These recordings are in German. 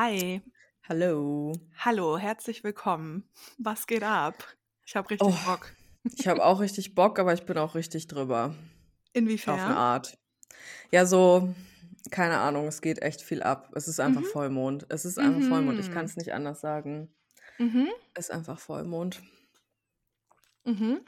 Hi. Hallo. Hallo, herzlich willkommen. Was geht ab? Ich habe richtig Oh, Bock. ich habe auch richtig Bock, aber ich bin auch richtig drüber. Auf eine Inwiefern? Art. Ja, so, keine Ahnung, es geht echt viel ab. Es ist einfach Mhm. Vollmond. Es ist einfach Vollmond. Ich kann Mhm. es nicht anders sagen. Mhm. Es ist einfach Vollmond. Mhm.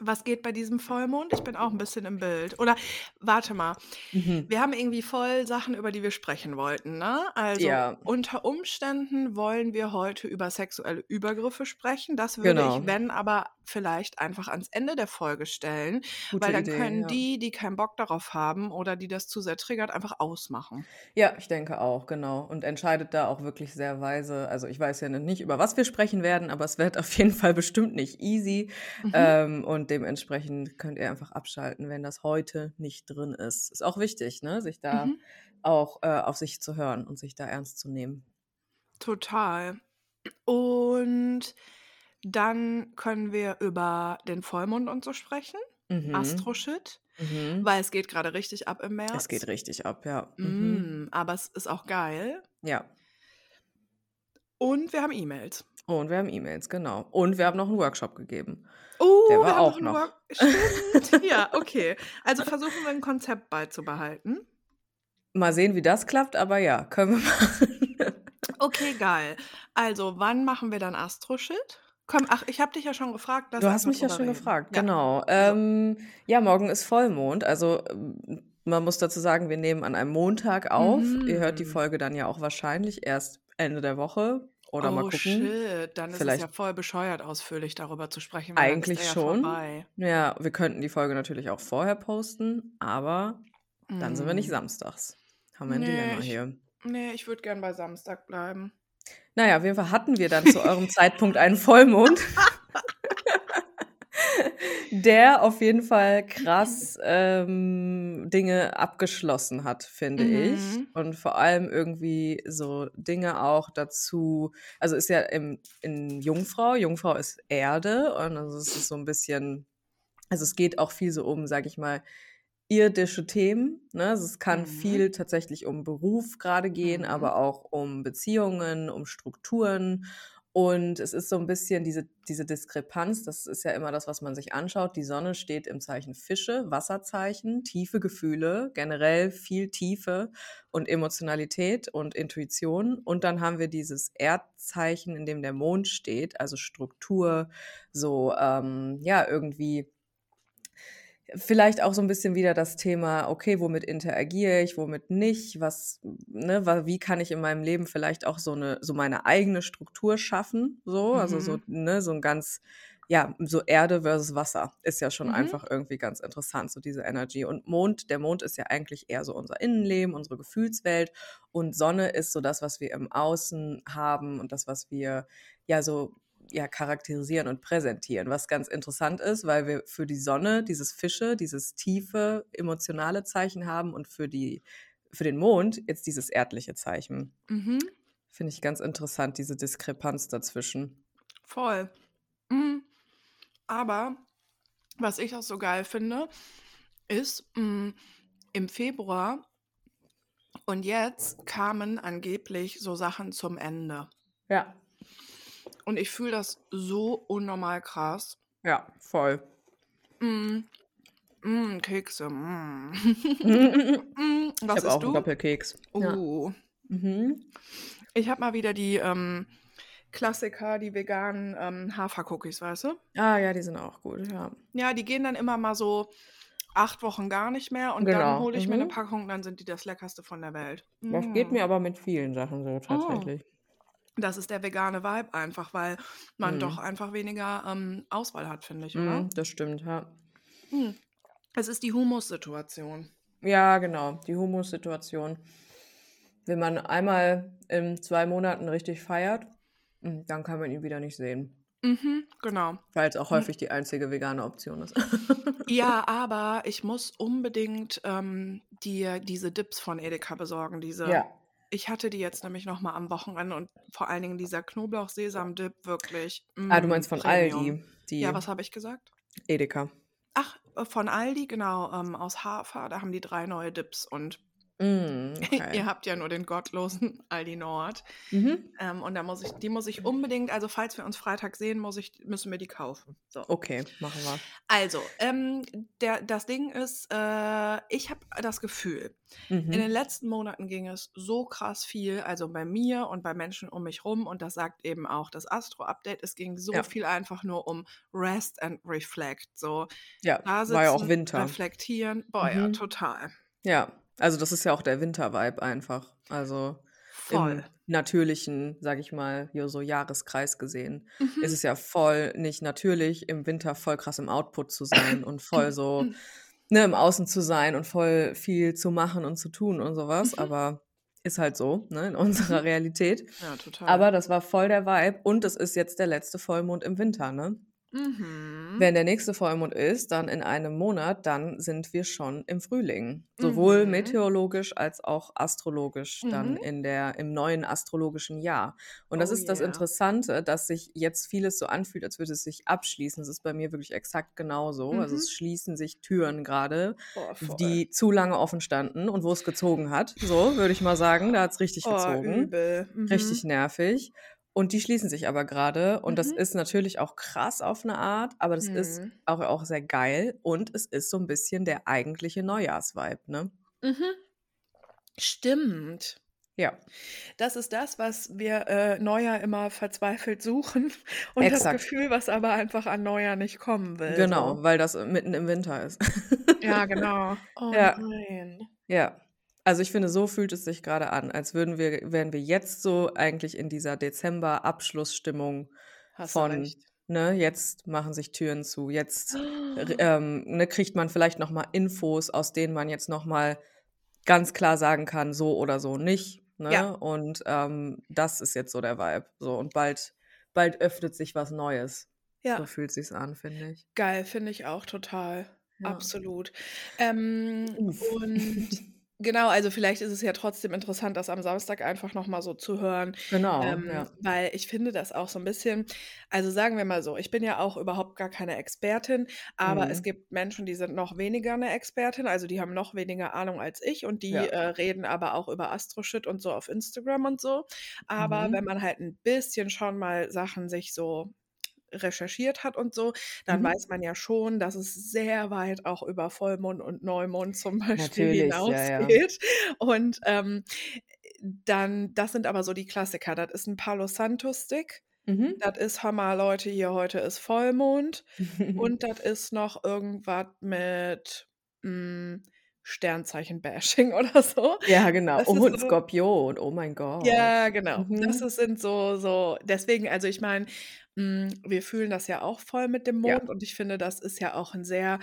Was geht bei diesem Vollmond? Ich bin auch ein bisschen im Bild. Oder warte mal. Mhm. Wir haben irgendwie voll Sachen, über die wir sprechen wollten, ne? Also Ja, unter Umständen wollen wir heute über sexuelle Übergriffe sprechen. Das würde ich, genau. wenn, aber vielleicht einfach ans Ende der Folge stellen, Gute weil dann Idee, können ja. die, die keinen Bock darauf haben oder die das zu sehr triggert, einfach ausmachen. Ja, ich denke auch, genau. Und entscheidet da auch wirklich sehr weise. Also ich weiß ja nicht, über was wir sprechen werden, aber es wird auf jeden Fall bestimmt nicht easy. Mhm. Ähm, und dementsprechend könnt ihr einfach abschalten, wenn das heute nicht drin ist. Ist auch wichtig, ne? Sich da Mhm. auch äh, auf sich zu hören und sich da ernst zu nehmen. Total. Und dann können wir über den Vollmond und so sprechen. Mhm. Astro-Shit. Mhm. Weil es geht gerade richtig ab im Es geht März. richtig ab, ja. Mhm. Mm, aber es ist auch geil. Ja. Und wir haben E-Mails. Und wir haben E-Mails, genau. Und wir haben noch einen Workshop gegeben. Oh, Der wir war haben noch auch einen noch. Work. Stimmt. Ja, okay. Also versuchen wir ein Konzept beizubehalten. Mal sehen, wie das klappt, aber ja, können wir machen. Okay, geil. Also, wann machen wir dann Astro-Shit? Komm, ach, ich habe dich ja schon gefragt, Du hast mich ja schon reden. gefragt, Ja, genau. so. Ähm, ja, morgen ist Vollmond. Also man muss dazu sagen, wir nehmen an einem Montag auf. Ihr hört die Mhm. Folge dann ja auch wahrscheinlich erst Ende der Woche oder mal Oh gucken. shit, dann ist es ja Vielleicht voll bescheuert, ausführlich darüber zu sprechen, eigentlich ja schon. vorbei. Ja, wir könnten die Folge natürlich auch vorher posten, aber dann sind wir nicht Mm. samstags. Haben wir ein Nee, Dilemma ich, hier. nee, ich würde gern bei Samstag bleiben. Naja, auf jeden Fall hatten wir dann zu eurem Zeitpunkt einen Vollmond. der auf jeden Fall krass ähm, Dinge abgeschlossen hat, finde ich. Mhm. Und vor allem irgendwie so Dinge auch dazu, also ist ja im, in Jungfrau, Jungfrau ist Erde und also es ist so ein bisschen, also es geht auch viel so um, sag ich mal, irdische Themen. Ne? Also es kann Mhm. viel tatsächlich um Beruf gerade gehen, Mhm. aber auch um Beziehungen, um Strukturen. Und es ist so ein bisschen diese, diese Diskrepanz, das ist ja immer das, was man sich anschaut. Die Sonne steht im Zeichen Fische, Wasserzeichen, tiefe Gefühle, generell viel Tiefe und Emotionalität und Intuition. Und dann haben wir dieses Erdzeichen, in dem der Mond steht, also Struktur, so ähm, ja, irgendwie Vielleicht auch so ein bisschen wieder das Thema, okay, womit interagiere ich, womit nicht, was, ne, wie kann ich in meinem Leben vielleicht auch so eine, so meine eigene Struktur schaffen, so, also so, Mhm. ne, so ein ganz, ja, so Erde versus Wasser ist ja schon Mhm. einfach irgendwie ganz interessant, so diese Energy. Und Mond, der Mond ist ja eigentlich eher so unser Innenleben, unsere Gefühlswelt und Sonne ist so das, was wir im Außen haben und das, was wir ja so ja, charakterisieren und präsentieren, was ganz interessant ist, weil wir für die Sonne dieses Fische, dieses tiefe emotionale Zeichen haben und für die für den Mond jetzt dieses erdliche Zeichen. Mhm. Finde ich ganz interessant, diese Diskrepanz dazwischen. Voll. Mhm. Aber was ich auch so geil finde, ist mh, im Februar und jetzt kamen angeblich so Sachen zum Ende. Ja, Und ich fühle das so unnormal krass. ja, voll. Mm, mm, Kekse. Mm. ich mm, was habe isst auch einen du? Doppelkeks. Ja. Uh, Mhm. ich habe mal wieder die ähm, Klassiker, die veganen ähm, Hafercookies, weißt du? Ah ja, die sind auch gut, ja. Ja, die gehen dann immer mal so acht Wochen gar nicht mehr und dann Genau. hole ich mir eine Mhm. Packung, dann sind die das leckerste von der Welt. Das geht mir Mm. aber mit vielen Sachen so Oh. tatsächlich. Das ist der vegane Vibe einfach, weil man doch Mhm. einfach weniger ähm, Auswahl hat, finde ich, oder? Mhm, das stimmt, ja. Hm. Es ist die Humus-Situation. Ja, genau, die Humus-Situation. Wenn man einmal in zwei Monaten richtig feiert, mm, dann kann man ihn wieder nicht sehen. Mhm, genau. Weil es auch Hm. häufig die einzige vegane Option ist. Ja, aber ich muss unbedingt ähm, dir diese Dips von Edeka besorgen. Diese, Ja. Ich hatte die jetzt nämlich noch mal am Wochenende und vor allen Dingen dieser Knoblauch-Sesam-Dip wirklich Ah, du mm, meinst von Premium. Aldi, die Ja, was habe ich gesagt? Edeka. Ach, äh, von Aldi, genau, ähm, aus Hafer. Da haben die drei neue Dips und Mm, okay. Ihr habt ja nur den gottlosen Aldi Nord. Mhm. Ähm, und da muss ich, die muss ich unbedingt, also falls wir uns Freitag sehen, muss ich, müssen wir die kaufen. So. Okay, machen wir. Also, ähm, der, das Ding ist, äh, ich habe das Gefühl, in Mhm. den letzten Monaten ging es so krass viel, also bei mir und bei Menschen um mich rum, und das sagt eben auch das Astro-Update, es ging so Ja. viel einfach nur um Rest and Reflect. So, Ja, da war ja auch sitzen, Winter. reflektieren. Boah, ja, Mhm. total. Ja, also das ist ja auch der Winter-Vibe einfach. Also im Voll. natürlichen, sag ich mal, hier so Jahreskreis gesehen, ist Mhm. es ja voll nicht natürlich, im Winter voll krass im Output zu sein und voll so, ne, im Außen zu sein und voll viel zu machen und zu tun und sowas. Mhm. Aber ist halt so, ne, in Mhm. unserer Realität. Ja, total. Aber das war voll der Vibe und es ist jetzt der letzte Vollmond im Winter, ne? Mhm. Wenn der nächste Vollmond ist, dann in einem Monat, dann sind wir schon im Frühling. Sowohl Mhm. meteorologisch als auch astrologisch dann Mhm. in der, im neuen astrologischen Jahr. Und das Oh ist das yeah. Interessante, dass sich jetzt vieles so anfühlt, als würde es sich abschließen. Es ist bei mir wirklich exakt genauso. Also Mhm. es schließen sich Türen gerade, voll. die zu lange offen standen und wo es gezogen hat. So, würde ich mal sagen. Da hat es richtig Oh, gezogen. übel. Richtig Mhm. nervig. Und die schließen sich aber gerade. Und das Mhm. ist natürlich auch krass auf eine Art, aber das ist Mhm. auch, auch sehr geil. Und es ist so ein bisschen der eigentliche Neujahrsvibe, ne? Mhm. Stimmt. Ja, Das ist das, was wir äh, Neujahr immer verzweifelt suchen und das exakt. Gefühl, was aber einfach an Neujahr nicht kommen will. Genau, So. weil das mitten im Winter ist. Ja, genau. Oh Ja, nein. ja. Also ich finde, so fühlt es sich gerade an, als würden wir, wären wir jetzt so eigentlich in dieser Dezember-Abschlussstimmung von, ne, jetzt machen sich Türen zu, jetzt ähm, ne, kriegt man vielleicht nochmal Infos, aus denen man jetzt nochmal ganz klar sagen kann, so oder so nicht. Ne? Ja. Und ähm, das ist jetzt so der Vibe. So, und bald, bald öffnet sich was Neues. So Ja, fühlt sich's an, finde ich. geil, finde ich auch total. Ja. Absolut. Ähm, und genau, also vielleicht ist es ja trotzdem interessant, das am Samstag einfach nochmal so zu hören, Genau, ähm, ja. weil ich finde das auch so ein bisschen, also sagen wir mal so, ich bin ja auch überhaupt gar keine Expertin, aber es Mhm. gibt Menschen, die sind noch weniger eine Expertin, also die haben noch weniger Ahnung als ich und die Ja. äh, reden aber auch über Astro-Shit und so auf Instagram und so. Aber Mhm. wenn man halt ein bisschen schon mal Sachen sich so recherchiert hat und so, dann Mhm. weiß man ja schon, dass es sehr weit auch über Vollmond und Neumond zum Beispiel Natürlich, ja, ja. hinausgeht. Und ähm, dann, das sind aber so die Klassiker. Das ist ein Palo Santo Stick. Mhm. Das ist Hammer, Leute, hier heute ist Vollmond. Und das ist noch irgendwas mit mm, Sternzeichen-Bashing oder so. ja, genau. Das Oh, und so, Skorpion. Oh mein Gott. ja, genau. Das Mhm. ist, sind so, so, deswegen, also ich meine, wir fühlen das ja auch voll mit dem Ja. Mond und ich finde, das ist ja auch ein sehr, mm,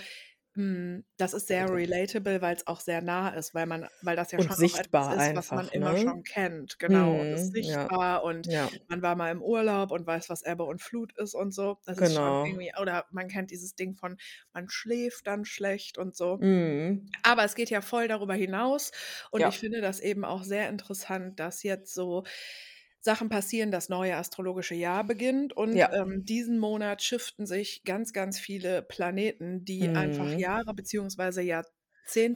das ist sehr relatable, weil es auch sehr nah ist, weil man, weil das ja Und schon auch etwas sichtbar ist, was man einfach, immer ne? schon kennt, genau, und ist Mhm. Ja. sichtbar und Ja. man war mal im Urlaub und weiß, was Ebbe und Flut ist und so. Das ist schon Genau. irgendwie, oder man kennt dieses Ding von, man schläft dann schlecht und so. Mhm. Aber es geht ja voll darüber hinaus und ich Ja. finde das eben auch sehr interessant, dass jetzt so Sachen passieren, das neue astrologische Jahr beginnt und Ja. ähm, diesen Monat shiften sich ganz, ganz viele Planeten, die einfach Mhm. Jahre beziehungsweise Jahrzehnte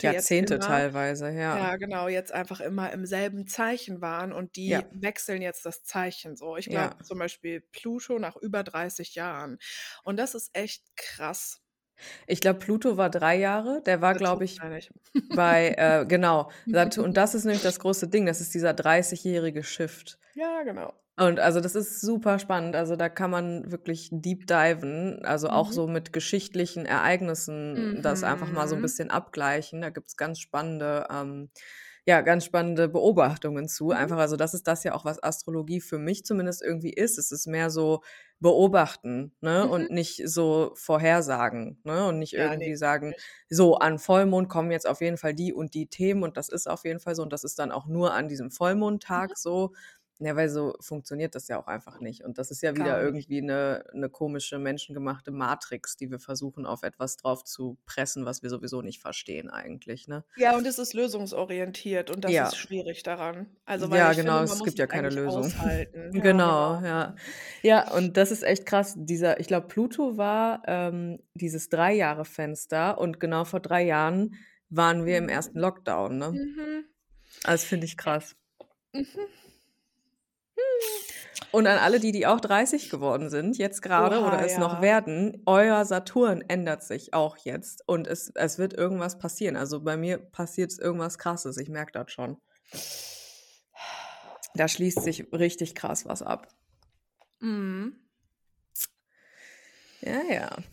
Jahrzehnte immer, teilweise, ja. ja genau, jetzt einfach immer im selben Zeichen waren und die Ja. wechseln jetzt das Zeichen so. Ich glaube Ja. zum Beispiel Pluto nach über 30 Jahren und das ist echt krass. Ich glaube, Pluto war drei Jahre. Der war, glaube ich, bei, äh, genau. Und das ist nämlich das große Ding. Das ist dieser 30-jährige Shift. Ja, genau. Und also das ist super spannend. Also da kann man wirklich deep diven, also auch Mhm. so mit geschichtlichen Ereignissen das einfach mal so ein Mhm. bisschen abgleichen. Da gibt's ganz spannende, ähm, ja, ganz spannende Beobachtungen zu. Mhm. Einfach, also das ist das ja auch, was Astrologie für mich zumindest irgendwie ist. Es ist mehr so beobachten, ne? Mhm. Und nicht so vorhersagen, ne? Und nicht Ja, irgendwie nee, sagen, so an Vollmond kommen jetzt auf jeden Fall die und die Themen und das ist auf jeden Fall so und das ist dann auch nur an diesem Mhm. Vollmondtag so. Ja, weil so funktioniert das ja auch einfach nicht. Und das ist ja wieder irgendwie eine, eine komische, menschengemachte Matrix, die wir versuchen, auf etwas drauf zu pressen, was wir sowieso nicht verstehen eigentlich, ne? Ja, und es ist lösungsorientiert und das Ja. ist schwierig daran. Also, weil Ja, finde, genau, man es gibt ja keine Lösung. Ja, Genau, genau. ja. Ja, und das ist echt krass. Dieser, ich glaube, Pluto war ähm, dieses drei Jahre Fenster und genau vor drei Jahren waren wir im ersten Lockdown, ne? Mhm. Das finde ich krass. Mhm. Und an alle, die, die auch 30 geworden sind, jetzt gerade oder es noch ja. werden, euer Saturn ändert sich auch jetzt und es, es wird irgendwas passieren. Also bei mir passiert irgendwas Krasses, ich merke das schon. Da schließt sich richtig krass was ab. Mhm. Ja, ja.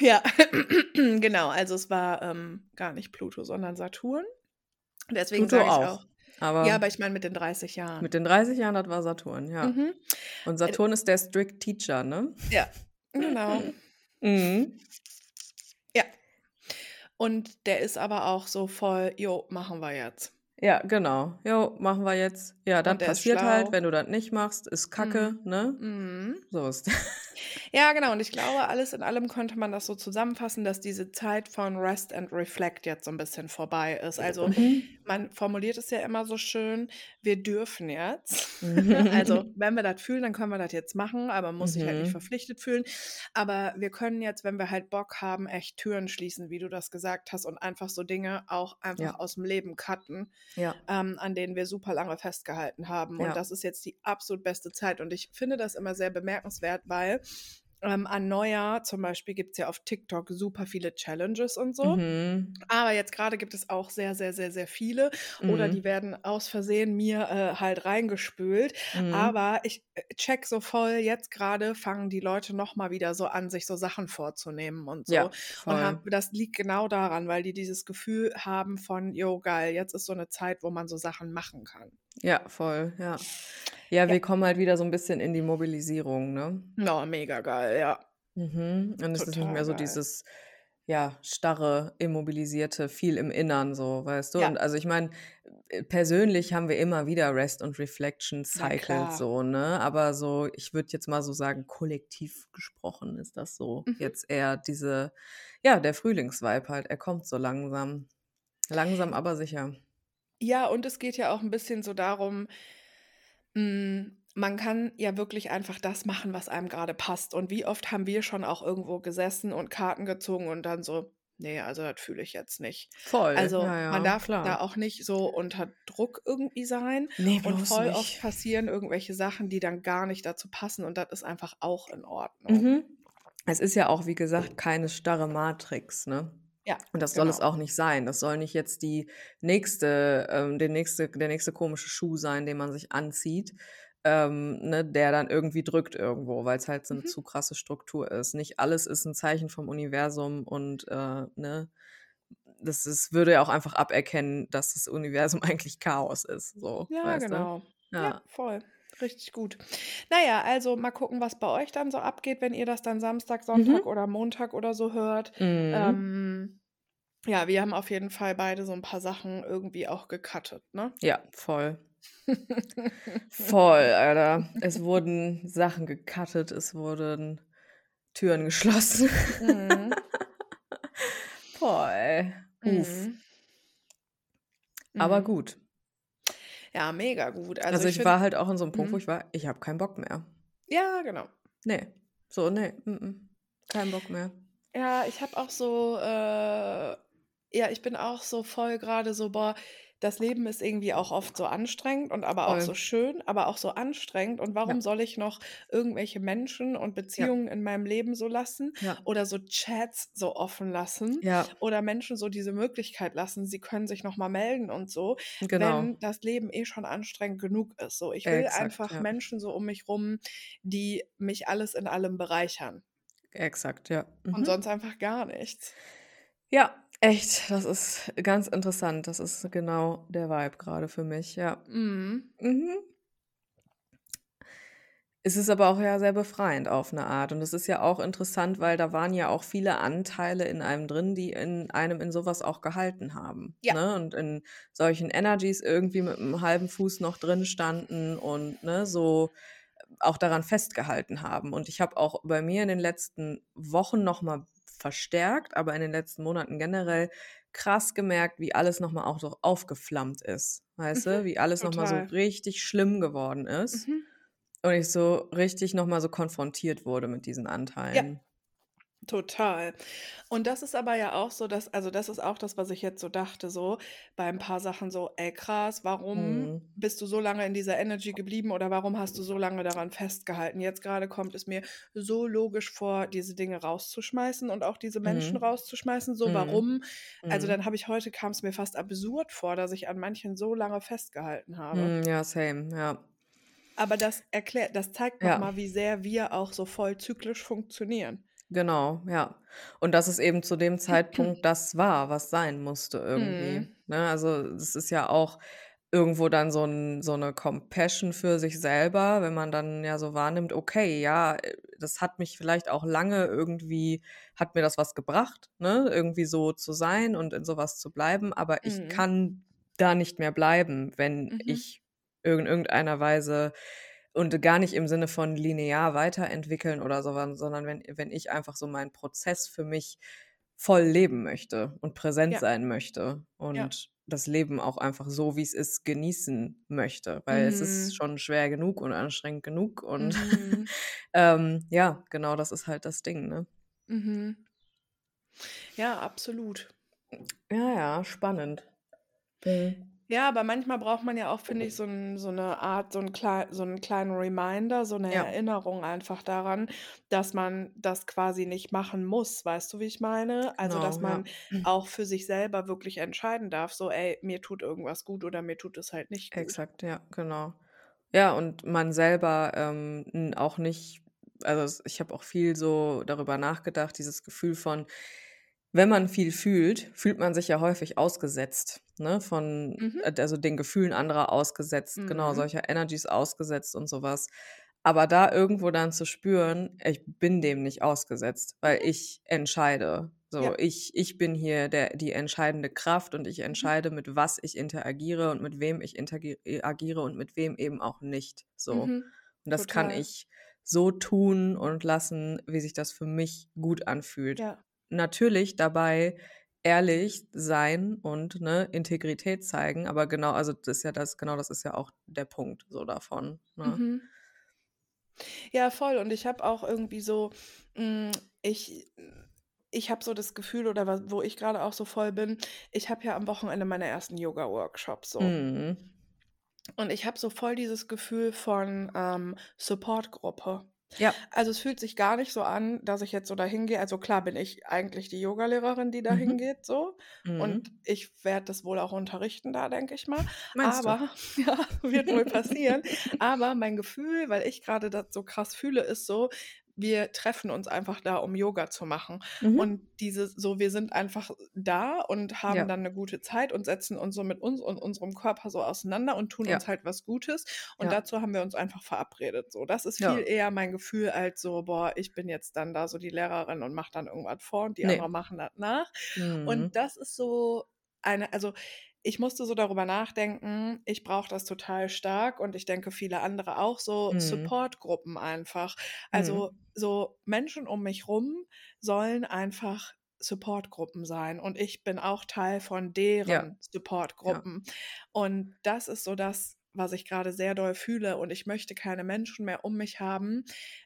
Ja, genau. Also es war ähm, gar nicht Pluto, sondern Saturn. Deswegen Pluto ich auch. auch. Aber Ja, aber ich meine mit den 30 Jahren. mit den 30 Jahren, das war Saturn, ja. Mhm. Und Saturn ist der Strict Teacher, ne? Ja, genau. Mhm. Ja. Und der ist aber auch so voll, jo, machen wir jetzt. Ja, genau. Jo, machen wir jetzt. Ja, ist passiert halt, wenn du das nicht machst, ist Kacke, ne? Mhm. So ist. Ja, genau. Und ich glaube, alles in allem könnte man das so zusammenfassen, dass diese Zeit von Rest and Reflect jetzt so ein bisschen vorbei ist. Also Mhm. man formuliert es ja immer so schön, wir dürfen jetzt. Mhm. Also wenn wir das fühlen, dann können wir das jetzt machen, aber man muss sich halt nicht Mhm. verpflichtet fühlen. Aber wir können jetzt, wenn wir halt Bock haben, echt Türen schließen, wie du das gesagt hast, und einfach so Dinge auch einfach Ja. aus dem Leben cutten, Ja. ähm, an denen wir super lange festgehalten haben. Und Ja. das ist jetzt die absolut beste Zeit. Und ich finde das immer sehr bemerkenswert, weil ähm, an Neujahr zum Beispiel gibt es ja auf TikTok super viele Challenges und so. Mhm. Aber jetzt gerade gibt es auch sehr, sehr, sehr, sehr viele. Oder Mhm. die werden aus Versehen mir äh, halt reingespült. Mhm. Aber ich äh, check so voll, jetzt gerade fangen die Leute nochmal wieder so an, sich so Sachen vorzunehmen und so. Ja, Und voll. hab, das liegt genau daran, weil die dieses Gefühl haben von, jo, geil, jetzt ist so eine Zeit, wo man so Sachen machen kann. Ja, voll, ja. Ja, Ja. wir kommen halt wieder so ein bisschen in die Mobilisierung, ne? Ja, mega geil, ja. Mhm. Und es ist nicht mehr so dieses, ja, starre, immobilisierte, viel im Innern, so, weißt du? Ja. Und also ich meine, persönlich haben wir immer wieder Rest und Reflection Na Cycles, so, ne? Aber so, ich würde jetzt mal so sagen, kollektiv gesprochen ist das so. Mhm. Jetzt eher diese, ja, der Frühlingsvibe halt, er kommt so langsam. Langsam, aber sicher. Ja, und es geht ja auch ein bisschen so darum, hm, man kann ja wirklich einfach das machen, was einem gerade passt. Und wie oft haben wir schon auch irgendwo gesessen und Karten gezogen und dann so, nee, also das fühle ich jetzt nicht. Voll, Also ja, man darf da klar. auch nicht so unter Druck irgendwie sein. Nee, Und voll oft nicht. passieren irgendwelche Sachen, die dann gar nicht dazu passen und das ist einfach auch in Ordnung. Mhm. Es ist ja auch, wie gesagt, keine starre Matrix, ne? Ja, Und das soll es genau. auch nicht sein. Das soll nicht jetzt die nächste, ähm, der nächste, der nächste komische Schuh sein, den man sich anzieht, ähm, ne, der dann irgendwie drückt irgendwo, weil es halt so eine Mhm. zu krasse Struktur ist. Nicht alles ist ein Zeichen vom Universum und äh, ne, das ist, würde ja auch einfach aberkennen, dass das Universum eigentlich Chaos ist. So, Ja, genau. Ja, Ja. voll. Richtig gut. Naja, also mal gucken, was bei euch dann so abgeht, wenn ihr das dann Samstag, Sonntag Mhm. oder Montag oder so hört. Mhm. Ähm, ja, wir haben auf jeden Fall beide so ein paar Sachen irgendwie auch gecuttet, ne? Ja, voll. Voll, Alter. Es wurden Sachen gecuttet, es wurden Türen geschlossen. Mhm. Voll. Uff. Mhm. Aber Mhm. gut. Ja, mega gut. Also, Also ich ich war halt auch in so einem Punkt, wo mhm. ich war, ich habe keinen Bock mehr. ja, genau. Nee. So, nee. Mm -mm. Kein Bock mehr. Ja, ich habe auch so, äh, ja, ich bin auch so voll gerade so, boah, das Leben ist irgendwie auch oft so anstrengend und aber auch so Voll. schön, aber auch so anstrengend. Und Ja. warum soll ich noch irgendwelche Menschen und Ja. Beziehungen in meinem Leben so lassen Ja. oder so Chats so offen lassen Ja. oder Menschen so diese Möglichkeit lassen, sie können sich noch mal melden und so, Genau. wenn das Leben eh schon anstrengend genug ist. So, ich will Exakt, einfach ja. Menschen so um mich rum, die mich alles in allem bereichern Exakt, ja. und Mhm. sonst einfach gar nichts. Ja, echt. Das ist ganz interessant. Das ist genau der Vibe gerade für mich, ja. Mhm. Mhm. Es ist aber auch ja sehr befreiend auf eine Art. Und es ist ja auch interessant, weil da waren ja auch viele Anteile in einem drin, die in einem in sowas auch gehalten haben. Ja. Ne? Und in solchen Energies irgendwie mit einem halben Fuß noch drin standen und ne, so auch daran festgehalten haben. Und ich habe auch bei mir in den letzten Wochen nochmal verstärkt, aber in den letzten Monaten generell krass gemerkt, wie alles nochmal auch so aufgeflammt ist. Weißt Mhm. du, wie alles nochmal so richtig schlimm geworden ist. Mhm. Und ich so richtig nochmal so konfrontiert wurde mit diesen Ja. Total. Und das ist aber ja auch so, dass also, das ist auch das, was ich jetzt so dachte, so bei ein paar Sachen so: „Ey krass, warum Mhm. bist du so lange in dieser Energy geblieben oder warum hast du so lange daran festgehalten?“ Jetzt gerade kommt es mir so logisch vor, diese Dinge rauszuschmeißen und auch diese Menschen Mhm. rauszuschmeißen. So, Mhm. warum also, Mhm. dann habe ich heute kam es mir fast absurd vor, dass ich an manchen so lange festgehalten habe. Mhm, ja, same, ja. Aber das erklärt das zeigt Ja. mal, wie sehr wir auch so voll zyklisch funktionieren. Genau, ja. Und dass es eben zu dem Zeitpunkt das war, was sein musste irgendwie, Mhm. ne? Also, das ist ja auch irgendwo dann so 'n so 'ne Compassion für sich selber, wenn man dann ja so wahrnimmt: „Okay, ja, äh, das hat mich vielleicht auch lange irgendwie hat mir das was gebracht, ne, irgendwie so zu sein und in so was zu bleiben, aber ich Mhm. kann da nicht mehr bleiben, wenn Mhm. ich in irgendeiner Weise und gar nicht im Sinne von linear weiterentwickeln oder so sondern wenn wenn ich einfach so meinen Prozess für mich voll leben möchte und präsent Ja. sein möchte Ja. und das Leben auch einfach so, wie's ist, genießen möchte, weil es ist Mhm. schon schwer genug und anstrengend genug und Mhm. ähm, ja, genau, das ist halt das Ding, ne? Mhm. Ja, absolut. Ja, ja, spannend. Mhm. Ja, aber manchmal braucht man ja auch, finde ich, so 'n so 'ne Art so 'n klei so 'n kleinen Reminder, so 'ne Ja. Erinnerung einfach daran, dass man das quasi nicht machen muss. Weißt du, wie ich meine? Also, dass Genau, man ja. auch für sich selber wirklich entscheiden darf, so: „Ey, mir tut irgendwas gut oder mir tut es halt nicht gut.“ Exakt, ja, genau. Ja, und man selber, ähm, n auch nicht also, ich habe auch viel so darüber nachgedacht, dieses Gefühl von wenn man viel fühlt, fühlt man sich ja häufig ausgesetzt, ne, von Mhm. äh, also, den Gefühlen anderer ausgesetzt, genau, Mhm. solcher Energies ausgesetzt und so was. Aber da irgendwo dann zu spüren: „Ich bin dem nicht ausgesetzt, weil Mhm. ich entscheide.“ So, Ja. ich ich bin hier der die entscheidende Kraft und ich Mhm. entscheide, mit was ich interagiere und mit wem ich interagi äh, und mit wem eben auch nicht, so. Mhm. Und das kann Total. ich so tun und lassen, wie sich das für mich gut anfühlt. Ja. Natürlich dabei ehrlich sein und, ne, Integrität zeigen, aber genau also, das ist ja das genau das ist ja auch der Punkt so davon, ne? Mhm. Ja, voll. Und ich habe auch irgendwie so hm, ich ich habe so das Gefühl oder wo ich grade auch so voll bin ich habe ja am Wochenende meine ersten Yoga-Workshops so. Mhm. Und ich habe so voll dieses Gefühl von, ähm, Supportgruppe. Ja. Also, es fühlt sich gar nicht so an, dass ich jetzt so da hingehe also, klar bin ich eigentlich die Yogalehrerin, die da Mhm. hingeht so und Mhm. ich werde das wohl auch unterrichten da, denke ich mal. Meinst du? Aber ja, wird wohl passieren. Aber mein Gefühl, weil ich grade das so krass fühle, ist so, wir treffen uns einfach da, um Yoga zu machen. Mhm. Und dieses so wir sind einfach da und haben Ja. dann 'ne gute Zeit und setzen uns so mit uns und unserem Körper so auseinander und tun Ja. uns halt was Gutes. Und Ja. dazu haben wir uns einfach verabredet so. Das ist viel eher mein Gefühl als so: „Boah, ich bin jetzt dann da so die Lehrerin und mache dann irgendwas vor und die Ne. anderen machen das nach.“ Und Mhm. das ist so eine also, ich musste so darüber nachdenken, ich brauche das total stark und ich denke, viele andere auch, so Mhm. Supportgruppen einfach. Also, Mhm. so Menschen um mich rum sollen einfach Supportgruppen sein und ich bin auch Teil von Ja. deren Ja. Supportgruppen. Und das ist so das, was ich grade sehr doll fühle und ich möchte keine Menschen mehr um mich haben,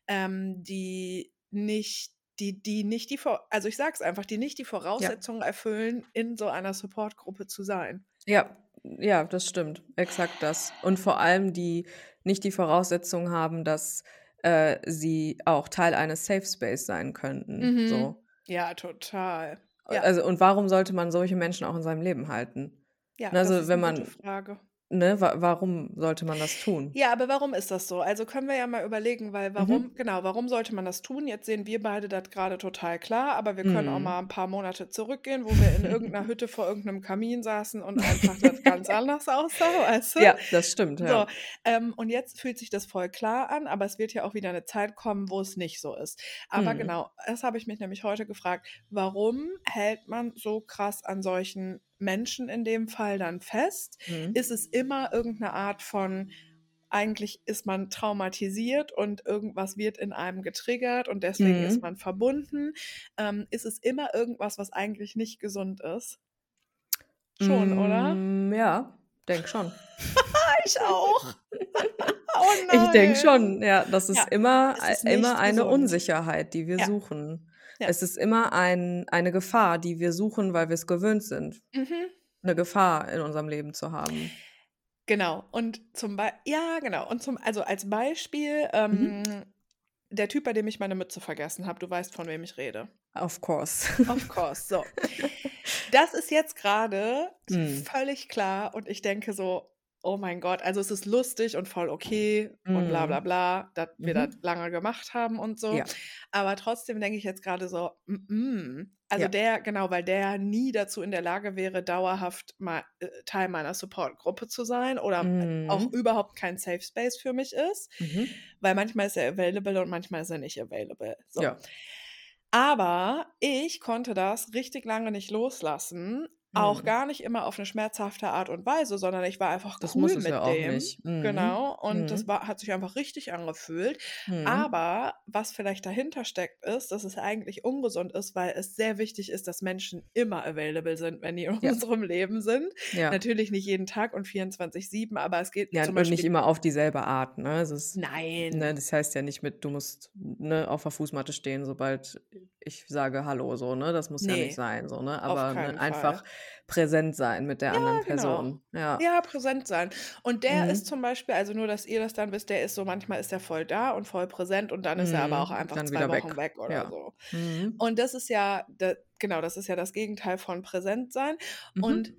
ähm, die nicht die die nicht die also, ich sage es einfach, die nicht die Ja. Voraussetzungen erfüllen, in so einer Supportgruppe zu sein. Ja, ja, das stimmt. Exakt das. Und vor allem, die nicht die Voraussetzung haben, dass, äh, sie auch Teil eines Safe Space sein könnten, Mhm. so. Ja, total. Äh, Ja. also, und warum sollte man solche Menschen auch in seinem Leben halten? Ja, das also, ist wenn gute man Frage. Ne, wa warum sollte man das tun? Ja, aber warum ist das so? Also, können wir ja mal überlegen, weil warum Mhm. genau, warum sollte man das tun? Jetzt sehen wir beide das grade total klar, aber wir können auch Mhm. mal 'n paar Monate zurückgehen, wo wir in irgend 'ner Hütte vor irgend 'nem Kamin saßen und einfach das ganz anders aussah, weißt du? Ja, das stimmt, So, ja. ähm, und jetzt fühlt sich das voll klar an, aber es wird ja auch wieder 'ne Zeit kommen, wo es nicht so ist. Aber Mhm. genau, das habe ich mich nämlich heute gefragt: Warum hält man so krass an solchen Menschen in dem Fall dann fest? Mhm. Ist es immer irgend 'ne Art von eigentlich ist man traumatisiert und irgendwas wird in einem getriggert und deswegen ist Mhm. man verbunden? Ähm, ist es immer irgendwas, was eigentlich nicht gesund ist? Schon, oder? Hm, ja, denke schon. Ich auch. Oh Ich denke schon, ja, das ist Ja, immer ist immer eine gesund. Unsicherheit, die wir Ja. suchen. Ja. Es ist immer ein, eine Gefahr, die wir suchen, weil wir es gewöhnt sind, mhm. eine Gefahr in unserem Leben zu haben. Genau. Und zum Beispiel, ja, genau. Und zum, also als Beispiel, ähm, mhm. der Typ, bei dem ich meine Mütze vergessen habe, du weißt, von wem ich rede. Of course. Of course. So. Das ist jetzt gerade mhm. völlig klar und ich denke so, oh mein Gott, also es ist lustig und voll okay mm. und bla bla mhm. bla, dass mhm. wir das lange gemacht haben und so. Ja. Aber trotzdem denke ich jetzt gerade so, mm, mm. also ja. der, genau, weil der nie dazu in der Lage wäre, dauerhaft mal äh, Teil meiner Supportgruppe zu sein oder auch mhm. überhaupt kein Safe Space für mich ist, mhm. weil manchmal ist er available und manchmal ist er nicht available. So. Ja. Aber ich konnte das richtig lange nicht loslassen, auch mhm. gar nicht immer auf eine schmerzhafte Art und Weise, sondern ich war einfach das cool mit ja dem. Mhm. Genau. Und mhm. das war, hat sich einfach richtig angefühlt. Mhm. Aber was vielleicht dahinter steckt, ist, dass es eigentlich ungesund ist, weil es sehr wichtig ist, dass Menschen immer available sind, wenn die in ja. unserem Leben sind. Ja. Natürlich nicht jeden Tag und 24-7, aber es geht ja, zum Beispiel. nicht immer auf dieselbe Art. Ne? Ist, Nein. Ne, das heißt ja nicht mit, du musst ne, auf der Fußmatte stehen, sobald ich sage Hallo, so, ne? Das muss nee, ja nicht sein, so, ne? Aber ne, einfach präsent sein mit der ja, anderen genau. Person. Genau. Ja. ja, präsent sein. Und der mhm. ist zum Beispiel, also nur, dass ihr das dann wisst, der ist so, manchmal ist er voll da und voll präsent und dann ist mhm. er aber auch mhm, einfach dann zwei Wochen weg, weg oder ja. so. Mhm. Und das ist ja, da, genau, das ist ja das Gegenteil von präsent sein. Mhm. Und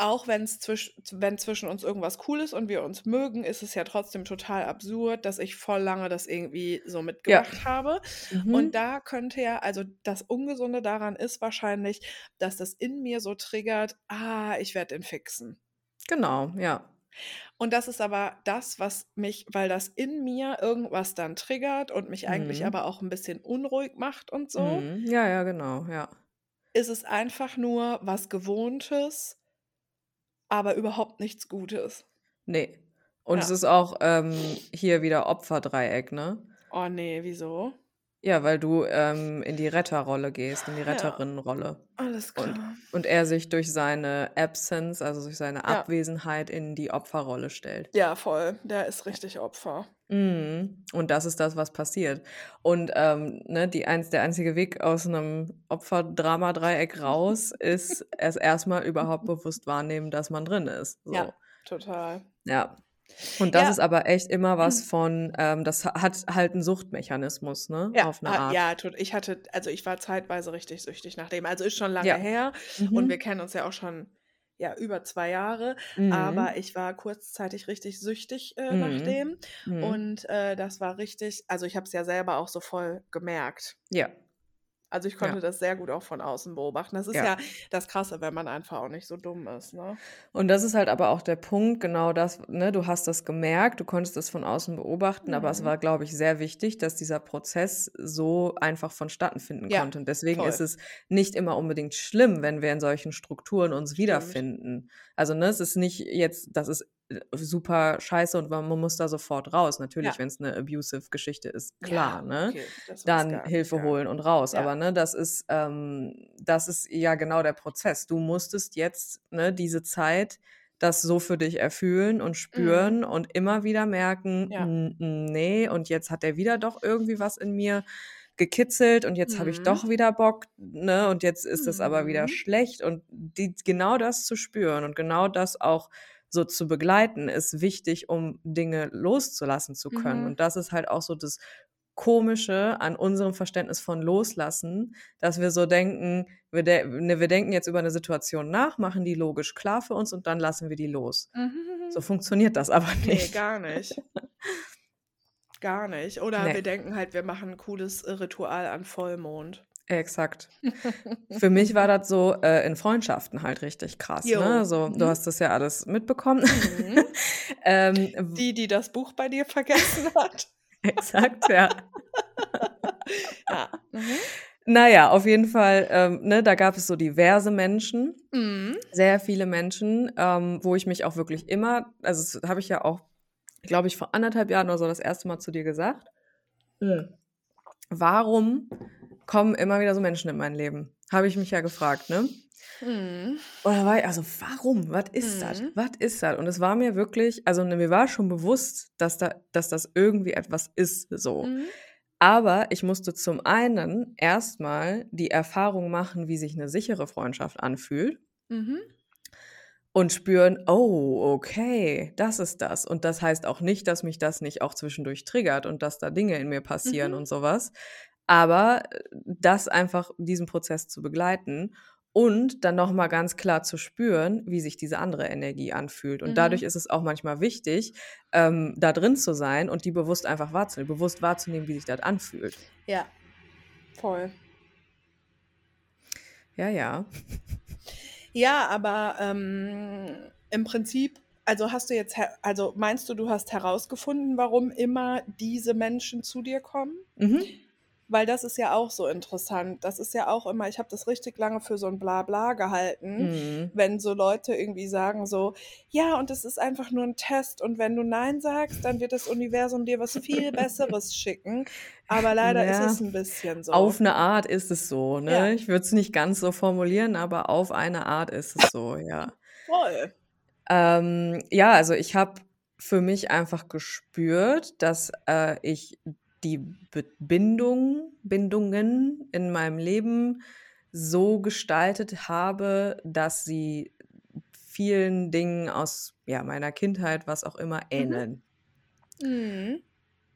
auch wenn's zwisch wenn zwischen uns irgendwas cool ist und wir uns mögen, ist es ja trotzdem total absurd, dass ich voll lange das irgendwie so mitgemacht ja. habe. Mhm. Und da könnte ja, also das Ungesunde daran ist wahrscheinlich, dass das in mir so triggert, ah, ich werde den fixen. Genau, ja. Und das ist aber das, was mich, weil das in mir irgendwas dann triggert und mich mhm. eigentlich aber auch ein bisschen unruhig macht und so. Mhm. Ja, ja, genau, ja. Ist es einfach nur was Gewohntes, aber überhaupt nichts Gutes. Nee. Und ja. es ist auch ähm, hier wieder Opferdreieck, ne? Oh nee, wieso? Ja, weil du ähm, in die Retterrolle gehst, in die Retterinnenrolle. Ja, alles klar. Und, und, er sich durch seine Absence, also durch seine ja. Abwesenheit in die Opferrolle stellt. Ja, voll. Der ist richtig Opfer. Mhm. Und das ist das, was passiert. Und ähm, ne, die eins, der einzige Weg aus einem Opferdrama-Dreieck raus ist, es erstmal überhaupt bewusst wahrnehmen, dass man drin ist. So. Ja, total. Ja. Und das ja. ist aber echt immer was mhm. von, ähm, das hat halt einen Suchtmechanismus, ne? Ja, Auf eine Art. ja, ich hatte, also ich war zeitweise richtig süchtig nach dem. Also ist schon lange ja. her mhm. und wir kennen uns ja auch schon ja über zwei Jahre, mhm. aber ich war kurzzeitig richtig süchtig äh, mhm. nach dem mhm. und äh, das war richtig, also ich habe es ja selber auch so voll gemerkt. Ja. Also ich konnte ja. das sehr gut auch von außen beobachten. Das ist ja. ja. das Krasse, wenn man einfach auch nicht so dumm ist. Ne? Und das ist halt aber auch der Punkt, genau das, ne, du hast das gemerkt, du konntest das von außen beobachten, mhm. aber es mhm. war, glaube ich, sehr wichtig, dass dieser Prozess so einfach vonstatten finden ja, konnte. Und deswegen voll. ist es nicht immer unbedingt schlimm, wenn wir in solchen Strukturen uns wiederfinden. Also ne, es ist nicht jetzt, das ist super scheiße und man muss da sofort raus. Natürlich, ja. wenn es eine abusive Geschichte ist, klar, ja, ne? Okay, Dann Hilfe nicht, holen und raus. Ja. Aber ne, das ist, ähm, das ist ja genau der Prozess. Du musstest jetzt ne, diese Zeit das so für dich erfühlen und spüren mhm. und immer wieder merken, nee, und jetzt hat er wieder doch irgendwie was in mir gekitzelt und jetzt mhm. habe ich doch mhm. wieder Bock, ne? Und jetzt ist es aber wieder mhm. schlecht. Und die, genau das zu spüren und genau das auch so zu begleiten, ist wichtig, um Dinge loszulassen zu können. Mhm. Und das ist halt auch so das Komische an unserem Verständnis von Loslassen, dass wir so denken, wir, de ne, wir denken jetzt über eine Situation nach, machen die logisch klar für uns und dann lassen wir die los. Mhm. So funktioniert das aber nicht. Nee, gar nicht. gar nicht. Oder nee. wir denken halt, wir machen ein cooles Ritual an Vollmond. Exakt. Für mich war das so äh, in Freundschaften halt richtig krass. Ne? So, mhm. Du hast das ja alles mitbekommen. Mhm. ähm, die, die das Buch bei dir vergessen hat. Exakt, ja. ja. Mhm. Naja, auf jeden Fall, ähm, ne, da gab es so diverse Menschen, mhm. sehr viele Menschen, ähm, wo ich mich auch wirklich immer, also das habe ich ja auch, glaube ich, vor anderthalb Jahren oder so das erste Mal zu dir gesagt. Mhm. Warum kommen immer wieder so Menschen in mein Leben. Habe ich mich ja gefragt, ne? Mhm. Und da war ich, also warum? Was ist mhm. das? Was ist das? Und es war mir wirklich, also mir war schon bewusst, dass, da, dass das irgendwie etwas ist, so. Mhm. Aber ich musste zum einen erstmal die Erfahrung machen, wie sich eine sichere Freundschaft anfühlt Mhm. und spüren, oh, okay, das ist das. Und das heißt auch nicht, dass mich das nicht auch zwischendurch triggert und dass da Dinge in mir passieren Mhm. und sowas. Aber äh, das einfach, diesen Prozess zu begleiten und dann nochmal ganz klar zu spüren, wie sich diese andere Energie anfühlt. Und dadurch Mhm. ist es auch manchmal wichtig, ähm, da drin zu sein und die bewusst einfach wahrzunehmen, bewusst wahrzunehmen, wie sich das anfühlt. Ja, voll. Ja, ja. Ja, aber ähm, im Prinzip, also hast du jetzt, also meinst du, du hast herausgefunden, warum immer diese Menschen zu dir kommen? Mhm. Weil das ist ja auch so interessant. Das ist ja auch immer, ich habe das richtig lange für so ein Blabla gehalten, Mhm. wenn so Leute irgendwie sagen so, ja, und es ist einfach nur ein Test und wenn du Nein sagst, dann wird das Universum dir was viel Besseres schicken. Aber leider Ja. ist es ein bisschen so. Auf eine Art ist es so, ne? Ja. Ich würde es nicht ganz so formulieren, aber auf eine Art ist es so, ja. Voll. Ähm, ja, also ich habe für mich einfach gespürt, dass äh, ich die Bindung, Bindungen in meinem Leben so gestaltet habe, dass sie vielen Dingen aus ja, meiner Kindheit, was auch immer, ähneln. Mhm.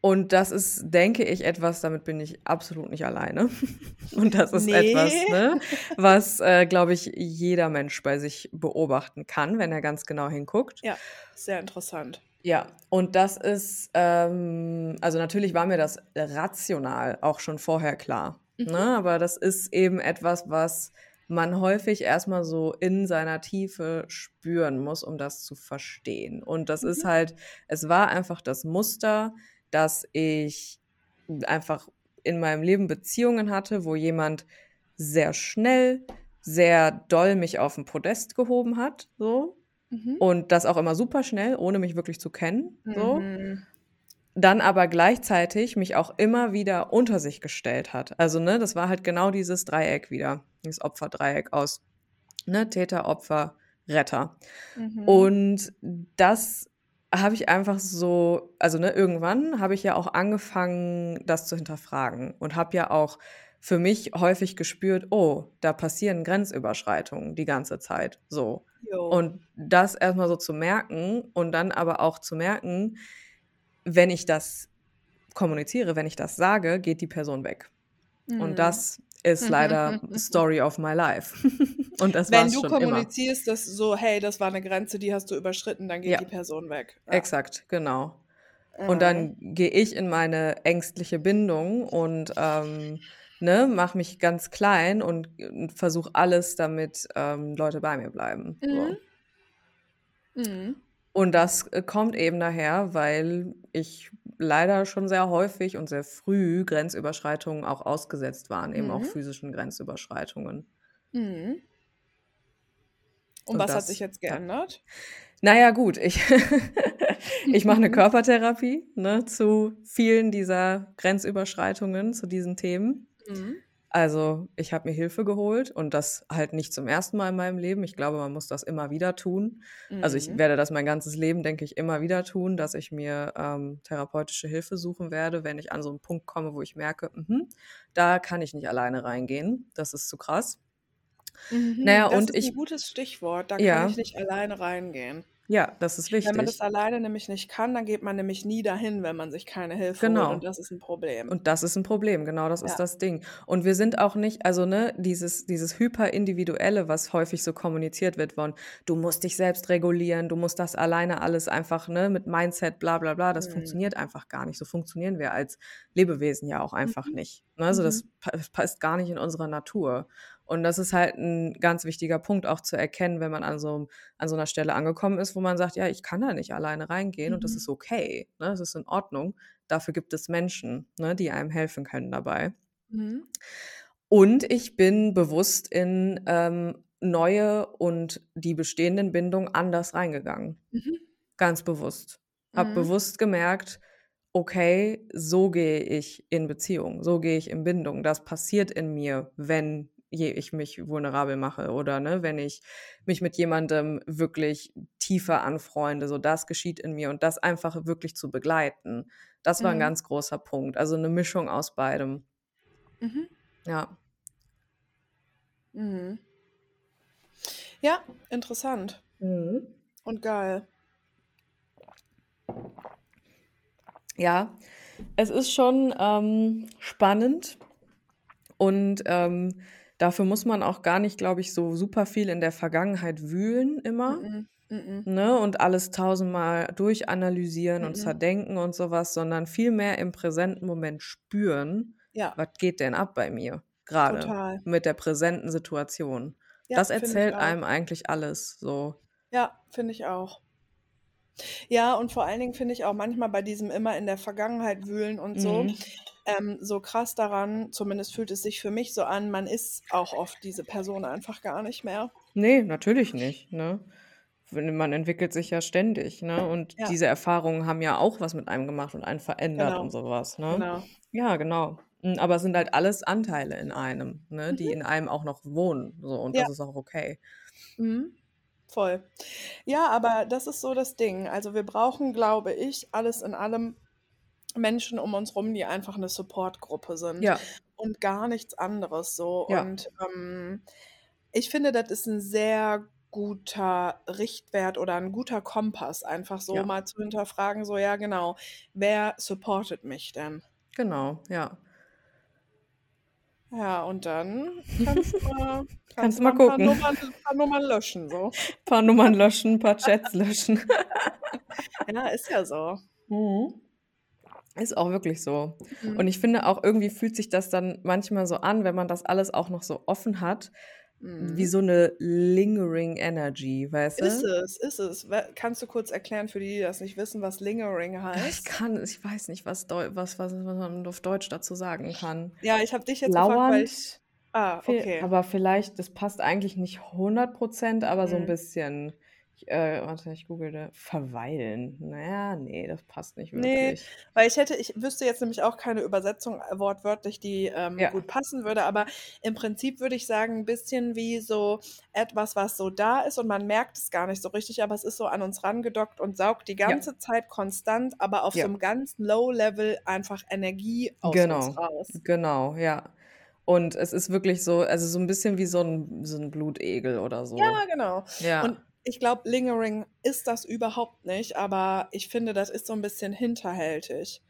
Und das ist, denke ich, etwas, damit bin ich absolut nicht alleine. Und das ist Nee. etwas, ne, was, äh, glaube ich, jeder Mensch bei sich beobachten kann, wenn er ganz genau hinguckt. Ja, sehr interessant. Ja, und das ist, ähm, also natürlich war mir das rational auch schon vorher klar. Mhm. Ne? Aber das ist eben etwas, was man häufig erstmal so in seiner Tiefe spüren muss, um das zu verstehen. Und das ist Mhm. halt, es war einfach das Muster, dass ich einfach in meinem Leben Beziehungen hatte, wo jemand sehr schnell, sehr doll mich auf den Podest gehoben hat, so. Mhm. Und das auch immer super schnell, ohne mich wirklich zu kennen, so. Mhm. Dann aber gleichzeitig mich auch immer wieder unter sich gestellt hat. Also, ne, das war halt genau dieses Dreieck wieder, dieses Opferdreieck aus, ne, Täter, Opfer, Retter. Mhm. Und das habe ich einfach so, also ne, irgendwann habe ich ja auch angefangen, das zu hinterfragen und habe ja auch für mich häufig gespürt, oh, da passieren Grenzüberschreitungen die ganze Zeit, so. Jo. Und das erstmal so zu merken und dann aber auch zu merken, wenn ich das kommuniziere, wenn ich das sage, geht die Person weg. Mhm. Und das ist leider Story of my life. und das Wenn du schon immer. kommunizierst, dass so, hey, das war eine Grenze, die hast du überschritten, dann geht Ja. die Person weg. Ja. Exakt, genau. Und Mhm. dann gehe ich in meine ängstliche Bindung und ähm, ne, mache mich ganz klein und, und versuche alles, damit ähm, Leute bei mir bleiben. So. Mhm. Mhm. Und das äh, kommt eben daher, weil ich leider schon sehr häufig und sehr früh Grenzüberschreitungen auch ausgesetzt waren, eben auch Mhm. physischen Grenzüberschreitungen. Mhm. Und, Und was hat das- sich jetzt ja. geändert? Naja, gut, ich, ich mache eine Körpertherapie ne, zu vielen dieser Grenzüberschreitungen, zu diesen Themen. Mhm. Also ich habe mir Hilfe geholt und das halt nicht zum ersten Mal in meinem Leben. Ich glaube, man muss das immer wieder tun. Also ich Mhm. werde das mein ganzes Leben, denke ich, immer wieder tun, dass ich mir ähm, therapeutische Hilfe suchen werde, wenn ich an so einen Punkt komme, wo ich merke, mhm, da kann ich nicht alleine reingehen. Das ist zu krass. Mhm. Naja, das und ist ich- ein gutes Stichwort. Da Ja. kann ich nicht alleine reingehen. Ja, das ist Wenn man das wichtig. alleine nämlich nicht kann, dann geht man nämlich nie dahin, wenn man sich keine Hilfe Genau. holt. Und das ist ein Problem. Und das ist ein Problem, genau das Ja. ist das Ding. Und wir sind auch nicht, also ne, dieses, dieses Hyperindividuelle, was häufig so kommuniziert wird von, du musst dich selbst regulieren, du musst das alleine alles einfach, ne, mit Mindset, bla bla bla, das Mhm. funktioniert einfach gar nicht. So funktionieren wir als Lebewesen ja auch einfach Mhm. nicht. Ne? Also Mhm. das passt gar nicht in unserer Natur. Und das ist halt ein ganz wichtiger Punkt auch zu erkennen, wenn man an so, an so einer Stelle angekommen ist, wo man sagt, ja, ich kann da nicht alleine reingehen und das Mhm. ist okay, ne? das ist in Ordnung. Dafür gibt es Menschen, ne, die einem helfen können dabei. Mhm. Und ich bin bewusst in ähm, neue und die bestehenden Bindungen anders reingegangen. Mhm. Ganz bewusst. Hab Mhm. bewusst gemerkt, okay, so gehe ich in Beziehung, so gehe ich in Bindung. Das passiert in mir, wenn je ich mich vulnerabel mache oder ne, wenn ich mich mit jemandem wirklich tiefer anfreunde. So, das geschieht in mir und das einfach wirklich zu begleiten. Das war ein Mhm. ganz großer Punkt. Also eine Mischung aus beidem. Mhm. Ja. Mhm. Ja, interessant und geil. Ja, es ist schon ähm, spannend und ähm, dafür muss man auch gar nicht, glaube ich, so super viel in der Vergangenheit wühlen immer. Mhm. Mhm. Ne, und alles tausendmal durchanalysieren und Mhm. zerdenken und sowas, sondern viel mehr im präsenten Moment spüren, Ja, was geht denn ab bei mir gerade mit der präsenten Situation. Ja, Das erzählt einem eigentlich alles so. Ja, finde ich auch. Ja, und vor allen Dingen finde ich auch manchmal bei diesem immer in der Vergangenheit wühlen und so, Mhm. Ähm, so krass daran, zumindest fühlt es sich für mich so an, man ist auch oft diese Person einfach gar nicht mehr. Nee, natürlich nicht, ne? Man entwickelt sich ja ständig, ne? Und Ja. diese Erfahrungen haben ja auch was mit einem gemacht und einen verändert Genau. und sowas, ne? Genau. Ja, genau. Mm, Aber es sind halt alles Anteile in einem, ne? Die in einem auch noch wohnen, so. Und Ja. das ist auch okay. Mhm. Voll. Ja, aber das ist so das Ding. Also wir brauchen, glaube ich, alles in allem Menschen um uns rum, die einfach eine Supportgruppe sind Ja, und gar nichts anderes so. ja, Und ähm, ich finde, das ist ein sehr guter Richtwert oder ein guter Kompass, einfach so ja, mal zu hinterfragen, so ja genau, wer supportet mich denn? genau, ja. Ja, und dann kannst du mal, Kannst kannst mal mal ein paar gucken. Nummern, ein paar Nummern löschen, so. Ein paar Nummern löschen, ein paar Chats löschen. Ja, ist ja so. Mhm. Ist auch wirklich so. Und Mhm. ich finde auch, irgendwie fühlt sich das dann manchmal so an, wenn man das alles auch noch so offen hat, wie Mhm. so eine lingering Energy, weißt Ist du? es, ist es. Kannst du kurz erklären für die, die das nicht wissen, was Lingering Ich heißt? kann, ich weiß nicht, was, Deu was, was, man auf Deutsch dazu sagen kann. Ja, ich habe dich jetzt gefragt, weil ich. Lauernd, Ah, okay. aber vielleicht, das passt eigentlich nicht 100%, aber so ein Mhm. bisschen. Ich, äh, warte, ich googelte. Verweilen. Naja, nee, das passt nicht Nee, wirklich. weil ich hätte, ich wüsste jetzt nämlich auch keine Übersetzung äh, wortwörtlich, die ähm, Ja, gut passen würde, aber im Prinzip würde ich sagen, ein bisschen wie so etwas, was so da ist und man merkt es gar nicht so richtig, aber es ist so an uns rangedockt und saugt die ja, ganze Zeit konstant, aber auf so ja, einem ganz Low-Level einfach Energie aus uns genau, raus. genau, ja. Und es ist wirklich so, also so ein bisschen wie so ein, so ein Blutegel oder so. Ja, genau. Und Ja, ich glaube, Lingering ist das überhaupt nicht, aber ich finde, das ist so ein bisschen hinterhältig.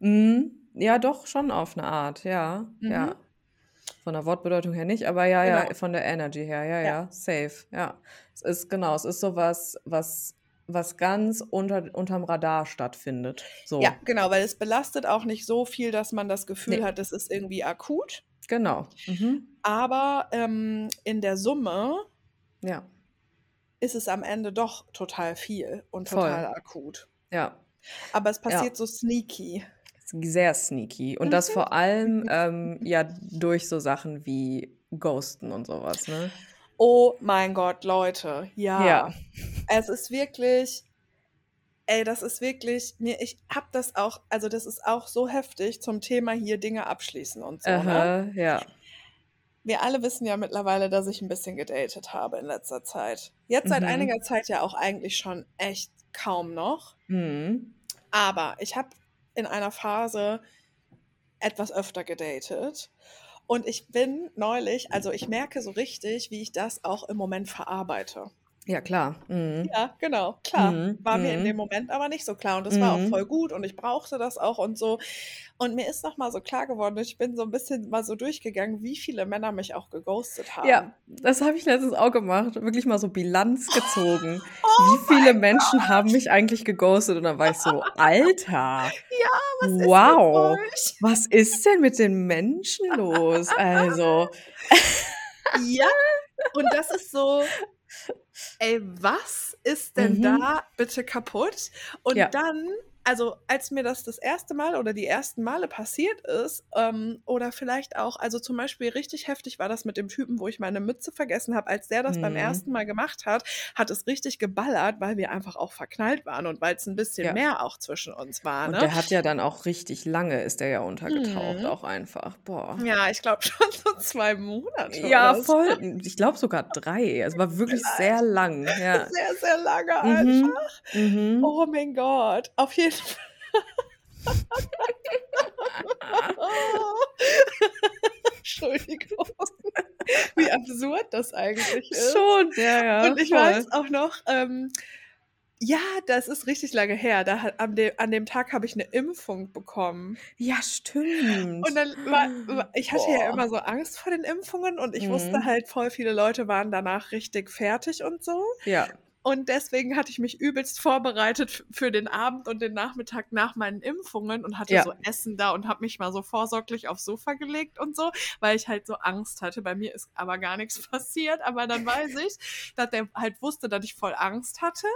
mm, ja, doch, schon auf eine Art, ja, Mhm. ja. Von der Wortbedeutung her nicht, aber ja, ja, Genau. von der Energy her, ja, Ja. ja, safe, ja. Es ist, genau, es ist sowas, was, was ganz unter, unterm Radar stattfindet. Ja, So, genau, weil es belastet auch nicht so viel, dass man das Gefühl nee, hat, es ist irgendwie akut. genau, mhm. Aber ähm, in der Summe Ja, ist es am Ende doch total viel und voll, total akut. ja, Aber es ja. passiert so sneaky. Sehr sneaky. Und das vor allem ähm, ja durch so Sachen wie Ghosten und sowas, ne? Oh mein Gott, Leute, Ja, ja. Es ist wirklich, ey, das ist wirklich, mir, ich hab das auch, also das ist auch so heftig zum Thema hier Dinge abschließen und so, ne? aha, ja, Wir alle wissen ja mittlerweile, dass ich ein bisschen gedatet habe in letzter Zeit. Jetzt seit mhm, einiger Zeit ja auch eigentlich schon echt kaum noch. mhm, Aber ich habe in einer Phase etwas öfter gedatet. Und ich bin neulich, also ich merke so richtig, wie ich das auch im Moment verarbeite. Ja, klar, mhm, Ja, genau, klar. mhm, War mir in dem mhm, Moment aber nicht so klar. Und das war auch mhm. voll gut und ich brauchte das auch und so. Und mir ist nochmal so klar geworden, ich bin so ein bisschen mal so durchgegangen, wie viele Männer mich auch geghostet Ja, haben. das habe ich letztens auch gemacht. Wirklich mal so Bilanz gezogen. Oh Wie viele Menschen Gott! haben mich eigentlich geghostet? Und dann war ich so, Alter, Ja, was ist mit wow, was ist denn mit den Menschen los? Also, Ja, und das ist so, ey, was ist denn mhm, da bitte kaputt? Und ja, dann also als mir das das erste Mal oder die ersten Male passiert ist, ähm, oder vielleicht auch, also zum Beispiel richtig heftig war das mit dem Typen, wo ich meine Mütze vergessen habe, als der das beim Mhm. ersten Mal gemacht hat, hat es richtig geballert, weil wir einfach auch verknallt waren und weil es ein bisschen Ja. mehr auch zwischen uns war, Und ne? der hat ja dann auch richtig lange, ist der ja untergetaucht, Mhm. auch einfach. Boah. Ja, ich glaube schon so zwei Monate Ja, oder so. voll. Ich glaube sogar drei. Es war wirklich sehr lang. Ja. Sehr, sehr lange Mhm. einfach. Mhm. Oh mein Gott. Auf jeden Entschuldigung. Wie absurd das eigentlich ist. Schon, ja, ja. Und ich voll. weiß auch noch, ähm, ja, das ist richtig lange her. Da hat, an, dem, an dem Tag habe ich eine Impfung bekommen. Ja, stimmt. Und dann war, ich hatte ja Boah. immer so Angst vor den Impfungen und ich wusste Mhm. halt, voll viele Leute waren danach richtig fertig und so. Ja. Und deswegen hatte ich mich übelst vorbereitet für den Abend und den Nachmittag nach meinen Impfungen und hatte Ja. so Essen da und habe mich mal so vorsorglich aufs Sofa gelegt und so, weil ich halt so Angst hatte. Bei mir ist aber gar nichts passiert, aber dann weiß ich, dass der halt wusste, dass ich voll Angst hatte.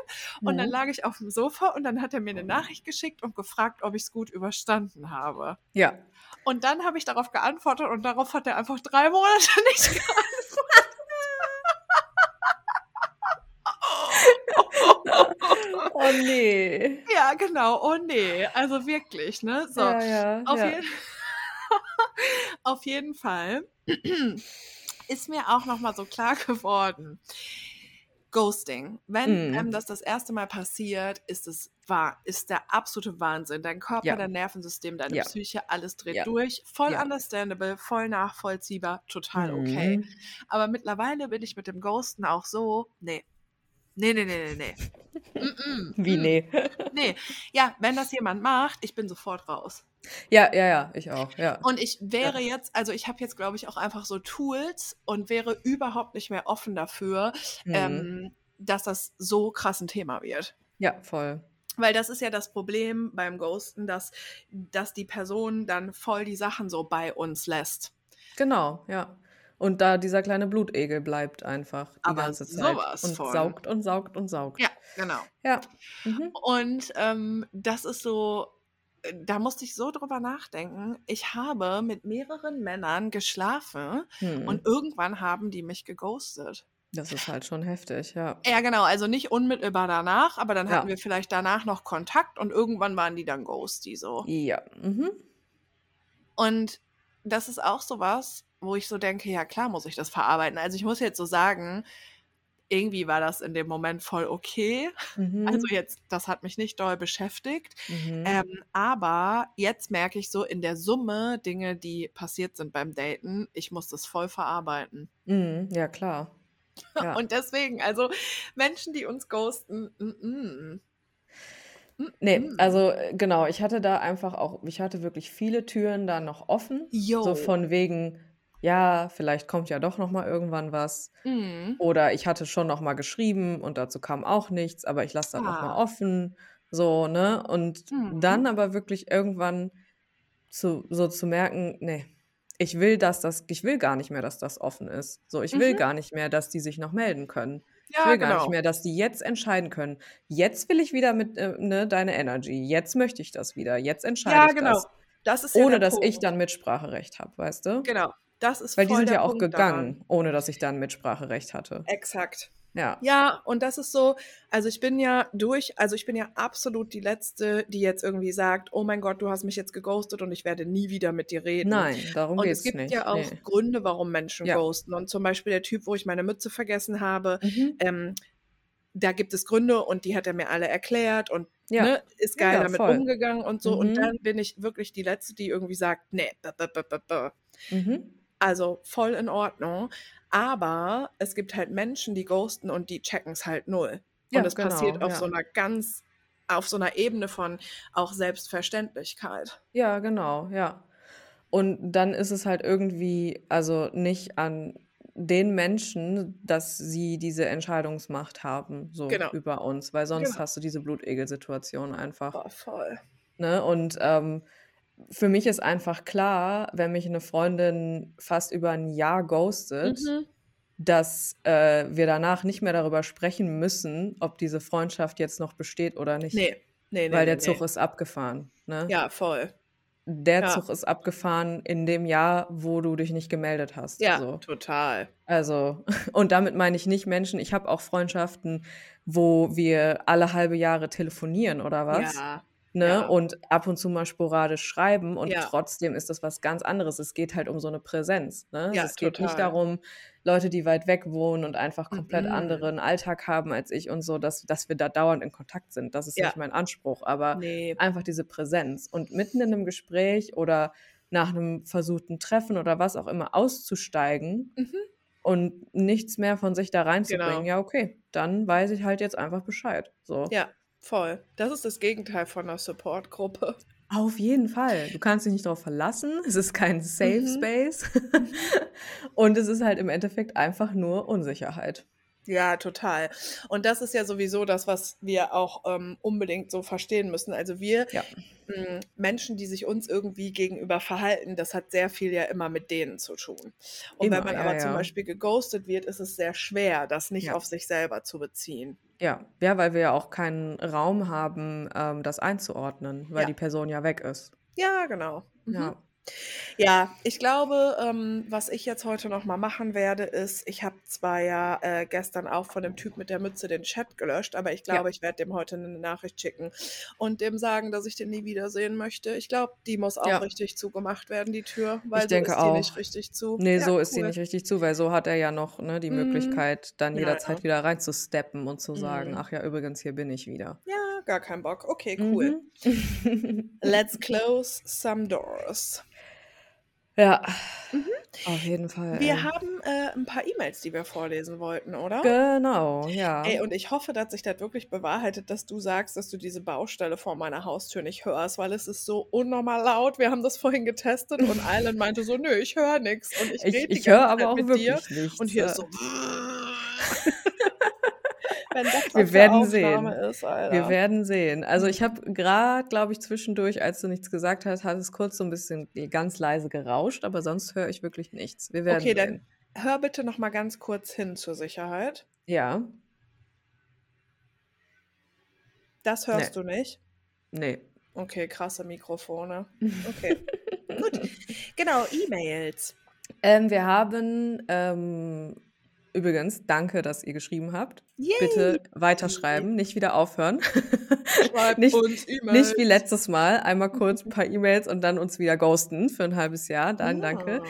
Und dann Mhm. lag ich auf dem Sofa und dann hat er mir eine Nachricht geschickt und gefragt, ob ich es gut überstanden habe. Ja. Und dann habe ich darauf geantwortet und darauf hat er einfach drei Monate nicht geantwortet. Oh nee. Ja, genau. Oh nee. Also wirklich, ne? So. Ja, ja. Auf, ja. jeden auf jeden Fall ist mir auch noch mal so klar geworden. Ghosting. Wenn Mm. ähm, das das erste Mal passiert, ist es wahr, ist der absolute Wahnsinn. Dein Körper, Ja. dein Nervensystem, deine Ja. Psyche, alles dreht Ja. durch. Voll understandable, voll nachvollziehbar, total okay. Mhm. Aber mittlerweile bin ich mit dem Ghosten auch so, nee. Nee, nee, nee, nee, nee. Mm-mm. Wie Mm. nee. Nee. Ja, wenn das jemand macht, ich bin sofort raus. Ja, ja, ja, ich auch, ja. Und ich wäre jetzt, also ich habe jetzt, glaube ich, auch einfach so Tools und wäre überhaupt nicht mehr offen dafür, Mhm. ähm, dass das so krass ein Thema wird. Ja, voll. Weil das ist ja das Problem beim Ghosten, dass, dass die Person dann voll die Sachen so bei uns lässt. Genau, ja. Und da dieser kleine Blutegel bleibt einfach die Aber ganze Zeit. sowas Und von. saugt und saugt und saugt. Ja, genau. Ja. Mhm. Und ähm, das ist so, äh, da musste ich so drüber nachdenken. Ich habe mit mehreren Männern geschlafen Hm. und irgendwann haben die mich geghostet. Das ist halt schon heftig, ja. Ja, genau, also nicht unmittelbar danach, aber dann hatten Ja. wir vielleicht danach noch Kontakt und irgendwann waren die dann ghosty so. Ja. Mhm. Und das ist auch so was, wo ich so denke, ja klar muss ich das verarbeiten. Also ich muss jetzt so sagen, irgendwie war das in dem Moment voll okay. Mhm. Also jetzt, das hat mich nicht doll beschäftigt. mhm. Ähm, aber jetzt merke ich so in der Summe Dinge, die passiert sind beim Daten, ich muss das voll verarbeiten. Mhm. Ja, klar. Ja. Und deswegen, also Menschen, die uns ghosten, mm. Nee, also äh, genau, ich hatte da einfach auch, ich hatte wirklich viele Türen da noch offen. Yo. So von wegen, ja, vielleicht kommt ja doch noch mal irgendwann was. Mm. Oder ich hatte schon noch mal geschrieben und dazu kam auch nichts, aber ich lasse das noch mal Ah. offen. So, ne? Und Mhm. dann aber wirklich irgendwann zu, so zu merken, nee, ich will, dass das, ich will gar nicht mehr, dass das offen ist. So, ich will Mhm. gar nicht mehr, dass die sich noch melden können. Ich Ja, will gar genau. nicht mehr, dass die jetzt entscheiden können. Jetzt will ich wieder mit, äh, ne, deine Energy. Jetzt möchte ich das wieder. Jetzt entscheide Ja, ich genau. das. Das ist ja Ohne dass ich Punkt. dann Mitspracherecht habe, weißt du? Genau. Das ist Weil die sind ja auch Punkt daran. gegangen, ohne dass ich dann Mitspracherecht hatte. Exakt. Ja. Ja, und das ist so, also ich bin ja durch, also ich bin ja absolut die Letzte, die jetzt irgendwie sagt, oh mein Gott, du hast mich jetzt geghostet und ich werde nie wieder mit dir reden. Nein, darum Und geht's es gibt nicht. ja auch Nee. Gründe, warum Menschen Ja. ghosten. Und zum Beispiel der Typ, wo ich meine Mütze vergessen habe, Mhm. ähm, da gibt es Gründe und die hat er mir alle erklärt und Ja. ne, ist geil ja, damit voll. umgegangen und so. Und Mhm. dann bin ich wirklich die Letzte, die irgendwie sagt, nee, -b -b -b. Mhm. Also voll in Ordnung. Aber es gibt halt Menschen, die ghosten und die checken es halt null. Ja, und es passiert genau, auf ja. so einer ganz, auf so einer Ebene von auch Selbstverständlichkeit. Ja, genau, ja. Und dann ist es halt irgendwie, also nicht an den Menschen, dass sie diese Entscheidungsmacht haben, so Genau. über uns, weil sonst Genau. hast du diese Blutegel-Situation einfach. Boah, voll. Ne? Und ähm, für mich ist einfach klar, wenn mich eine Freundin fast über ein Jahr ghostet, Mhm. dass äh, wir danach nicht mehr darüber sprechen müssen, ob diese Freundschaft jetzt noch besteht oder nicht. Nee, Nee, nee, weil nee, der nee. Zug ist abgefahren. Ne? Ja, voll. Der Ja. Zug ist abgefahren in dem Jahr, wo du dich nicht gemeldet hast. Ja, So. total. Also, und damit meine ich nicht Menschen. Ich habe auch Freundschaften, wo wir alle halbe Jahre telefonieren oder was. Ja, Ne? ja. Und ab und zu mal sporadisch schreiben und Ja. trotzdem ist das was ganz anderes. Es geht halt um so eine Präsenz. Ne? Ja, es geht nicht total. darum, Leute, die weit weg wohnen und einfach komplett Mhm. anderen Alltag haben als ich und so, dass, dass wir da dauernd in Kontakt sind. Das ist nicht mein Anspruch, aber nee. einfach diese Präsenz. Und mitten in einem Gespräch oder nach einem versuchten Treffen oder was auch immer auszusteigen Mhm. und nichts mehr von sich da reinzubringen, Genau. ja, okay, dann weiß ich halt jetzt einfach Bescheid. So. Ja, voll. Das ist das Gegenteil von einer Supportgruppe. Auf jeden Fall. Du kannst dich nicht darauf verlassen. Es ist kein Safe Mhm. Space. und es ist halt im Endeffekt einfach nur Unsicherheit. Ja, total. Und das ist ja sowieso das, was wir auch ähm, unbedingt so verstehen müssen. Also wir Ja. mh, Menschen, die sich uns irgendwie gegenüber verhalten, das hat sehr viel ja immer mit denen zu tun. Und Immer, wenn man ja, aber zum ja. Beispiel geghostet wird, ist es sehr schwer, das nicht auf sich selber zu beziehen. Ja, ja, weil wir ja auch keinen Raum haben, ähm, das einzuordnen, weil die Person ja weg ist. Ja, genau. Mhm. Ja. Ja, ich glaube, ähm, was ich jetzt heute noch mal machen werde, ist, ich habe zwar ja äh, gestern auch von dem Typ mit der Mütze den Chat gelöscht, aber ich Ja. glaube, ich werde dem heute eine Nachricht schicken und dem sagen, dass ich den nie wiedersehen möchte. Ich glaube, die muss auch Ja. richtig zugemacht werden, die Tür, weil Ich denke so ist die nicht auch. richtig zu. Nee, Ja, so ist sie cool. nicht richtig zu, weil so hat er ja noch ne, die Mhm. Möglichkeit, dann Ja, jederzeit ja. wieder reinzusteppen und zu sagen, Mhm. ach ja, übrigens, hier bin ich wieder. Ja, gar kein Bock. Okay, cool. Mhm. Let's close some doors. Ja, Mhm. auf jeden Fall. Wir ey. haben äh, ein paar E-Mails, die wir vorlesen wollten, oder? Genau, ja. Ey, und ich hoffe, dass sich das wirklich bewahrheitet, dass du sagst, dass du diese Baustelle vor meiner Haustür nicht hörst, weil es ist so unnormal laut. Wir haben das vorhin getestet und Island meinte so, nö, ich höre nichts. Und ich Ich, rede die ich höre aber auch mit wirklich dir nichts. und hier ist so. Wenn das Wir werden sehen. ist, Alter. Wir werden sehen. Also ich Mhm. habe gerade, glaube ich, zwischendurch, als du nichts gesagt hast, hat es kurz so ein bisschen ganz leise gerauscht, aber sonst höre ich wirklich nichts. Wir werden Okay, sehen. dann hör bitte noch mal ganz kurz hin zur Sicherheit. Ja, Das nee, hörst du nicht? nee. Okay, krasse Mikrofone. Okay, gut. Genau, E-Mails. Ähm, wir haben ähm, übrigens, danke, dass ihr geschrieben habt. Yay! Bitte weiterschreiben, nicht wieder aufhören. Schreibt nicht, uns nicht wie E-Mails. letztes Mal, einmal kurz ein paar E-Mails und dann uns wieder ghosten für ein halbes Jahr. Dann danke. Ja.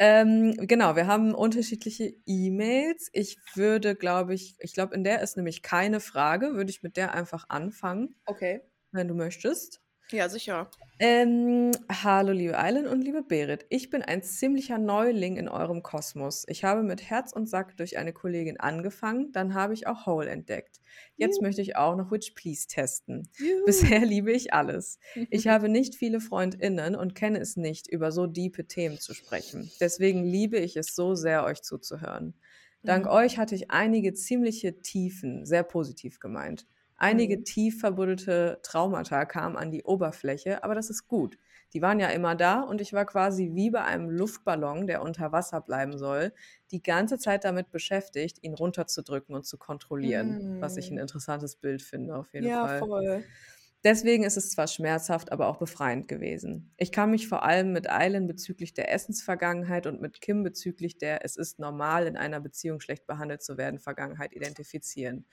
Ähm, genau, wir haben unterschiedliche E-Mails. Ich würde, glaube ich, ich glaube, in der ist nämlich keine Frage, würde ich mit der einfach anfangen, Okay. wenn du möchtest. Ja, sicher. Ähm, hallo liebe Eilen und liebe Berit. Ich bin ein ziemlicher Neuling in eurem Kosmos. Ich habe mit Herz und Sack durch eine Kollegin angefangen, dann habe ich auch Hole entdeckt. Jetzt Juhu. möchte ich auch noch Witch Please testen. Juhu. Bisher liebe ich alles. Ich habe nicht viele FreundInnen und kenne es nicht, über so diepe Themen zu sprechen. Deswegen liebe ich es so sehr, euch zuzuhören. Dank Mhm. euch hatte ich einige ziemliche Tiefen, sehr positiv gemeint. Einige Mhm. tief verbuddelte Traumata kamen an die Oberfläche, aber das ist gut. Die waren ja immer da und ich war quasi wie bei einem Luftballon, der unter Wasser bleiben soll, die ganze Zeit damit beschäftigt, ihn runterzudrücken und zu kontrollieren, was ich ein Mhm. interessantes Bild finde, auf jeden Ja, Fall. voll. Deswegen ist es zwar schmerzhaft, aber auch befreiend gewesen. Ich kann mich vor allem mit Eilen bezüglich der Essensvergangenheit und mit Kim bezüglich der Es ist normal, in einer Beziehung schlecht behandelt zu werden, Vergangenheit identifizieren.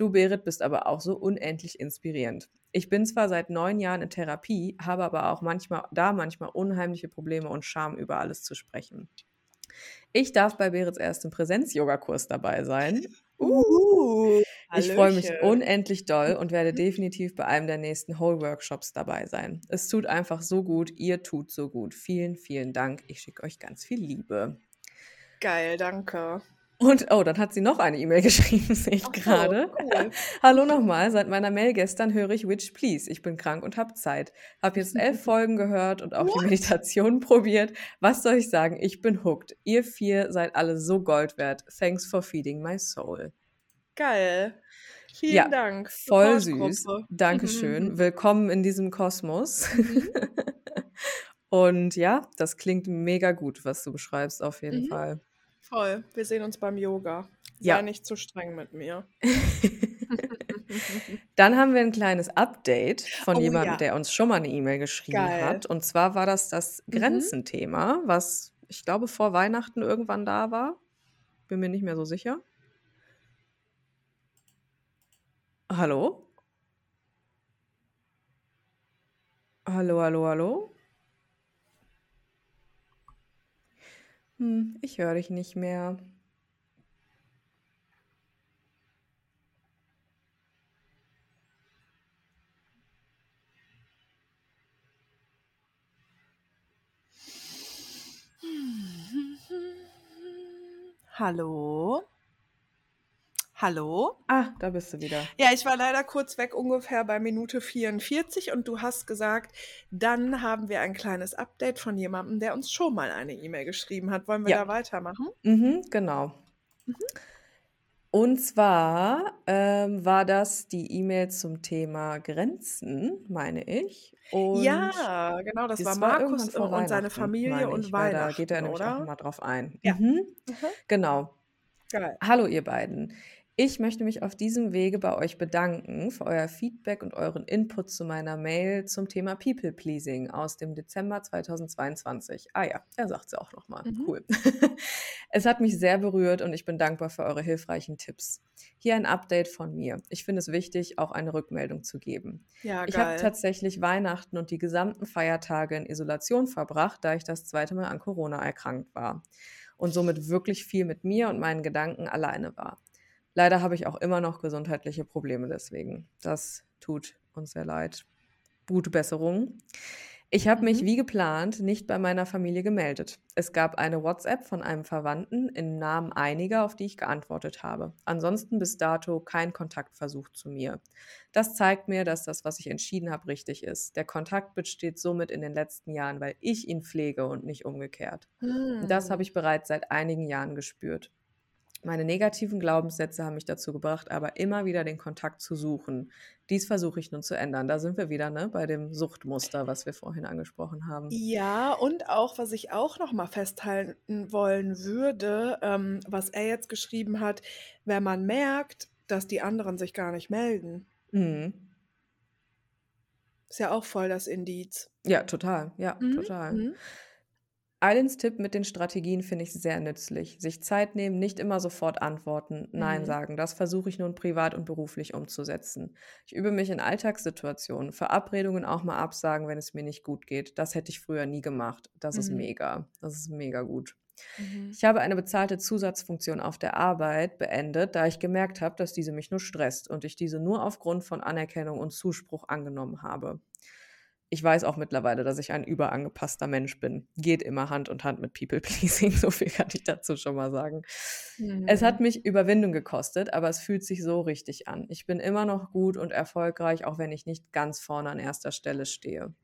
Du, Berit, bist aber auch so unendlich inspirierend. Ich bin zwar seit neun Jahren in Therapie, habe aber auch manchmal da manchmal unheimliche Probleme und Scham, über alles zu sprechen. Ich darf bei Berits ersten Präsenz-Yoga-Kurs dabei sein. Uh, Ich freue mich unendlich doll und werde definitiv bei einem der nächsten Whole-Workshops dabei sein. Es tut einfach so gut, ihr tut so gut. Vielen, vielen Dank. Ich schicke euch ganz viel Liebe. Geil, danke. Und, oh, dann hat sie noch eine E-Mail geschrieben, sehe ich so, gerade. cool. Hallo nochmal, seit meiner Mail gestern höre ich Witch Please. Ich bin krank und habe Zeit. Hab jetzt elf Folgen gehört und auch die What? Meditation probiert. Was soll ich sagen? Ich bin hooked. Ihr vier seid alle so Gold wert. Thanks for feeding my soul. Geil. Vielen Ja, Dank. Voll süß. Dankeschön. Willkommen in diesem Kosmos. Mhm. Und ja, das klingt mega gut, was du beschreibst, auf jeden Mhm. Fall. Voll. Wir sehen uns beim Yoga. Sei Ja. nicht zu streng mit mir. Dann haben wir ein kleines Update von Oh jemandem, ja. der uns schon mal eine E-Mail geschrieben Geil. hat. Und zwar war das das Mhm. Grenzenthema, was ich glaube vor Weihnachten irgendwann da war. Bin mir nicht mehr so sicher. Hallo? Hallo, hallo, hallo? Hm, ich höre dich nicht mehr. Hallo? Hallo? Ah, da bist du wieder. Ja, ich war leider kurz weg, ungefähr bei Minute 44 und du hast gesagt, dann haben wir ein kleines Update von jemandem, der uns schon mal eine E-Mail geschrieben hat. Wollen wir Ja. da weitermachen? Mhm, genau. Mhm. Und zwar ähm, war das die E-Mail zum Thema Grenzen, meine ich. Und Ja, genau, das, war war Markus vor und seine Weihnachten, Familie und ich, weil da Weihnachten, geht er nämlich auch oder? mal drauf ein. Ja. Mhm, Mhm. genau. Geil. Hallo ihr beiden. Ich möchte mich auf diesem Wege bei euch bedanken für euer Feedback und euren Input zu meiner Mail zum Thema People Pleasing aus dem Dezember 2022. Ah ja, er sagt es auch nochmal. Mhm. Cool. es hat mich sehr berührt und ich bin dankbar für eure hilfreichen Tipps. Hier ein Update von mir. Ich finde es wichtig, auch eine Rückmeldung zu geben. Ja, Ich habe tatsächlich Weihnachten und die gesamten Feiertage in Isolation verbracht, da ich das zweite Mal an Corona erkrankt war und somit wirklich viel mit mir und meinen Gedanken alleine war. Leider habe ich auch immer noch gesundheitliche Probleme deswegen. Das tut uns sehr leid. Gute Besserung. Ich habe mich Mhm. wie geplant nicht bei meiner Familie gemeldet. Es gab eine WhatsApp von einem Verwandten im Namen einiger, auf die ich geantwortet habe. Ansonsten bis dato kein Kontaktversuch zu mir. Das zeigt mir, dass das, was ich entschieden habe, richtig ist. Der Kontakt besteht somit in den letzten Jahren, weil ich ihn pflege und nicht umgekehrt. Und das habe Hm. ich bereits seit einigen Jahren gespürt. Meine negativen Glaubenssätze haben mich dazu gebracht, aber immer wieder den Kontakt zu suchen. Dies versuche ich nun zu ändern. Da sind wir wieder ne, bei dem Suchtmuster, was wir vorhin angesprochen haben. Ja, und auch, was ich auch noch mal festhalten wollen würde, ähm, was er jetzt geschrieben hat, wenn man merkt, dass die anderen sich gar nicht melden, Mhm. ist ja auch voll das Indiz. Ja, total. Ja, Mhm. total. Mhm. Eilins Tipp mit den Strategien finde ich sehr nützlich. Sich Zeit nehmen, nicht immer sofort antworten, Nein Mhm. sagen. Das versuche ich nun privat und beruflich umzusetzen. Ich übe mich in Alltagssituationen, Verabredungen auch mal absagen, wenn es mir nicht gut geht. Das hätte ich früher nie gemacht. Das ist Mhm. mega. Das ist mega gut. Mhm. Ich habe eine bezahlte Zusatzfunktion auf der Arbeit beendet, da ich gemerkt habe, dass diese mich nur stresst und ich diese nur aufgrund von Anerkennung und Zuspruch angenommen habe. Ich weiß auch mittlerweile, dass ich ein überangepasster Mensch bin. Geht immer Hand in Hand mit People Pleasing, so viel kann ich dazu schon mal sagen. Es hat Mhm. mich Überwindung gekostet, aber es fühlt sich so richtig an. Ich bin immer noch gut und erfolgreich, auch wenn ich nicht ganz vorne an erster Stelle stehe.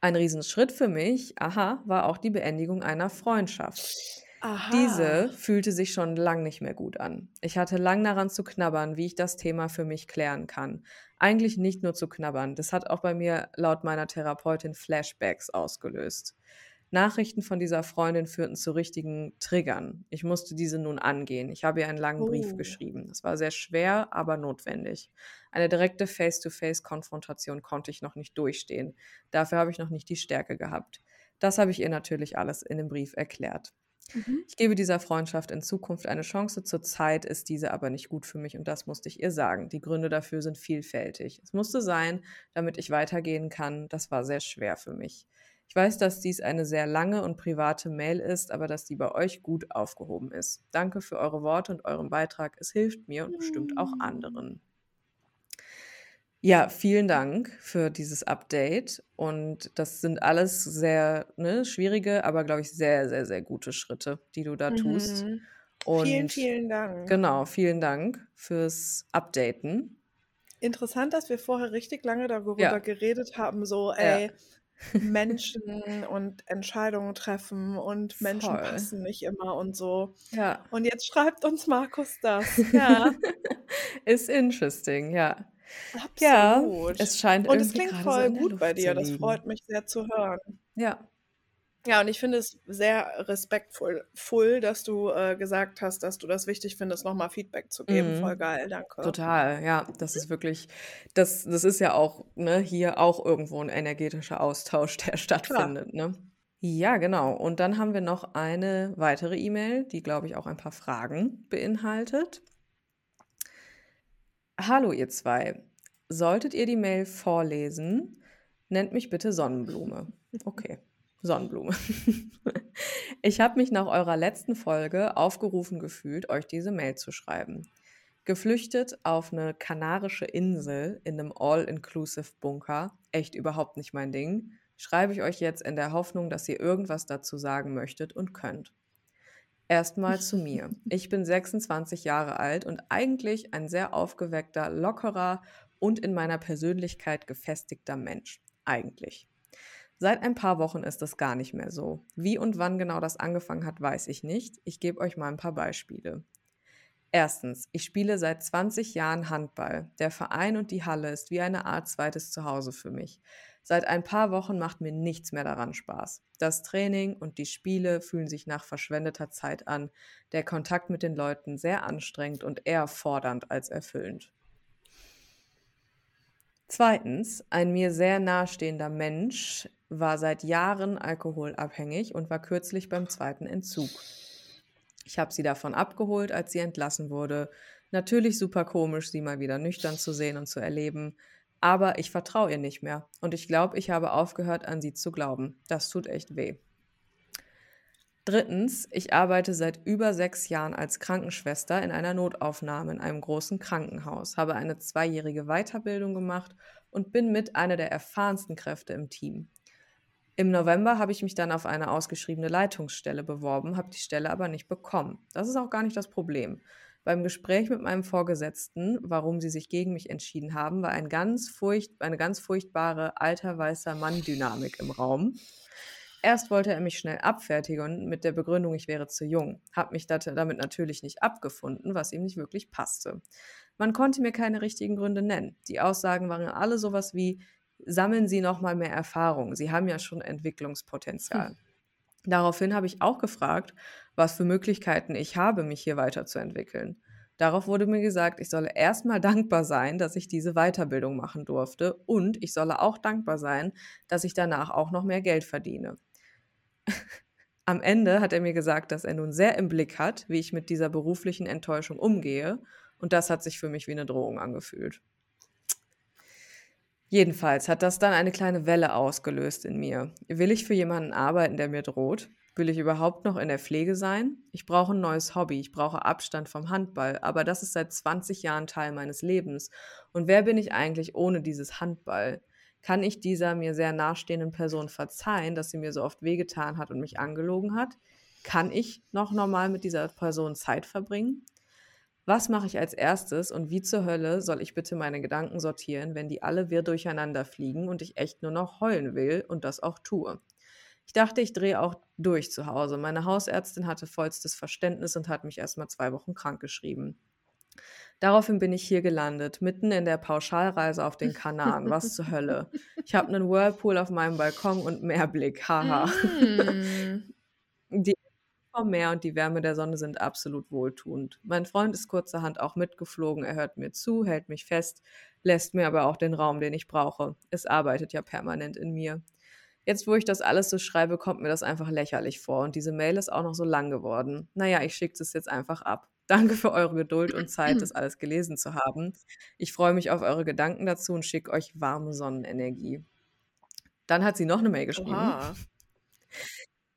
Ein Riesenschritt für mich, aha, war auch die Beendigung einer Freundschaft. Diese Aha. fühlte sich schon lang nicht mehr gut an. Ich hatte lang daran zu knabbern, wie ich das Thema für mich klären kann. Eigentlich nicht nur zu knabbern, das hat auch bei mir laut meiner Therapeutin Flashbacks ausgelöst. Nachrichten von dieser Freundin führten zu richtigen Triggern. Ich musste diese nun angehen. Ich habe ihr einen langen Brief Oh. geschrieben. Es war sehr schwer, aber notwendig. Eine direkte Face-to-Face-Konfrontation konnte ich noch nicht durchstehen. Dafür habe ich noch nicht die Stärke gehabt. Das habe ich ihr natürlich alles in dem Brief erklärt. Mhm. Ich gebe dieser Freundschaft in Zukunft eine Chance. Zurzeit ist diese aber nicht gut für mich und das musste ich ihr sagen. Die Gründe dafür sind vielfältig. Es musste sein, damit ich weitergehen kann. Das war sehr schwer für mich. Ich weiß, dass dies eine sehr lange und private Mail ist, aber dass die bei euch gut aufgehoben ist. Danke für eure Worte und euren Beitrag. Es hilft mir und bestimmt auch anderen. Ja, vielen Dank für dieses Update. Und das sind alles sehr ne, schwierige, aber glaube ich sehr, sehr, sehr gute Schritte, die du da tust. Mhm. Und Vielen, vielen Dank. genau, vielen Dank fürs Updaten. Interessant, dass wir vorher richtig lange darüber Ja. geredet haben, so, Ja. ey, Menschen und Entscheidungen treffen und Menschen Voll. passen nicht immer und so. Ja. Und jetzt schreibt uns Markus das. Ja, Ist interesting, ja. Ja, absolut. es scheint Und es klingt so voll der gut bei dir. Das freut mich sehr zu hören. Ja. Ja, und ich finde es sehr respektvoll, dass du äh, gesagt hast, dass du das wichtig findest, nochmal Feedback zu geben. Mhm. Voll geil, danke. Total, ja. Das ist wirklich, das, das ist ja auch ne, hier auch irgendwo ein energetischer Austausch, der stattfindet. Ne? Ja, genau. Und dann haben wir noch eine weitere E-Mail, die, glaube ich, auch ein paar Fragen beinhaltet. Hallo, ihr zwei. Solltet ihr die Mail vorlesen, nennt mich bitte Sonnenblume. Okay. Sonnenblume. ich habe mich nach eurer letzten Folge aufgerufen gefühlt, euch diese Mail zu schreiben. Geflüchtet auf eine kanarische Insel in einem All-Inclusive-Bunker, echt überhaupt nicht mein Ding, schreibe ich euch jetzt in der Hoffnung, dass ihr irgendwas dazu sagen möchtet und könnt. Erstmal zu mir. Ich bin 26 Jahre alt und eigentlich ein sehr aufgeweckter, lockerer und in meiner Persönlichkeit gefestigter Mensch. Eigentlich. Seit ein paar Wochen ist das gar nicht mehr so. Wie und wann genau das angefangen hat, weiß ich nicht. Ich gebe euch mal ein paar Beispiele. Erstens, ich spiele seit 20 Jahren Handball. Der Verein und die Halle ist wie eine Art zweites Zuhause für mich. Seit ein paar Wochen macht mir nichts mehr daran Spaß. Das Training und die Spiele fühlen sich nach verschwendeter Zeit an, der Kontakt mit den Leuten sehr anstrengend und eher fordernd als erfüllend. Zweitens, ein mir sehr nahestehender Mensch war seit Jahren alkoholabhängig und war kürzlich beim zweiten Entzug. Ich habe sie davon abgeholt, als sie entlassen wurde. Natürlich super komisch, sie mal wieder nüchtern zu sehen und zu erleben. Aber ich vertraue ihr nicht mehr. Und ich glaube, ich habe aufgehört, an sie zu glauben. Das tut echt weh. Drittens, ich arbeite seit über sechs Jahren als Krankenschwester in einer Notaufnahme in einem großen Krankenhaus, habe eine zweijährige Weiterbildung gemacht und bin mit einer der erfahrensten Kräfte im Team. Im November habe ich mich dann auf eine ausgeschriebene Leitungsstelle beworben, habe die Stelle aber nicht bekommen. Das ist auch gar nicht das Problem. Beim Gespräch mit meinem Vorgesetzten, warum sie sich gegen mich entschieden haben, war ein ganz furcht, eine ganz furchtbare alter weißer Mann-Dynamik im Raum. Erst wollte er mich schnell abfertigen mit der Begründung, ich wäre zu jung. Habe mich damit natürlich nicht abgefunden, was ihm nicht wirklich passte. Man konnte mir keine richtigen Gründe nennen. Die Aussagen waren alle sowas wie, sammeln Sie noch mal mehr Erfahrung. Sie haben ja schon Entwicklungspotenzial. Hm. Daraufhin habe ich auch gefragt, was für Möglichkeiten ich habe, mich hier weiterzuentwickeln. Darauf wurde mir gesagt, ich solle erstmal dankbar sein, dass ich diese Weiterbildung machen durfte und ich solle auch dankbar sein, dass ich danach auch noch mehr Geld verdiene. Am Ende hat er mir gesagt, dass er nun sehr im Blick hat, wie ich mit dieser beruflichen Enttäuschung umgehe und das hat sich für mich wie eine Drohung angefühlt. Jedenfalls hat das dann eine kleine Welle ausgelöst in mir. Will ich für jemanden arbeiten, der mir droht? Will ich überhaupt noch in der Pflege sein? Ich brauche ein neues Hobby, ich brauche Abstand vom Handball, aber das ist seit 20 Jahren Teil meines Lebens. Und wer bin ich eigentlich ohne dieses Handball? Kann ich dieser mir sehr nahestehenden Person verzeihen, dass sie mir so oft wehgetan hat und mich angelogen hat? Kann ich noch normal mit dieser Person Zeit verbringen? Was mache ich als erstes und wie zur Hölle soll ich bitte meine Gedanken sortieren, wenn die alle wirr durcheinander fliegen und ich echt nur noch heulen will und das auch tue? Ich dachte, ich drehe auch durch zu Hause. Meine Hausärztin hatte vollstes Verständnis und hat mich erst mal zwei Wochen krank geschrieben. Daraufhin bin ich hier gelandet, mitten in der Pauschalreise auf den Kanaren. Was zur Hölle. Ich habe einen Whirlpool auf meinem Balkon und Meerblick. Haha. Mm. Die vom Meer und die Wärme der Sonne sind absolut wohltuend. Mein Freund ist kurzerhand auch mitgeflogen, er hört mir zu, hält mich fest, lässt mir aber auch den Raum, den ich brauche. Es arbeitet ja permanent in mir. Jetzt, wo ich das alles so schreibe, kommt mir das einfach lächerlich vor und diese Mail ist auch noch so lang geworden. Naja, ich schicke es jetzt einfach ab. Danke für eure Geduld und Zeit, das alles gelesen zu haben. Ich freue mich auf eure Gedanken dazu und schicke euch warme Sonnenenergie. Dann hat sie noch eine Mail geschrieben. Oha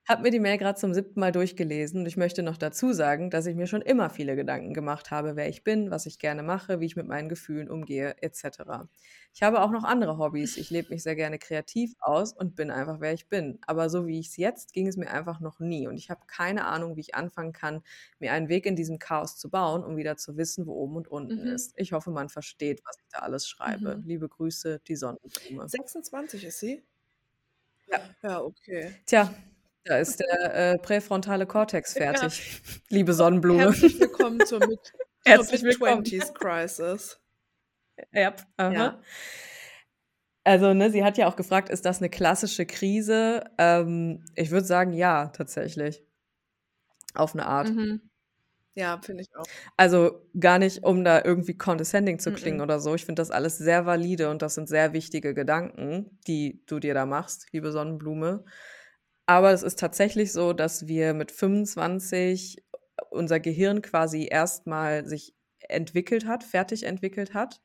habe mir die Mail gerade zum siebten Mal durchgelesen und ich möchte noch dazu sagen, dass ich mir schon immer viele Gedanken gemacht habe, wer ich bin, was ich gerne mache, wie ich mit meinen Gefühlen umgehe, etc. Ich habe auch noch andere Hobbys. Ich lebe mich sehr gerne kreativ aus und bin einfach, wer ich bin. Aber so wie ich es jetzt, ging es mir einfach noch nie und ich habe keine Ahnung, wie ich anfangen kann, mir einen Weg in diesem Chaos zu bauen, um wieder zu wissen, wo oben und unten mhm. ist. Ich hoffe, man versteht, was ich da alles schreibe. Mhm. Liebe Grüße, die Sonnenblume. 26 ist sie? Ja. Ja, okay. Tja, da ist der äh, präfrontale Kortex fertig, ja. liebe Sonnenblume. Herzlich willkommen zur Mid Herzlich willkommen. 20s Crisis. Ja, aha. Ja. Also, ne, sie hat ja auch gefragt, ist das eine klassische Krise? Ähm, ich würde sagen, ja, tatsächlich. Auf eine Art. Mhm. Ja, finde ich auch. Also, gar nicht, um da irgendwie condescending zu klingen Mhm. oder so. Ich finde das alles sehr valide und das sind sehr wichtige Gedanken, die du dir da machst, liebe Sonnenblume. Aber es ist tatsächlich so, dass wir mit 25 unser Gehirn quasi erstmal sich entwickelt hat, fertig entwickelt hat.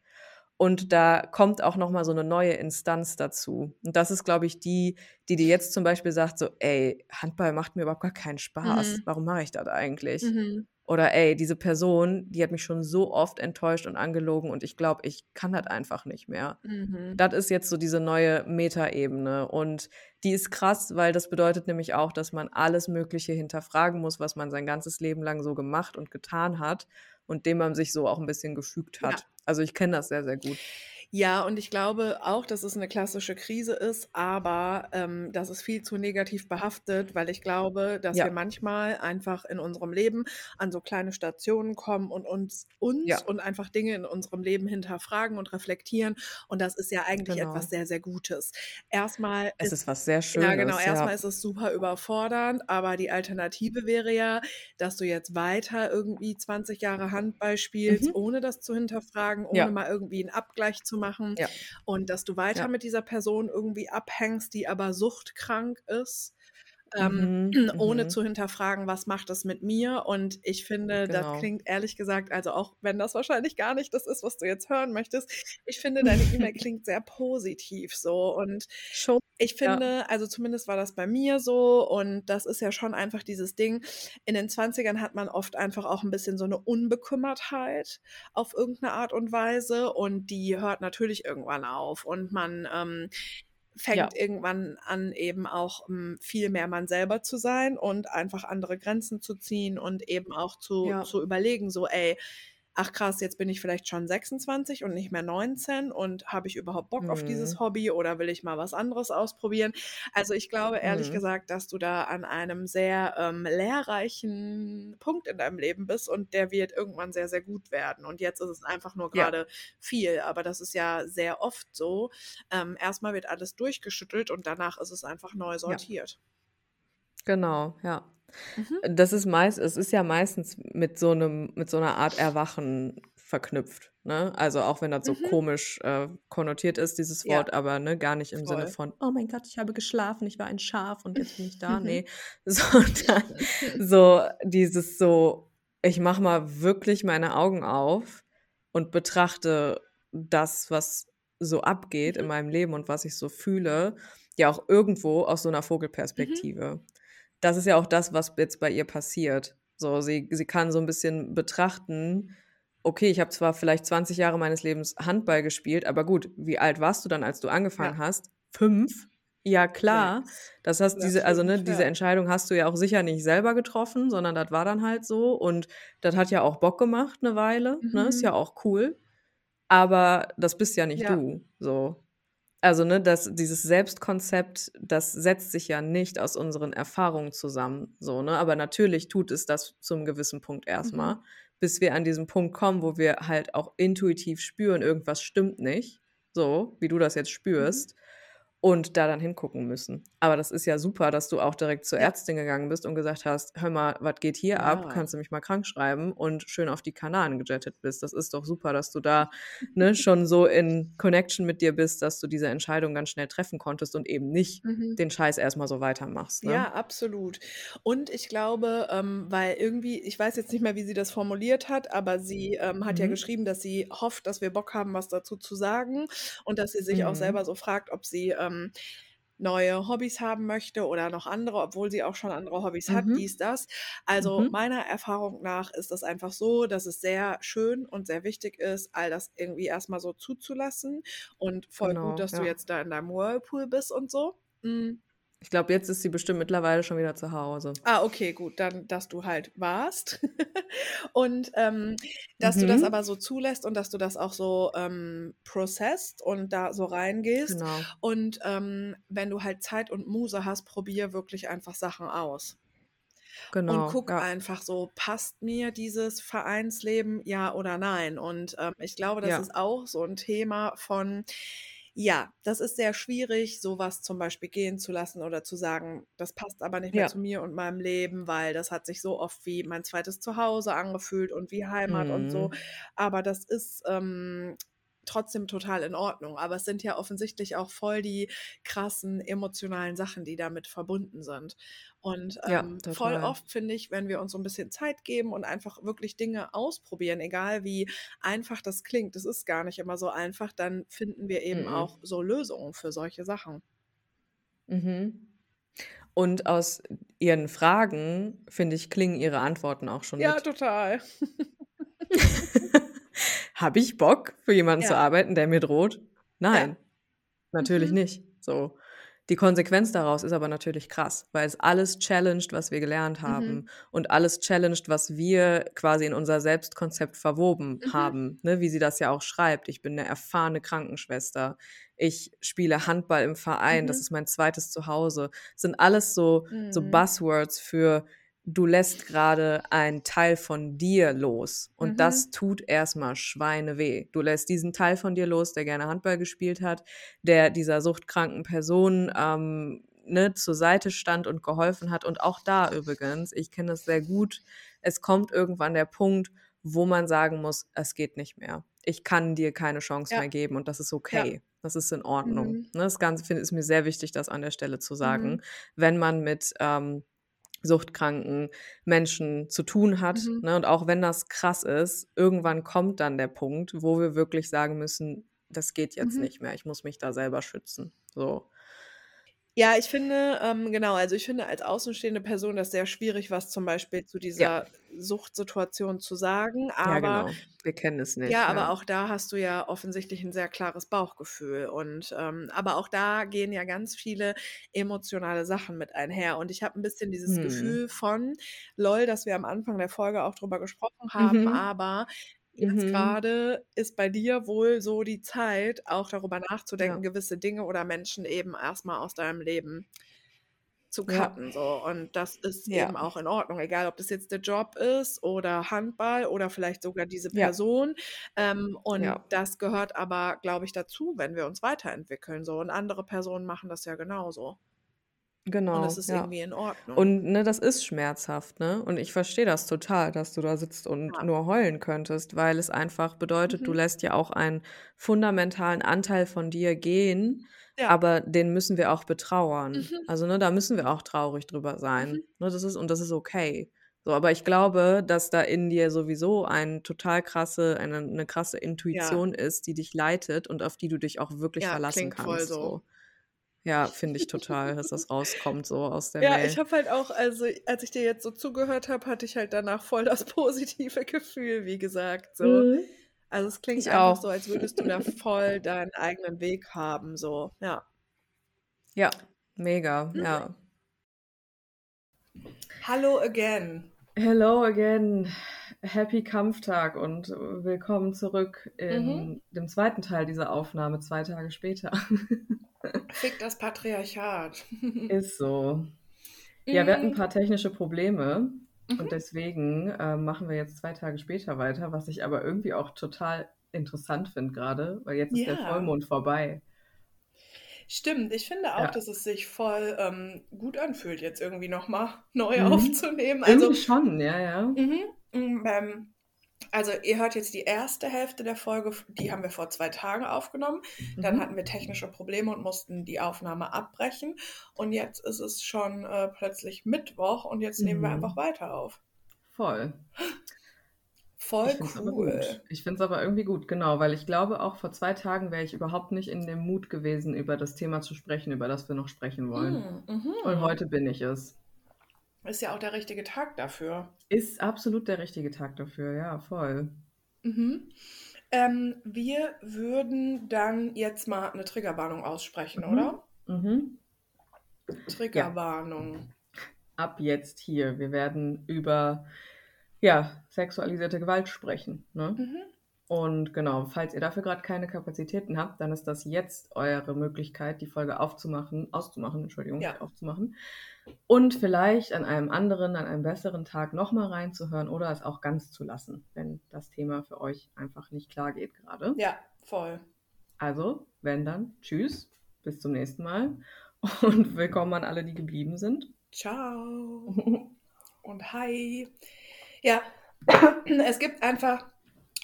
Und da kommt auch noch mal so eine neue Instanz dazu. Und das ist, glaube ich, die, die dir jetzt zum Beispiel sagt so: „Ey, Handball macht mir überhaupt gar keinen Spaß. Mhm. Warum mache ich das eigentlich?“ Mhm. Oder: „Ey, diese Person, die hat mich schon so oft enttäuscht und angelogen und ich glaube, ich kann das einfach nicht mehr.“ Mhm. Das ist jetzt so diese neue Metaebene und die ist krass, weil das bedeutet nämlich auch, dass man alles Mögliche hinterfragen muss, was man sein ganzes Leben lang so gemacht und getan hat und dem man sich so auch ein bisschen gefügt Ja. hat. Also, ich kenne das sehr, sehr gut. Ja, und ich glaube auch, dass es eine klassische Krise ist, aber, ähm, das ist viel zu negativ behaftet, weil ich glaube, dass wir Ja. manchmal einfach in unserem Leben an so kleine Stationen kommen und uns uns Ja. und einfach Dinge in unserem Leben hinterfragen und reflektieren und das ist ja eigentlich etwas Genau. sehr, sehr Gutes. Erstmal Es ist ist was sehr Ja, genau. Schönes, Erstmal ja. ist es super überfordernd, aber die Alternative wäre ja, dass du jetzt weiter irgendwie 20 Jahre Handball spielst, Mhm. ohne das zu hinterfragen, ohne Ja. mal irgendwie einen Abgleich zu machen Ja. und dass du weiter Ja. mit dieser Person irgendwie abhängst, die aber suchtkrank ist, ähm, Mhm, ohne mhm. zu hinterfragen, was macht das mit mir? Und ich finde, das Genau. klingt ehrlich gesagt, also auch wenn das wahrscheinlich gar nicht das ist, was du jetzt hören möchtest, ich finde, deine E-Mail klingt sehr positiv so und Schon, ich ja. finde, also zumindest war das bei mir so und das ist ja schon einfach dieses Ding. In den 20ern hat man oft einfach auch ein bisschen so eine Unbekümmertheit auf irgendeine Art und Weise und die hört natürlich irgendwann auf und man, ähm, Ja. fängt irgendwann an, eben auch, hm, viel mehr man selber zu sein und einfach andere Grenzen zu ziehen und eben auch zu Ja. zu überlegen, so: „Ey, ach krass, jetzt bin ich vielleicht schon 26 und nicht mehr 19 und habe ich überhaupt Bock auf dieses Mhm. Hobby oder will ich mal was anderes ausprobieren?“ Also, ich glaube ehrlich Mhm. gesagt, dass du da an einem sehr, ähm, lehrreichen Punkt in deinem Leben bist und der wird irgendwann sehr, sehr gut werden. Und jetzt ist es einfach nur Ja. grade viel, aber das ist ja sehr oft so. Ähm, erst wird alles durchgeschüttelt und danach ist es einfach neu Ja. sortiert. Genau, ja. Mhm. Das ist meist es ist ja meistens mit so 'nem mit so 'ner Art Erwachen verknüpft, ne? Also, auch wenn das so Mhm. komisch, äh, konnotiert ist, dieses Ja. Wort, aber, ne, gar nicht im Sinne Voll. von: „Oh mein Gott, ich habe geschlafen, ich war ein Schaf und jetzt bin ich da.“ Mhm. Ne, sondern so dieses so: „Ich mache mal wirklich meine Augen auf und betrachte das, was so abgeht in Mhm. meinem Leben und was ich so fühle, ja auch irgendwo aus so 'ner Mhm. Vogelperspektive.“ Das ist ja auch das, was jetzt bei ihr passiert. So, sie sie kann so 'n bisschen betrachten: „Okay, ich habe zwar vielleicht 20 Jahre meines Lebens Handball gespielt, aber gut, wie alt warst du dann, als du angefangen Ja. hast? 5? Ja klar. 6 Das heißt, oder diese also, ne, 5, diese ja. Entscheidung hast du ja auch sicher nicht selber getroffen, sondern das war dann halt so und das hat ja auch Bock gemacht 'ne Weile, ne? Ist ja Mhm. auch cool. Aber das bist ja nicht Ja. du, so. Also, ne, das dieses Selbstkonzept, das setzt sich ja nicht aus unseren Erfahrungen zusammen, so, ne? Aber natürlich tut es das zum gewissen Punkt erst mal, Mhm. bis wir an diesen Punkt kommen, wo wir halt auch intuitiv spüren, irgendwas stimmt nicht, so wie du das jetzt Mhm. spürst und da dann hingucken müssen. Aber das ist ja super, dass du auch direkt zur Ja. Ärztin gegangen bist und gesagt hast: „Hör mal, was geht hier ab? Ja. Kannst du mich mal krankschreiben?“ Und schön auf die Kanaren gejettet bist. Das ist doch super, dass du da, ne, schon so in Connection mit dir bist, dass du diese Entscheidung ganz schnell treffen konntest und eben nicht Mhm. den Scheiß erst mal so weitermachst, ne? Ja, absolut. Und ich glaube, ähm, weil irgendwie ich weiß jetzt nicht mehr, wie sie das formuliert hat, aber sie, ähm, hat ja Mhm. geschrieben, dass sie hofft, dass wir Bock haben, was dazu zu sagen und dass sie sich auch Mhm. selber so fragt, ob sie, ähm, neue Hobbys haben möchte oder noch andere, obwohl sie auch schon andere Hobbys hat, Mhm. dies, das. Also, Mhm. meiner Erfahrung nach ist das einfach so, dass es sehr schön und sehr wichtig ist, all das irgendwie erst mal so zuzulassen und voll gut, Genau, dass du ja. jetzt da in deinem Whirlpool bist und so. Hm. Ich glaube, jetzt ist sie bestimmt mittlerweile schon wieder zu Hause. Ah, okay, gut, dann, dass du halt warst. Und, ähm, dass du das Mhm. aber so zulässt und dass du das auch so, ähm, processed und da so reingehst. Genau. Und, ähm, wenn du halt Zeit und Muße hast, probier wirklich einfach Sachen aus. Und Genau, guck ja. einfach so, passt mir dieses Vereinsleben, ja oder nein? Und, ähm, ich glaube, das Ja. ist auch so 'n Thema von Ja, das ist sehr schwierig, sowas zum Beispiel gehen zu lassen oder zu sagen, das passt aber nicht mehr Ja. zu mir und meinem Leben, weil das hat sich so oft wie mein zweites Zuhause angefühlt und wie Heimat und so. Mhm. Aber das ist ähm, trotzdem total in Ordnung. Aber es sind ja offensichtlich auch voll die krassen emotionalen Sachen, die damit verbunden sind. Und Ja, ähm, voll total. oft finde ich, wenn wir uns so ein bisschen Zeit geben und einfach wirklich Dinge ausprobieren, egal wie einfach das klingt, das ist gar nicht immer so einfach, dann finden wir eben Mhm. auch so Lösungen für solche Sachen. Mhm. Und aus Ihren Fragen, finde ich, klingen Ihre Antworten auch schon Ja, mit. total. Habe ich Bock, für jemanden zu Ja. arbeiten, der mir droht? Ja. Nein, natürlich Mhm. nicht. So. Die Konsequenz daraus ist aber natürlich krass, weil es alles challenged, was wir gelernt Mhm. haben und alles challenged, was wir quasi in unser Selbstkonzept verwoben Mhm. haben, ne? wie sie das ja auch schreibt. Ich bin eine erfahrene Krankenschwester. Ich spiele Handball im Verein. Das Mhm. ist mein zweites Zuhause. Das sind alles so, so Mhm. Buzzwords für du lässt gerade einen Teil von dir los. Und Mhm. das tut erstmal Schweine weh. Du lässt diesen Teil von dir los, der gerne Handball gespielt hat, der dieser suchtkranken Person ähm, ne, zur Seite stand und geholfen hat. Und auch da übrigens, ich kenne das sehr gut, es kommt irgendwann der Punkt, wo man sagen muss, es geht nicht mehr. Ich kann dir keine Chance Ja. mehr geben und das ist Ja. okay. Das ist in Ordnung. Mhm. Ne, das Ganze find, ist mir sehr wichtig, das an der Stelle zu sagen. Mhm. Wenn man mit ähm, suchtkranken Menschen zu tun hat. Mhm. Ne? Und auch wenn das krass ist, irgendwann kommt dann der Punkt, wo wir wirklich sagen müssen, das geht jetzt Mhm. nicht mehr. Ich muss mich da selber schützen. So. Ja, ich finde, ähm, genau, also ich finde als außenstehende Person das sehr schwierig, was zum Beispiel zu Ja. Suchtsituation zu sagen. Ja, Aber genau. Wir kennen es nicht. ja, aber Ja. auch da hast du ja offensichtlich ein sehr klares Bauchgefühl. Und ähm, aber auch da gehen ja ganz viele emotionale Sachen mit einher. Und ich habe ein bisschen dieses Hm. Gefühl von, lol, dass wir am Anfang der Folge auch drüber gesprochen haben, Mhm. aber jetzt Mhm. gerade ist bei dir wohl so die Zeit, auch darüber nachzudenken, Ja. gewisse Dinge oder Menschen eben erstmal aus deinem Leben zu Ja. cutten. So. Und das ist Ja. eben auch in Ordnung, egal ob das jetzt der Job ist oder Handball oder vielleicht sogar diese Ja. Person. Ähm, und Ja. das gehört aber, glaube ich, dazu, wenn wir uns weiterentwickeln. So. Und andere Personen machen das ja genauso. Und Genau, es ist ja. irgendwie in Ordnung. Und ne, das ist schmerzhaft, ne? Und ich verstehe das total, dass du da sitzt und Ja. nur heulen könntest, weil es einfach bedeutet, du Mhm. lässt ja auch einen fundamentalen Anteil von dir gehen, Ja. aber den müssen wir auch betrauern. Mhm. Also, ne, da müssen wir auch traurig drüber sein. Mhm. Ne, das ist, und das ist okay. So, aber ich glaube, dass da in dir sowieso ein total krasse, eine, eine krasse Ja. Intuition ist, die dich leitet und auf die du dich auch wirklich Ja, verlassen kannst. so. So. Ja, finde ich total, dass das rauskommt so aus der Ja, ich Mail. habe halt auch, also als ich dir jetzt so zugehört habe, hatte ich halt danach voll das positive Gefühl, wie gesagt. So. Mhm. Also es klingt Ich einfach auch. so, als würdest du da voll deinen eigenen Weg haben. So, ja. Ja, mega, Mhm. ja. Hallo again. Hello again. Happy Kampftag und willkommen zurück Mhm. in dem zweiten Teil dieser Aufnahme, zwei Tage später. Fick das Patriarchat. Ist so. Ja, wir hatten ein Mm, paar technische Probleme mhm. und deswegen äh, machen wir jetzt zwei Tage später weiter, was ich aber irgendwie auch total interessant finde gerade, weil jetzt ist der Vollmond vorbei. stimmt. Ich finde auch, Ja. dass es sich voll ähm, gut anfühlt, jetzt irgendwie nochmal neu Mhm. aufzunehmen. Also, Irgendwie schon, ja, ja. mhm, mm, ähm, also ihr hört jetzt die erste Hälfte der Folge, die haben wir vor zwei Tagen aufgenommen. Dann Mhm. hatten wir technische Probleme und mussten die Aufnahme abbrechen. Und jetzt ist es schon äh, plötzlich Mittwoch und jetzt nehmen wir einfach Mhm. weiter auf. Voll. Voll Ich cool. gut. Ich finde es aber irgendwie gut, genau, weil ich glaube, auch vor zwei Tagen wäre ich überhaupt nicht in dem Mut gewesen, über das Thema zu sprechen, über das wir noch sprechen wollen. Mm, mhm. Und heute bin ich es. Ist ja auch der richtige Tag dafür. Ist absolut der richtige Tag dafür, ja, voll. Mhm. Ähm, wir würden dann jetzt mal eine Triggerwarnung aussprechen, Mhm. oder? Mhm. Ja, Triggerwarnung. ab jetzt hier. Wir werden über, ja, sexualisierte Gewalt sprechen, ne? Mhm. Und genau, falls ihr dafür gerade keine Kapazitäten habt, dann ist das jetzt eure Möglichkeit, die Folge aufzumachen, auszumachen, Entschuldigung, Ja. aufzumachen. Und vielleicht an einem anderen, an einem besseren Tag nochmal reinzuhören oder es auch ganz zu lassen, wenn das Thema für euch einfach nicht klar geht gerade. Ja, voll. Also, wenn dann, tschüss, bis zum nächsten Mal und willkommen an alle, die geblieben sind. Ciao und hi. Ja, es gibt einfach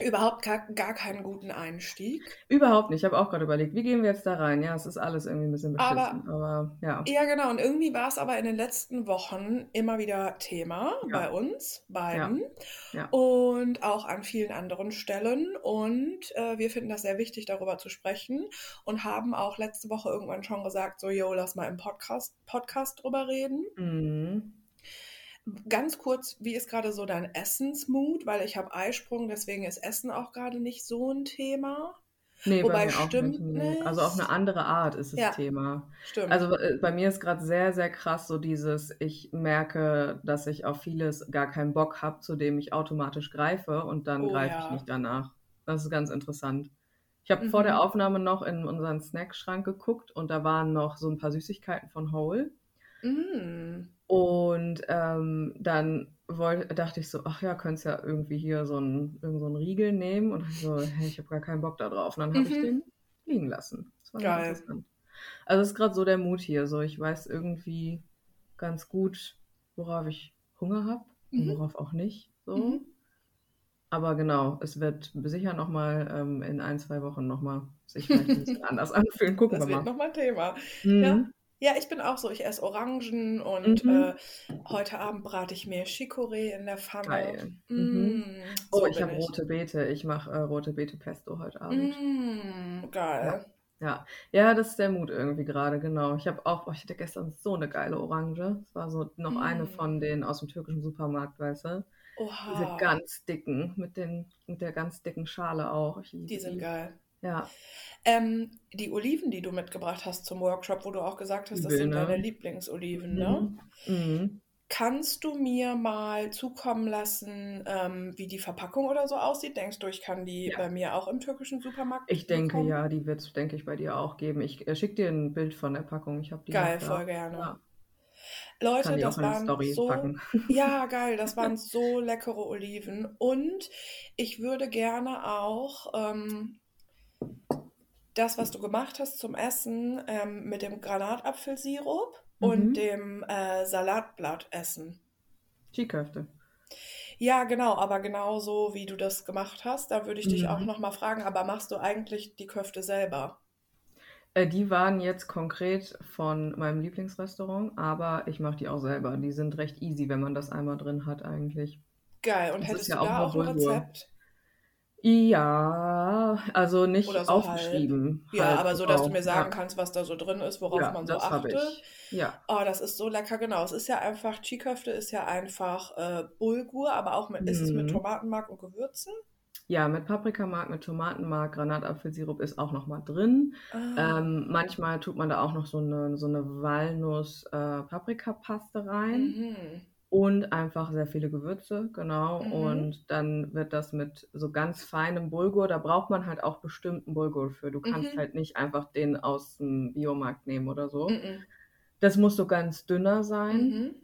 überhaupt gar, gar keinen guten Einstieg. Überhaupt nicht. Ich habe auch gerade überlegt, wie gehen wir jetzt da rein? Ja, es ist alles irgendwie ein bisschen beschissen, aber, aber ja. Ja, genau. Und irgendwie war es aber in den letzten Wochen immer wieder Thema Ja. bei uns beiden Ja. und auch an vielen anderen Stellen. Und äh, wir finden das sehr wichtig, darüber zu sprechen und haben auch letzte Woche irgendwann schon gesagt, so, yo, lass mal im Podcast, Podcast drüber reden. Mhm. Ganz kurz, wie ist gerade so dein Essensmut? Weil ich habe Eisprung, deswegen ist Essen auch gerade nicht so ein Thema. Nee, Wobei bei mir auch stimmt nicht. Nee. Also auf eine nicht. andere Art ist das Ja, Thema. stimmt. Also äh, bei mir ist gerade sehr, sehr krass so dieses, ich merke, dass ich auf vieles gar keinen Bock habe, zu dem ich automatisch greife und dann Oh greife ich ja. nicht danach. Das ist ganz interessant. Ich habe vor der Mhm. Aufnahme noch in unseren Snackschrank geguckt und da waren noch so ein paar Süßigkeiten von Whole. Mm. Und ähm, dann wollte, dachte ich so, ach ja, könntest ja irgendwie hier so einen, irgend so einen Riegel nehmen. Und ich so, hey, ich habe gar keinen Bock da drauf. Und dann habe ich Mhm. den liegen lassen. Das war Geil. interessant. Also es ist gerade so der Mut hier. So, ich weiß irgendwie ganz gut, worauf ich Hunger habe und Mhm. worauf auch nicht. So. Mhm. Aber genau, es wird sicher nochmal ähm, in ein, zwei Wochen nochmal sich vielleicht ein bisschen anders anfühlen. Gucken Das wir wird mal. nochmal Thema. Ja. Mhm. Ja, ich bin auch so. Ich esse Orangen und Mhm. äh, heute Abend brate ich mir Chicorée in der Pfanne. Geil. Mhm. Mm, Oh, so ich bin habe ich. rote Beete. Ich mache äh, rote Beete Pesto heute Abend. Ja, geil. ja. Ja, das ist der Mut irgendwie gerade, genau. Ich habe auch, oh, ich hatte gestern so eine geile Orange. Es war so noch eine Mm. von den aus dem türkischen Supermarkt, weißt du? Diese Oha, ganz dicken, mit den, mit der ganz dicken Schale auch. Ich die sind geil. Ja, Ähm, die Oliven, die du mitgebracht hast zum Workshop, wo du auch gesagt hast, das sind deine ne? Lieblingsoliven, ne? Mhm. Mhm. Kannst du mir mal zukommen lassen, ähm, wie die Verpackung oder so aussieht? Denkst du, ich kann die Ja. bei mir auch im türkischen Supermarkt Ich denke, bekommen? ja, die wird es, denke ich, bei dir auch geben. Ich äh, schicke dir ein Bild von der Packung. Ich habe die Geil, da. voll gerne. Ja, Leute, das waren Story so, packen. ja, geil, das waren so leckere Oliven. Und ich würde gerne auch ähm, das, was du gemacht hast zum Essen, ähm, mit dem Granatapfelsirup und Mhm. dem äh, Salatblatt essen. Skiköfte. Ja, genau, aber genauso wie du das gemacht hast, da würde ich dich auch Mhm. nochmal fragen, aber machst du eigentlich die Köfte selber? Äh, die waren jetzt konkret von meinem Lieblingsrestaurant, aber ich mache die auch selber. Die sind recht easy, wenn man das einmal drin hat eigentlich. Geil, und Das hättest ja du auch da auch ein. Rezept? Ja, also nicht so aufgeschrieben, Ja, halt aber so, dass du genau. mir sagen Ja, kannst, was da so drin ist, worauf ja, man so das achtet. ich. Ja. Oh, das ist so lecker, genau. Es ist ja einfach, Chiköfte ist ja einfach äh, Bulgur, aber auch mit, ist es mit Mhm. Tomatenmark und Gewürzen? Ja, mit Paprikamark, mit Tomatenmark, Granatapfelsirup ist auch noch mal drin. Ah, Ähm, manchmal tut man da auch noch so eine, so eine Walnuss-Paprikapaste rein. mhm. Und einfach sehr viele Gewürze, genau. Mhm. Und dann wird das mit so ganz feinem Bulgur, da braucht man halt auch bestimmten Bulgur für. Du kannst Mhm. halt nicht einfach den aus dem Biomarkt nehmen oder so. Mhm. Das muss so ganz dünner sein. Mhm.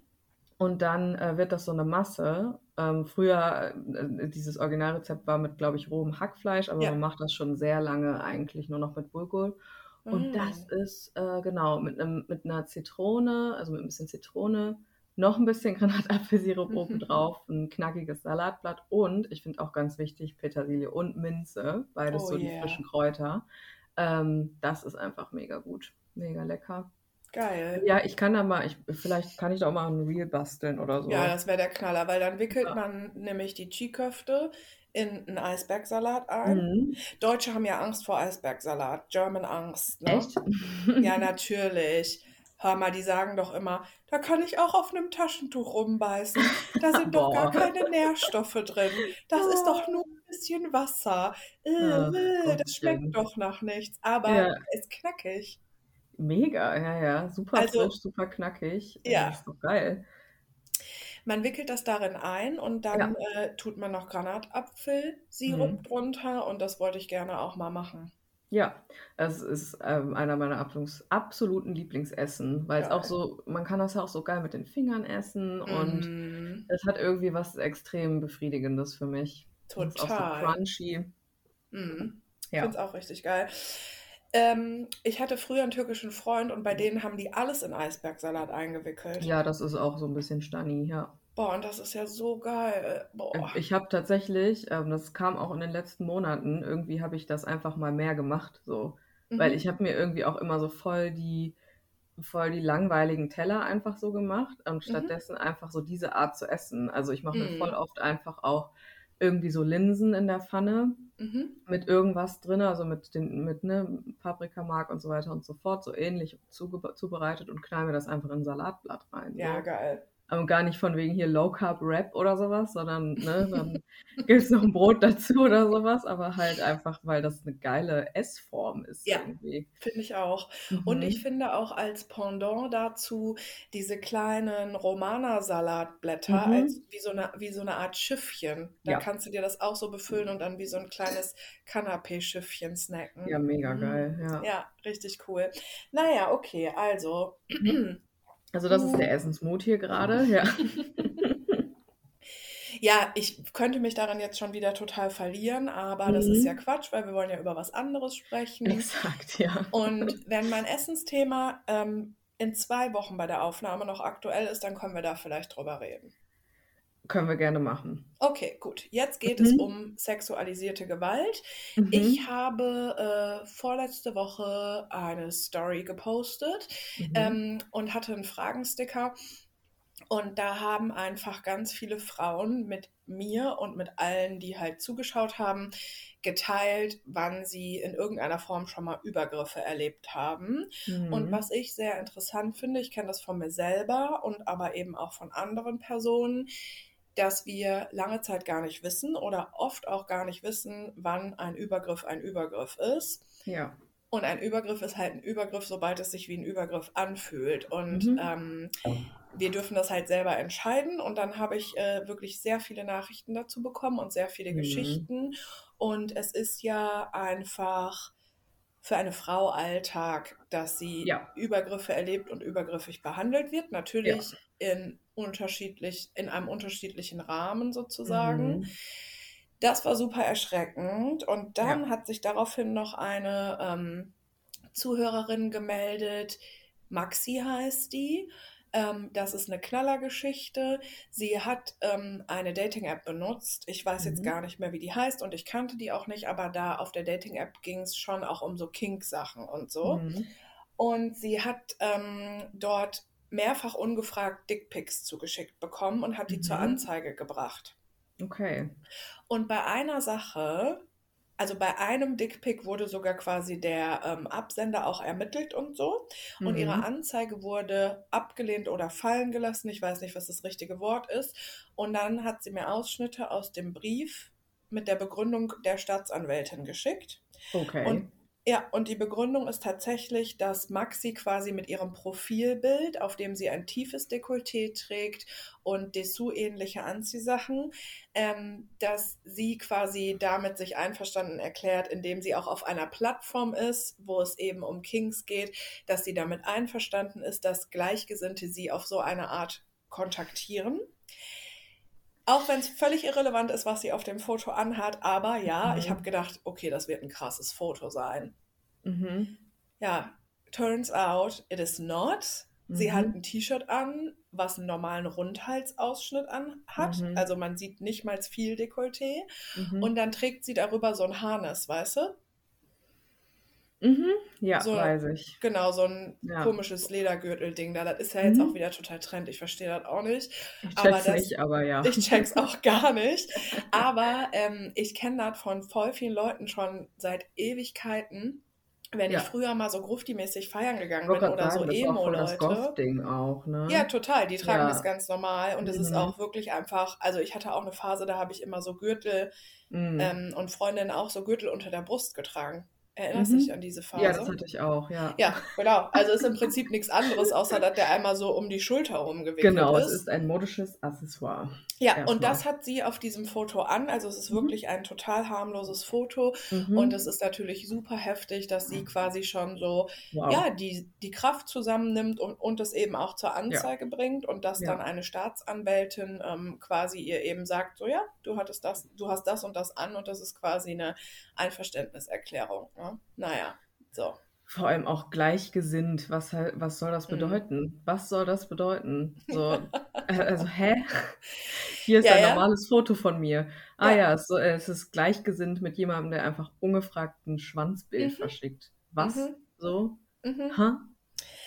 Und dann äh, wird das so eine Masse. Ähm, früher, äh, dieses Originalrezept war mit, glaube ich, rohem Hackfleisch, aber Ja. man macht das schon sehr lange eigentlich nur noch mit Bulgur. Und das Mhm. ist, äh, genau, mit einem, mit einer Zitrone, also mit ein bisschen Zitrone, noch ein bisschen Granatapfelsirup Mhm. obendrauf, ein knackiges Salatblatt und, ich finde auch ganz wichtig, Petersilie und Minze, beides Oh so die yeah. frischen Kräuter. Ähm, das ist einfach mega gut, mega lecker. Geil. Ja, ich kann da mal, ich, vielleicht kann ich da auch mal ein Reel basteln oder so. Ja, das wäre der Knaller, weil dann wickelt Ja. man nämlich die Chiköfte in einen Eisbergsalat ein. Mhm. Deutsche haben ja Angst vor Eisbergsalat, German Angst, ne? Echt? Ja, natürlich. Hör mal, die sagen doch immer, da kann ich auch auf einem Taschentuch rumbeißen. Da sind doch gar keine Nährstoffe drin. Das ist doch nur ein bisschen Wasser. Äh, äh, das schmeckt doch nach nichts. Aber Ja. ist knackig. Mega, ja, ja. Super Also, frisch, super knackig. Äh, ja. ist doch geil. Man wickelt das darin ein und Ja. dann äh, tut man noch Granatapfelsirup Mhm. drunter und das wollte ich gerne auch mal machen. Ja, es ist ähm, einer meiner absol- absoluten Lieblingsessen, weil es auch so, man kann das ja auch so geil mit den Fingern essen und Mm, es hat irgendwie was extrem Befriedigendes für mich. Es ist auch so total. crunchy. Mm. Ich finde Ja. es auch richtig geil. Ähm, ich hatte früher einen türkischen Freund und bei denen haben die alles in Eisbergsalat eingewickelt. Ja, das ist auch so ein bisschen Stani, ja. Boah, und das ist ja so geil. Boah. Ich habe tatsächlich, ähm, das kam auch in den letzten Monaten, irgendwie habe ich das einfach mal mehr gemacht, so. Weil Mhm. ich habe mir irgendwie auch immer so voll die, voll die langweiligen Teller einfach so gemacht und Mhm. stattdessen einfach so diese Art zu essen. Also ich mache mir voll Mhm. oft einfach auch irgendwie so Linsen in der Pfanne Mhm. mit irgendwas drin, also mit den, mit ne, Paprikamark und so weiter und so fort, so ähnlich zubereitet und knall mir das einfach in ein Salatblatt rein. Ja, So. geil. Aber gar nicht von wegen hier Low Carb Wrap oder sowas, sondern ne, dann gibt es noch ein Brot dazu oder sowas, aber halt einfach, weil das eine geile Essform ist Ja. irgendwie. Finde ich auch. Und ich Mhm. finde auch als Pendant dazu diese kleinen Romana-Salatblätter Mhm. als wie so eine, wie so eine Art Schiffchen. Da Ja. kannst du dir das auch so befüllen und dann wie so ein kleines Kanapé-Schiffchen snacken. Ja, mega Mhm. geil, ja. Ja, richtig cool. Naja, okay, also. Also das ist der Essensmut hier gerade, ja. Ja, ich könnte mich darin jetzt schon wieder total verlieren, aber das ist ja Mhm. Quatsch, weil wir wollen ja über was anderes sprechen. Exakt, ja. Und wenn mein Essensthema ähm, in zwei Wochen bei der Aufnahme noch aktuell ist, dann können wir da vielleicht drüber reden. Können wir gerne machen. Okay, gut. Jetzt geht es Mhm. um sexualisierte Gewalt. Mhm. Ich habe äh, vorletzte Woche eine Story gepostet Mhm. ähm, und hatte einen Fragensticker. Und da haben einfach ganz viele Frauen mit mir und mit allen, die halt zugeschaut haben, geteilt, wann sie in irgendeiner Form schon mal Übergriffe erlebt haben. Und Mhm. was ich sehr interessant finde, ich kenne das von mir selber und aber eben auch von anderen Personen, dass wir lange Zeit gar nicht wissen oder oft auch gar nicht wissen, wann ein Übergriff ein Übergriff ist. Ja. Und ein Übergriff ist halt ein Übergriff, sobald es sich wie ein Übergriff anfühlt. Und Mhm. ähm, wir dürfen das halt selber entscheiden. Und dann habe ich äh, wirklich sehr viele Nachrichten dazu bekommen und sehr viele Mhm. Geschichten. Und es ist ja einfach für eine Frau Alltag, dass sie Ja. Übergriffe erlebt und übergriffig behandelt wird. Ja. Natürlich in unterschiedlich, in einem unterschiedlichen Rahmen sozusagen. Mhm. Das war super erschreckend. Und dann Ja. hat sich daraufhin noch eine ähm, Zuhörerin gemeldet. Maxi heißt die. Ähm, das ist eine Knallergeschichte. Sie hat ähm, eine Dating-App benutzt. Ich weiß jetzt Mhm. gar nicht mehr, wie die heißt und ich kannte die auch nicht, aber da auf der Dating-App ging es schon auch um so Kink-Sachen und so. Mhm. Und sie hat ähm, dort mehrfach ungefragt Dickpics zugeschickt bekommen und hat die zur Mhm. Anzeige gebracht. Okay. Und bei einer Sache, also bei einem Dickpic wurde sogar quasi der ähm, Absender auch ermittelt und so. Und ihre Mhm. Anzeige wurde abgelehnt oder fallen gelassen. Ich weiß nicht, was das richtige Wort ist. Und dann hat sie mir Ausschnitte aus dem Brief mit der Begründung der Staatsanwältin geschickt. Okay. Und ja, und die Begründung ist tatsächlich, dass Maxi quasi mit ihrem Profilbild, auf dem sie ein tiefes Dekolleté trägt und Dessous-ähnliche Anziehsachen, ähm, dass sie quasi damit sich einverstanden erklärt, indem sie auch auf einer Plattform ist, wo es eben um Kings geht, dass sie damit einverstanden ist, dass Gleichgesinnte sie auf so eine Art kontaktieren. Auch wenn es völlig irrelevant ist, was sie auf dem Foto anhat, aber ja, ich Mhm. habe gedacht, okay, das wird ein krasses Foto sein. Mhm. Ja, turns out it is not. Sie hat Mhm. ein T-Shirt an, was einen normalen Rundhalsausschnitt an hat. Mhm. Also man sieht nicht mal viel Dekolleté. Mhm. Und dann trägt sie darüber so ein Harness, weißt du? Mhm. Ja, So, weiß ich. genau, so ein Ja. komisches Ledergürtelding da. Das ist ja jetzt auch Mhm. wieder total Trend. Ich verstehe das auch nicht. Ich Aber check's das, nicht, aber ja. ich check's auch gar nicht. Aber ähm, ich kenne das von voll vielen Leuten schon seit Ewigkeiten. Wenn ich Ja. früher mal so grufti-mäßig feiern Ich gegangen bin oder so sagen, das ist auch das Emo-Leute. Auch, Ja, ne? total. Die tragen das Ja. ganz normal und es ist Mhm. auch wirklich einfach, also ich hatte auch eine Phase, da habe ich immer so Gürtel Mhm. ähm, und Freundinnen auch so Gürtel unter der Brust getragen. Erinnerst du dich Mhm. an diese Ja, das Phase? hatte ich auch, ja. Ja, genau. Also ist im Prinzip nichts anderes, außer dass der einmal so um die Schulter rumgewickelt Genau, es ist. ist ein modisches Accessoire. Ja, und Erstmal. das hat sie auf diesem Foto an. Also es ist Mhm. wirklich ein total harmloses Foto. Und Mhm. es ist natürlich super heftig, dass sie quasi schon so, Wow. ja, die, die Kraft zusammennimmt und, und es eben auch zur Ja. Anzeige bringt und dass dann Ja. eine Staatsanwältin ähm, quasi ihr eben sagt, so ja, du hattest das, du hast das und das an und das ist quasi eine Einverständniserklärung. Ne? Naja, so. Vor allem auch gleichgesinnt. Was, was soll das Mhm. bedeuten? Was soll das bedeuten? So, äh, also, hä? Hier ist Ja, ein ja. normales Foto von mir. Ah Ja. ja, es, so- es ist gleichgesinnt mit jemandem, der einfach ungefragt ein Schwanzbild Mhm. verschickt. Was? Mhm. So? Mhm. Ha?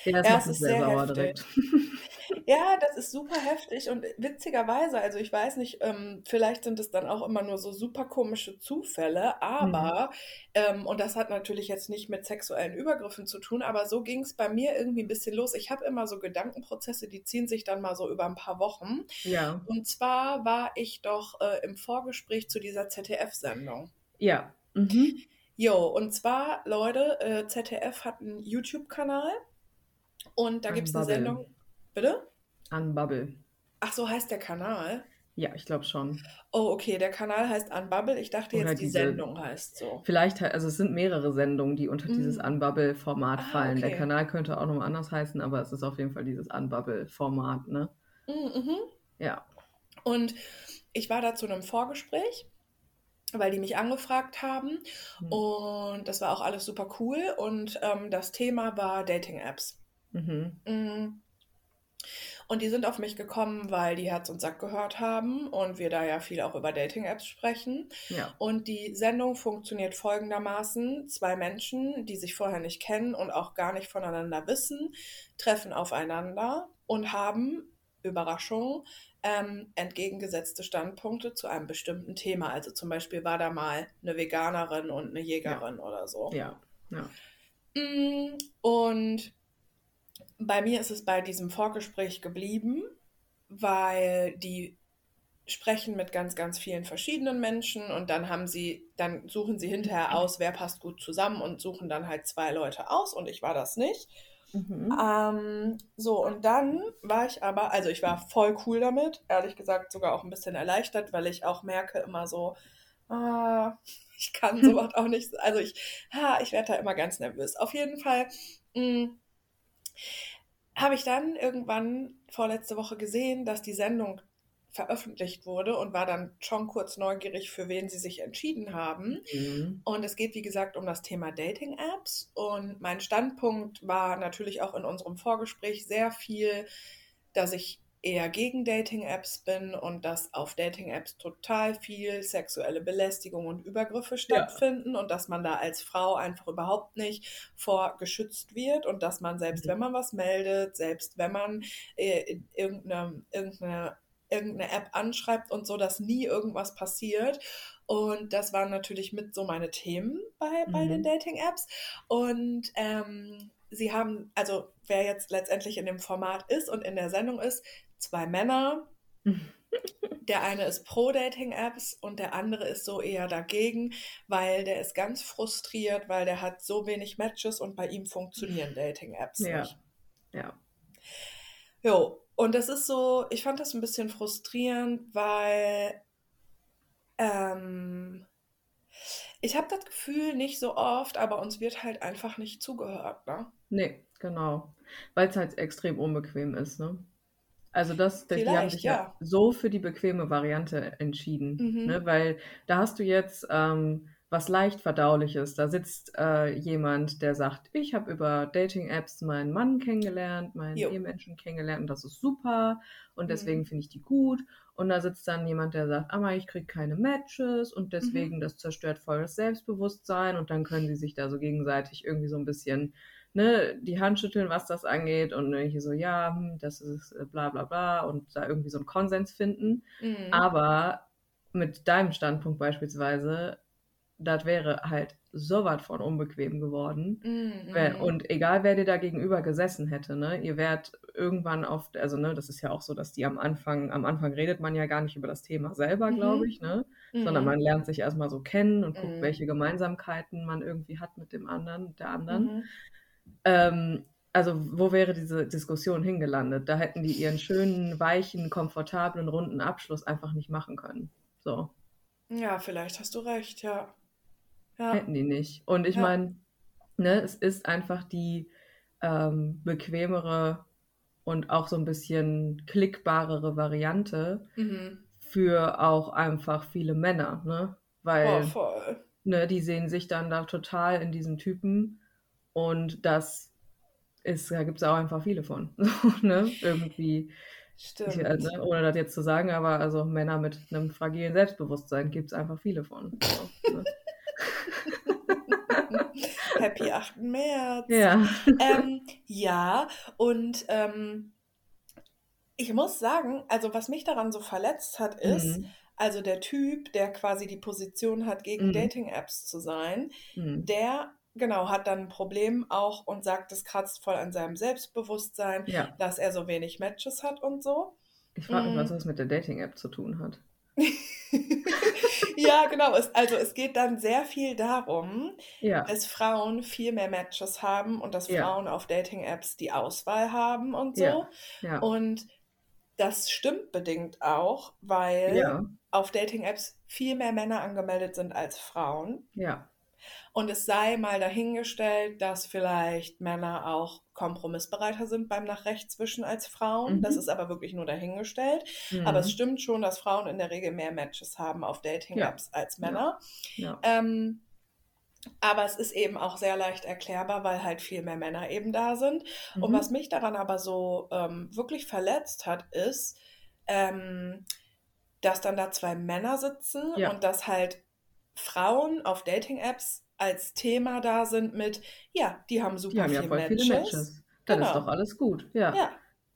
Ja, es ist sehr sehr sauer direkt. Ja, das ist super heftig und witzigerweise, also ich weiß nicht, ähm, vielleicht sind es dann auch immer nur so super komische Zufälle, Mhm. aber, ähm, und das hat natürlich jetzt nicht mit sexuellen Übergriffen zu tun, aber so ging es bei mir irgendwie ein bisschen los. Ich habe immer so Gedankenprozesse, die ziehen sich dann mal so über ein paar Wochen. Ja, Und zwar war ich doch äh, im Vorgespräch zu dieser ZDF-Sendung. ja. Mhm. Jo, und zwar, Leute, äh, ZDF hat einen YouTube-Kanal und da gibt es eine. Sendung. Bitte? Unbubble. Ach, so heißt der Kanal. Ja, ich glaube schon. Oh, okay, der Kanal heißt Unbubble. Ich dachte Oder jetzt, die Sendung heißt so. Vielleicht, also es sind mehrere Sendungen, die unter dieses Mm. Unbubble-Format Ah, fallen. Der okay. Kanal könnte auch nochmal anders heißen, aber es ist auf jeden Fall dieses Unbubble-Format, ne? Mhm, mhm. Ja. Und ich war da zu einem Vorgespräch, weil die mich angefragt haben. Mhm. Und das war auch alles super cool. Und ähm, das Thema war Dating-Apps. Mhm. Mhm. Und die sind auf mich gekommen, weil die Herz und Sack gehört haben und wir da ja viel auch über Dating-Apps sprechen. Ja. Und die Sendung funktioniert folgendermaßen. Zwei Menschen, die sich vorher nicht kennen und auch gar nicht voneinander wissen, treffen aufeinander und haben, Überraschung, ähm, entgegengesetzte Standpunkte zu einem bestimmten Thema. Also zum Beispiel war da mal eine Veganerin und eine Jägerin oder so. Ja. Ja. Mm, Und bei mir ist es bei diesem Vorgespräch geblieben, weil die sprechen mit ganz, ganz vielen verschiedenen Menschen und dann haben sie, dann suchen sie hinterher aus, wer passt gut zusammen und suchen dann halt zwei Leute aus und ich war das nicht. Mhm. Ähm, so, und dann war ich aber, also ich war voll cool damit, ehrlich gesagt sogar auch ein bisschen erleichtert, weil ich auch merke immer so, ah, ich kann sowas auch nicht, also ich, ha, ich werde da immer ganz nervös. Auf jeden Fall mh, habe ich dann irgendwann vorletzte Woche gesehen, dass die Sendung veröffentlicht wurde und war dann schon kurz neugierig, für wen sie sich entschieden haben. Mhm. Und es geht, wie gesagt, um das Thema Dating-Apps. Und mein Standpunkt war natürlich auch in unserem Vorgespräch sehr viel, dass ich eher gegen Dating-Apps bin und dass auf Dating-Apps total viel sexuelle Belästigung und Übergriffe stattfinden und dass man da als Frau einfach überhaupt nicht vor geschützt wird und dass man selbst, Mhm. wenn man was meldet, selbst wenn man äh, irgendeine, irgendeine irgendeine App anschreibt und so, dass nie irgendwas passiert. Und das waren natürlich mit so meine Themen bei, bei den Mhm. Dating-Apps. Und ähm, sie haben, also wer jetzt letztendlich in dem Format ist und in der Sendung ist, zwei Männer. Der eine ist pro Dating-Apps und der andere ist so eher dagegen, weil der ist ganz frustriert, weil der hat so wenig Matches und bei ihm funktionieren Dating-Apps Ja. nicht. Ja. Jo, und das ist so, ich fand das ein bisschen frustrierend, weil ähm, ich habe das Gefühl nicht so oft, aber uns wird halt einfach nicht zugehört, ne? Nee, genau. Weil es halt extrem unbequem ist, ne? Also das, die haben sich ja ja. so für die bequeme Variante entschieden, Mhm. ne? Weil da hast du jetzt ähm, was leicht verdauliches. Da sitzt äh, jemand, der sagt, ich habe über Dating-Apps meinen Mann kennengelernt, meinen Jo. Ehemenschen kennengelernt und das ist super und Mhm. deswegen finde ich die gut. Und da sitzt dann jemand, der sagt, aber ich kriege keine Matches und Mhm. deswegen das zerstört voll das Selbstbewusstsein und dann können sie sich da so gegenseitig irgendwie so ein bisschen ne, die Hand schütteln, was das angeht und irgendwie so, ja, hm, das ist äh, bla bla bla und da irgendwie so einen Konsens finden. Mhm. Aber mit deinem Standpunkt beispielsweise, das wäre halt so was von unbequem geworden. Mhm, mhm. Und egal, wer dir da gegenüber gesessen hätte, ne, ihr wärt irgendwann auf, also ne, das ist ja auch so, dass die am Anfang, am Anfang redet man ja gar nicht über das Thema selber, glaube Mhm. ich, ne, sondern Mhm. man lernt sich erstmal so kennen und guckt, Mhm. welche Gemeinsamkeiten man irgendwie hat mit dem anderen, mit der anderen. Ähm, also, wo wäre diese Diskussion hingelandet? Da hätten die ihren schönen, weichen, komfortablen, runden Abschluss einfach nicht machen können. So, Ja, vielleicht hast du recht, ja. Ja. hätten die nicht. Und ich Ja. meine, ne, es ist einfach die ähm, bequemere und auch so ein bisschen klickbarere Variante Mhm. für auch einfach viele Männer, ne? Oh, Weil, voll. ne, die sehen sich dann da total in diesem Typen Und das ist, da gibt es auch einfach viele von. ne? Irgendwie. Stimmt. Ich, also, ohne das jetzt zu sagen, aber also Männer mit einem fragilen Selbstbewusstsein gibt es einfach viele von. So, ne? Happy 8. März. Ja. Ähm, ja, und ähm, ich muss sagen, also was mich daran so verletzt hat, ist, Mhm. also der Typ, der quasi die Position hat, gegen Mhm. Dating-Apps zu sein, Mhm. der, genau, hat dann ein Problem auch und sagt, es kratzt voll an seinem Selbstbewusstsein, Ja. dass er so wenig Matches hat und so. Ich frage mich, was Mm. das mit der Dating-App zu tun hat. Ja, genau. Es, also es geht dann sehr viel darum, Ja. dass Frauen viel mehr Matches haben und dass Ja. Frauen auf Dating-Apps die Auswahl haben und so. Ja. Und das stimmt bedingt auch, weil auf Dating-Apps viel mehr Männer angemeldet sind als Frauen. Ja. Und es sei mal dahingestellt, dass vielleicht Männer auch kompromissbereiter sind beim nach rechts wischen als Frauen. Das Mhm. ist aber wirklich nur dahingestellt. Aber es Mhm. stimmt schon, dass Frauen in der Regel mehr Matches haben auf Ja. Dating-Apps als Ja. Männer. Ja. Ähm, aber es ist eben auch sehr leicht erklärbar, weil halt viel mehr Männer eben da sind. Und Mhm. was mich daran aber so ähm, wirklich verletzt hat, ist, ähm, dass dann da zwei Männer sitzen Ja. und dass halt Frauen auf Dating-Apps als Thema da sind mit, ja, die haben Die super haben ja viel voll viele Matches. Matches. Dann ist Genau. doch alles gut. Ja. Ja.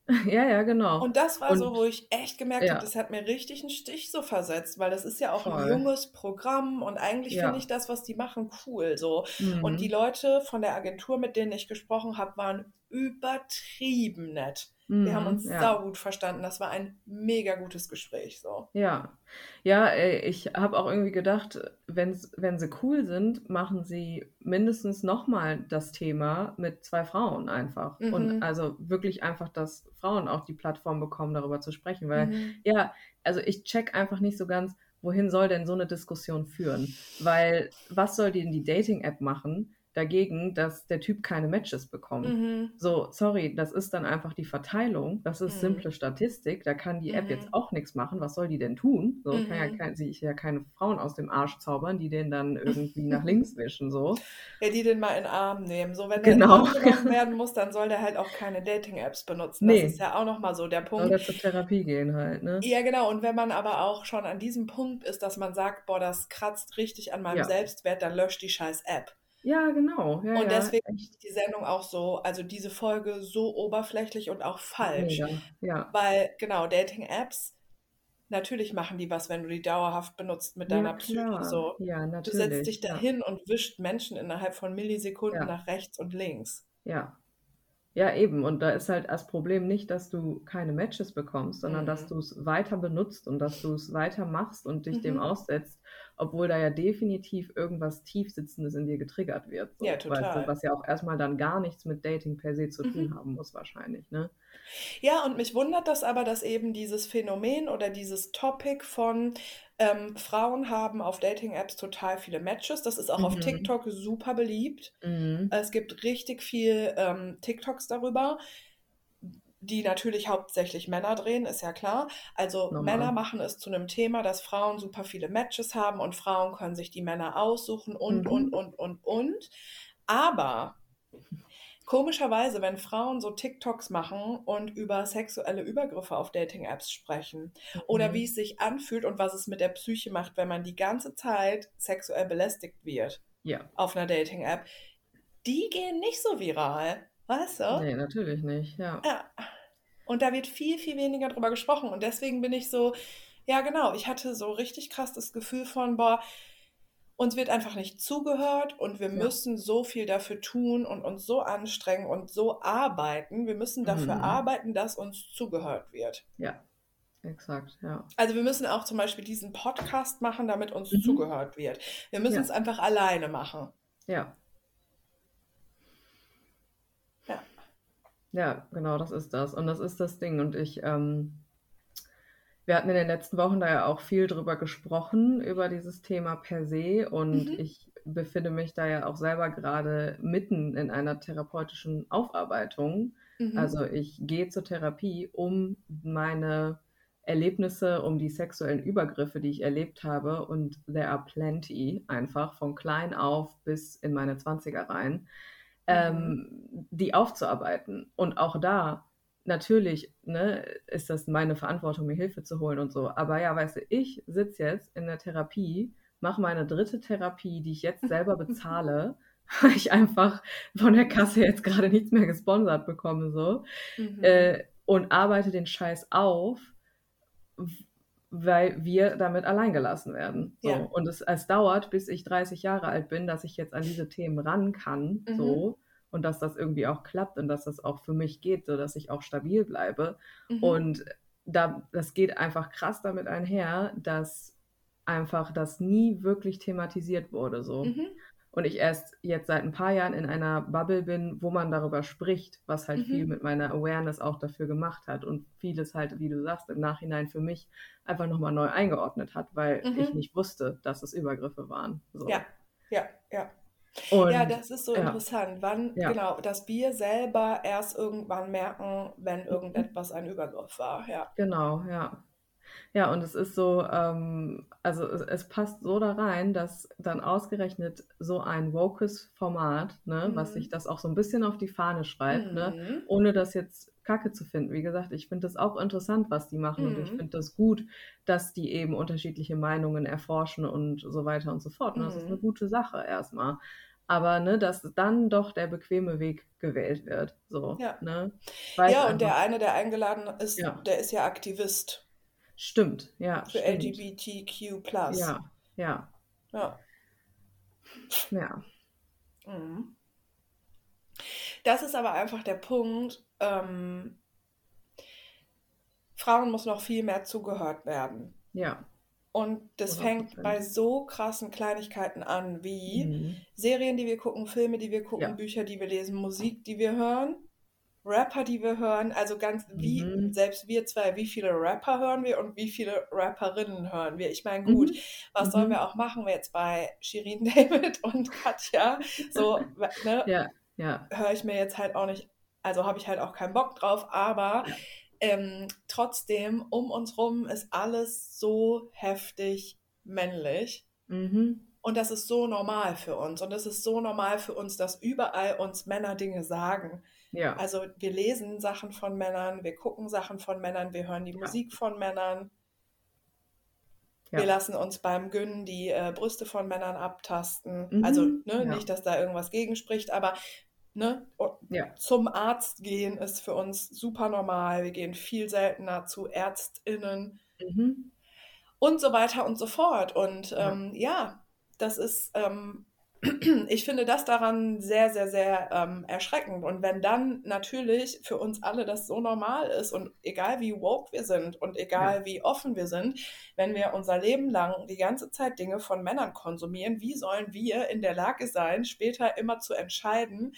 Ja, ja, genau. Und das war so, Und wo ich echt gemerkt habe, ja, das hat mir richtig einen Stich so versetzt, weil das ist ja auch ein voll. junges Programm und eigentlich finde Ja. ich das, was die machen, cool so. Und die Mhm. Leute von der Agentur, mit denen ich gesprochen habe, waren übertrieben nett. Wir haben Mhm. uns Ja. saugut verstanden. Das war ein mega gutes Gespräch so. Ja. Ja, ich habe auch irgendwie gedacht, wenn's, wenn sie cool sind, machen sie mindestens nochmal das Thema mit zwei Frauen einfach. Und Mhm. also wirklich einfach, dass Frauen auch die Plattform bekommen, darüber zu sprechen. Weil, Mhm. ja, also ich check einfach nicht so ganz, wohin soll denn so eine Diskussion führen? Weil was soll denn die Dating-App machen dagegen, dass der Typ keine Matches bekommt? Mhm. So, sorry, das ist dann einfach die Verteilung. Das ist Mhm. simple Statistik. Da kann die App Mhm. jetzt auch nichts machen. Was soll die denn tun? So kann ja Mhm. kein, sich ja keine Frauen aus dem Arsch zaubern, die den dann irgendwie nach links wischen. So. Ja, die den mal in den Arm nehmen. So, wenn der Genau. Arm genommen werden muss, dann soll der halt auch keine Dating-Apps benutzen. Das ist Nee, ja auch nochmal so der Punkt. der zur Therapie gehen halt, ne? Ja, genau. Und wenn man aber auch schon an diesem Punkt ist, dass man sagt, boah, das kratzt richtig an meinem Ja. Selbstwert, dann löscht die scheiß App. Ja, genau. Ja, Und ja, deswegen echt ist die Sendung auch so, also diese Folge so oberflächlich und auch falsch. mega. Ja. Weil, genau, Dating-Apps, natürlich machen die was, wenn du die dauerhaft benutzt mit Ja, deiner Psyche. klar. So, Ja, du setzt natürlich. dich Ja. dahin und wischt Menschen innerhalb von Millisekunden Ja. nach rechts und links. Ja. Ja, eben. Und da ist halt das Problem nicht, dass du keine Matches bekommst, sondern dass Mhm. du es weiter benutzt und dass du es weiter machst und dich dem Mhm. aussetzt, obwohl da ja definitiv irgendwas Tiefsitzendes in dir getriggert wird. Ja, So, weißt du, total. was ja auch erstmal dann gar nichts mit Dating per se zu tun Mhm. haben muss, wahrscheinlich, ne? Ja, und mich wundert das aber, dass eben dieses Phänomen oder dieses Topic von ähm, Frauen haben auf Dating-Apps total viele Matches. Das ist auch auf Mhm. TikTok super beliebt. Mhm. Es gibt richtig viel ähm, TikToks darüber, die natürlich hauptsächlich Männer drehen, ist ja klar. Also Männer Normal. machen es zu einem Thema, dass Frauen super viele Matches haben und Frauen können sich die Männer aussuchen und, und, Mhm. und, und, und. Aber komischerweise, wenn Frauen so TikToks machen und über sexuelle Übergriffe auf Dating-Apps sprechen oder wie Mhm. es sich anfühlt und was es mit der Psyche macht, wenn man die ganze Zeit sexuell belästigt wird Ja. auf einer Dating-App, die gehen nicht so viral, weißt du? Nee, natürlich nicht. Ja. Ja. Und da wird viel, viel weniger drüber gesprochen. Und deswegen bin ich so, ja, genau, ich hatte so richtig krass das Gefühl von, boah, uns wird einfach nicht zugehört und wir Ja. müssen so viel dafür tun und uns so anstrengen und so arbeiten. Wir müssen dafür Mhm. arbeiten, dass uns zugehört wird. Ja. Exakt, ja. Also wir müssen auch zum Beispiel diesen Podcast machen, damit uns Mhm. zugehört wird. Wir müssen Ja. es einfach alleine machen. Ja. Ja. Ja, genau, das ist das. Und das ist das Ding. Und ich, ähm, wir hatten in den letzten Wochen da ja auch viel drüber gesprochen, über dieses Thema per se. Und Mhm. ich befinde mich da ja auch selber gerade mitten in einer therapeutischen Aufarbeitung. Mhm. Also ich gehe zur Therapie, um meine Erlebnisse, um die sexuellen Übergriffe, die ich erlebt habe, und there are plenty, einfach von klein auf bis in meine 20er rein, ähm, die aufzuarbeiten. Und auch da, natürlich, ne, ist das meine Verantwortung, mir Hilfe zu holen und so. Aber ja, weißt du, ich sitze jetzt in der Therapie, mache meine dritte Therapie, die ich jetzt selber bezahle, weil ich einfach von der Kasse jetzt gerade nichts mehr gesponsert bekomme, so. Mhm. Äh, und arbeite den Scheiß auf, weil wir damit alleingelassen werden. So. Ja. Und es, es dauert, bis ich 30 Jahre alt bin, dass ich jetzt an diese Themen ran kann. Mhm. So. Und dass das irgendwie auch klappt und dass das auch für mich geht, so dass ich auch stabil bleibe. Mhm. Und da, das geht einfach krass damit einher, dass einfach das nie wirklich thematisiert wurde. So. Mhm. Und ich erst jetzt seit ein paar Jahren in einer Bubble bin, wo man darüber spricht, was halt Mhm. viel mit meiner Awareness auch dafür gemacht hat und vieles halt, wie du sagst, im Nachhinein für mich einfach nochmal neu eingeordnet hat, weil Mhm. ich nicht wusste, dass es Übergriffe waren. So. Ja, ja, ja. Und ja, das ist so ja. interessant, wann, Ja. genau, dass wir selber erst irgendwann merken, wenn irgendetwas ein Übergriff war, ja. Genau, ja. Ja, und es ist so, ähm, also es, es passt so da rein, dass dann ausgerechnet so ein wokes Format, ne, was Mhm. sich das auch so ein bisschen auf die Fahne schreibt, ne, Mhm. ohne das jetzt Kacke zu finden. Wie gesagt, ich finde das auch interessant, was die machen und ich Mhm. finde das gut, dass die eben unterschiedliche Meinungen erforschen und so weiter und so fort. Ne? Das ist Mhm. eine gute Sache erstmal. Aber ne, dass dann doch der bequeme Weg gewählt wird. So, Ja. ne? Ja, und der eine, der eingeladen ist, Ja. der ist ja Aktivist stimmt, ja, für stimmt. LGBTQ+. Ja, ja, Ja. ja. Mhm. Das ist aber einfach der Punkt, ähm, Frauen muss noch viel mehr zugehört werden. Ja. Und das 100%. fängt bei so krassen Kleinigkeiten an wie Mhm. Serien, die wir gucken, Filme, die wir gucken, Ja. Bücher, die wir lesen, Musik, die wir hören, Rapper, die wir hören. Also ganz wie, Mhm. selbst wir zwei, wie viele Rapper hören wir und wie viele Rapperinnen hören wir? Ich meine, gut, Mhm. was sollen Mhm. wir auch machen jetzt bei Shirin David und Katja? So, ne, Ja, ja. höre ich mir jetzt halt auch nicht, also habe ich halt auch keinen Bock drauf, aber ähm, trotzdem, um uns rum ist alles so heftig männlich. Mhm. Und das ist so normal für uns. Und es ist so normal für uns, dass überall uns Männer Dinge sagen. Ja. Also wir lesen Sachen von Männern, wir gucken Sachen von Männern, wir hören die Ja. Musik von Männern. Ja. Wir lassen uns beim Gönnen die äh, Brüste von Männern abtasten. Mhm, Also ne, nicht, dass da irgendwas gegenspricht, aber ne, zum Arzt gehen ist für uns super normal. Wir gehen viel seltener zu ÄrztInnen Mhm. und so weiter und so fort. Und Ja. ähm, ja, das ist, ähm, ich finde das daran sehr, sehr, sehr ähm, erschreckend. Und wenn dann natürlich für uns alle das so normal ist und egal wie woke wir sind und egal wie offen wir sind, wenn wir unser Leben lang die ganze Zeit Dinge von Männern konsumieren, wie sollen wir in der Lage sein, später immer zu entscheiden,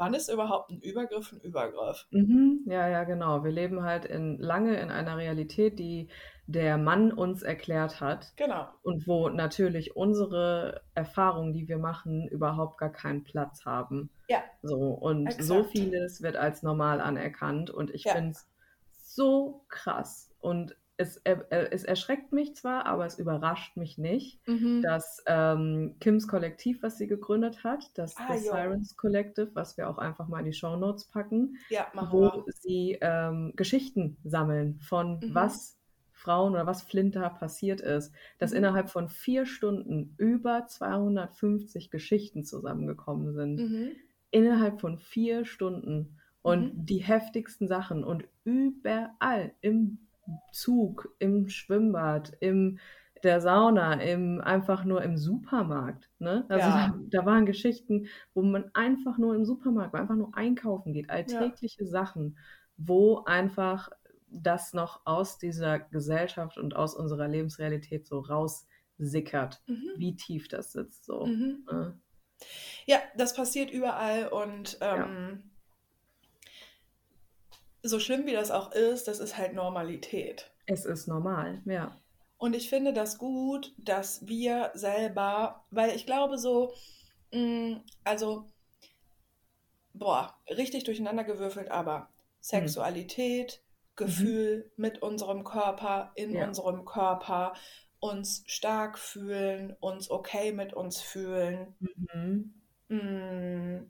wann ist überhaupt ein Übergriff ein Übergriff? Mhm. Ja, ja, genau. Wir leben halt in, lange in einer Realität, die der Mann uns erklärt hat Genau. und wo natürlich unsere Erfahrungen, die wir machen, überhaupt gar keinen Platz haben. Ja, So, und so exakt. vieles wird als normal anerkannt und ich Ja. finde es so krass. Und es, er, es erschreckt mich zwar, aber es überrascht mich nicht, Mhm. dass ähm, Kims Kollektiv, was sie gegründet hat, das Ah, The jo. Sirens Collective, was wir auch einfach mal in die Show Notes packen, Ja, wo wir. sie ähm, Geschichten sammeln von Mhm. was Frauen oder was Flinter passiert ist, dass Mhm. innerhalb von vier Stunden über 250 Geschichten zusammengekommen sind Mhm. innerhalb von vier Stunden und Mhm. die heftigsten Sachen und überall im Zug, im Schwimmbad, im der Sauna, im einfach nur im Supermarkt. Ne? Also Ja. da, da waren Geschichten, wo man einfach nur im Supermarkt, einfach nur einkaufen geht, alltägliche Sachen, wo einfach das noch aus dieser Gesellschaft und aus unserer Lebensrealität so raussickert, Mhm. wie tief das sitzt. So. Mhm. Ne? Ja, das passiert überall und Ja. ähm, so schlimm wie das auch ist, das ist halt Normalität. Es ist normal, ja. Und ich finde das gut, dass wir selber, weil ich glaube so, mh, also, boah, richtig durcheinandergewürfelt, aber Sexualität, Gefühl mit unserem Körper, in Ja. unserem Körper, uns stark fühlen, uns okay mit uns fühlen, Mhm. mh,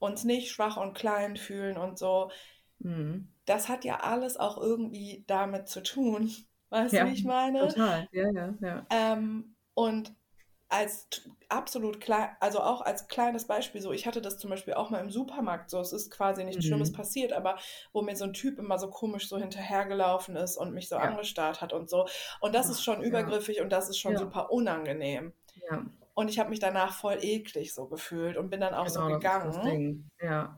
uns nicht schwach und klein fühlen und so. Mhm. Das hat ja alles auch irgendwie damit zu tun. Weißt Ja, du, wie ich meine? total. Ja, ja, ja. Ähm, und als absolut klein, also auch als kleines Beispiel so, ich hatte das zum Beispiel auch mal im Supermarkt so, es ist quasi nichts Schlimmes Mhm. passiert, aber wo mir so ein Typ immer so komisch so hinterhergelaufen ist und mich so Ja. angestarrt hat und so. Und das ist Ach, schon ja. übergriffig und das ist schon Ja. super unangenehm. Und ich habe mich danach voll eklig so gefühlt und bin dann auch so genau, ist das gegangen.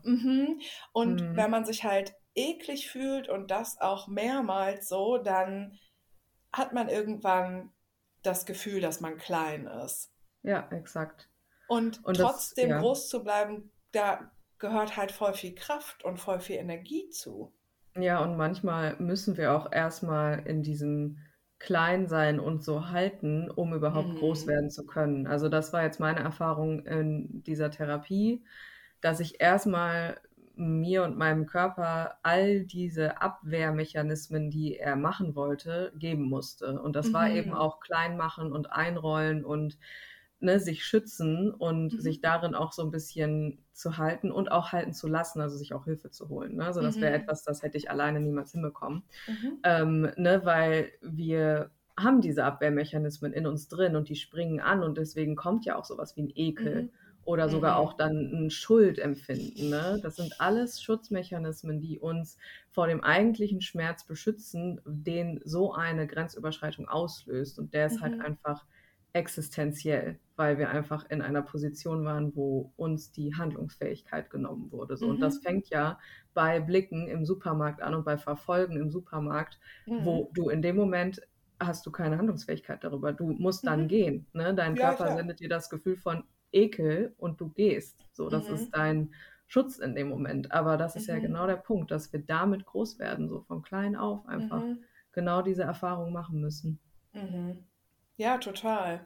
Mhm. Und Mhm. wenn man sich halt eklig fühlt und das auch mehrmals so, dann hat man irgendwann das Gefühl, dass man klein ist. Ja, exakt. Und Und das, trotzdem ja. groß zu bleiben, da gehört halt voll viel Kraft und voll viel Energie zu. Ja, und manchmal müssen wir auch erstmal in diesem Kleinsein und so halten, um überhaupt groß Mhm. werden zu können. Also das war jetzt meine Erfahrung in dieser Therapie, dass ich erstmal mir und meinem Körper all diese Abwehrmechanismen, die er machen wollte, geben musste. Und das war eben Mhm. auch klein machen und einrollen und ne, sich schützen und Mhm. sich darin auch so ein bisschen zu halten und auch halten zu lassen, also sich auch Hilfe zu holen. Ne? Also das wäre Mhm. etwas, das hätte ich alleine niemals hinbekommen. Mhm. Ähm, ne, weil wir haben diese Abwehrmechanismen in uns drin und die springen an und deswegen kommt ja auch sowas wie ein Ekel Mhm. Oder sogar auch Mhm. dann ein Schuldempfinden. Ne? Das sind alles Schutzmechanismen, die uns vor dem eigentlichen Schmerz beschützen, den so eine Grenzüberschreitung auslöst. Und der ist halt Mhm. einfach existenziell, weil wir einfach in einer Position waren, wo uns die Handlungsfähigkeit genommen wurde. So. Und das Mhm. fängt ja bei Blicken im Supermarkt an und bei Verfolgen im Supermarkt, Mhm. wo du in dem Moment hast du keine Handlungsfähigkeit darüber. Du musst dann Mhm. gehen. Ne? Dein Ja, Körper klar. sendet dir das Gefühl von Ekel und du gehst. So, das Mhm. ist dein Schutz in dem Moment. Aber das ist ja Mhm. genau der Punkt, dass wir damit groß werden, so von klein auf einfach Mhm. genau diese Erfahrung machen müssen. Mhm. Ja, total.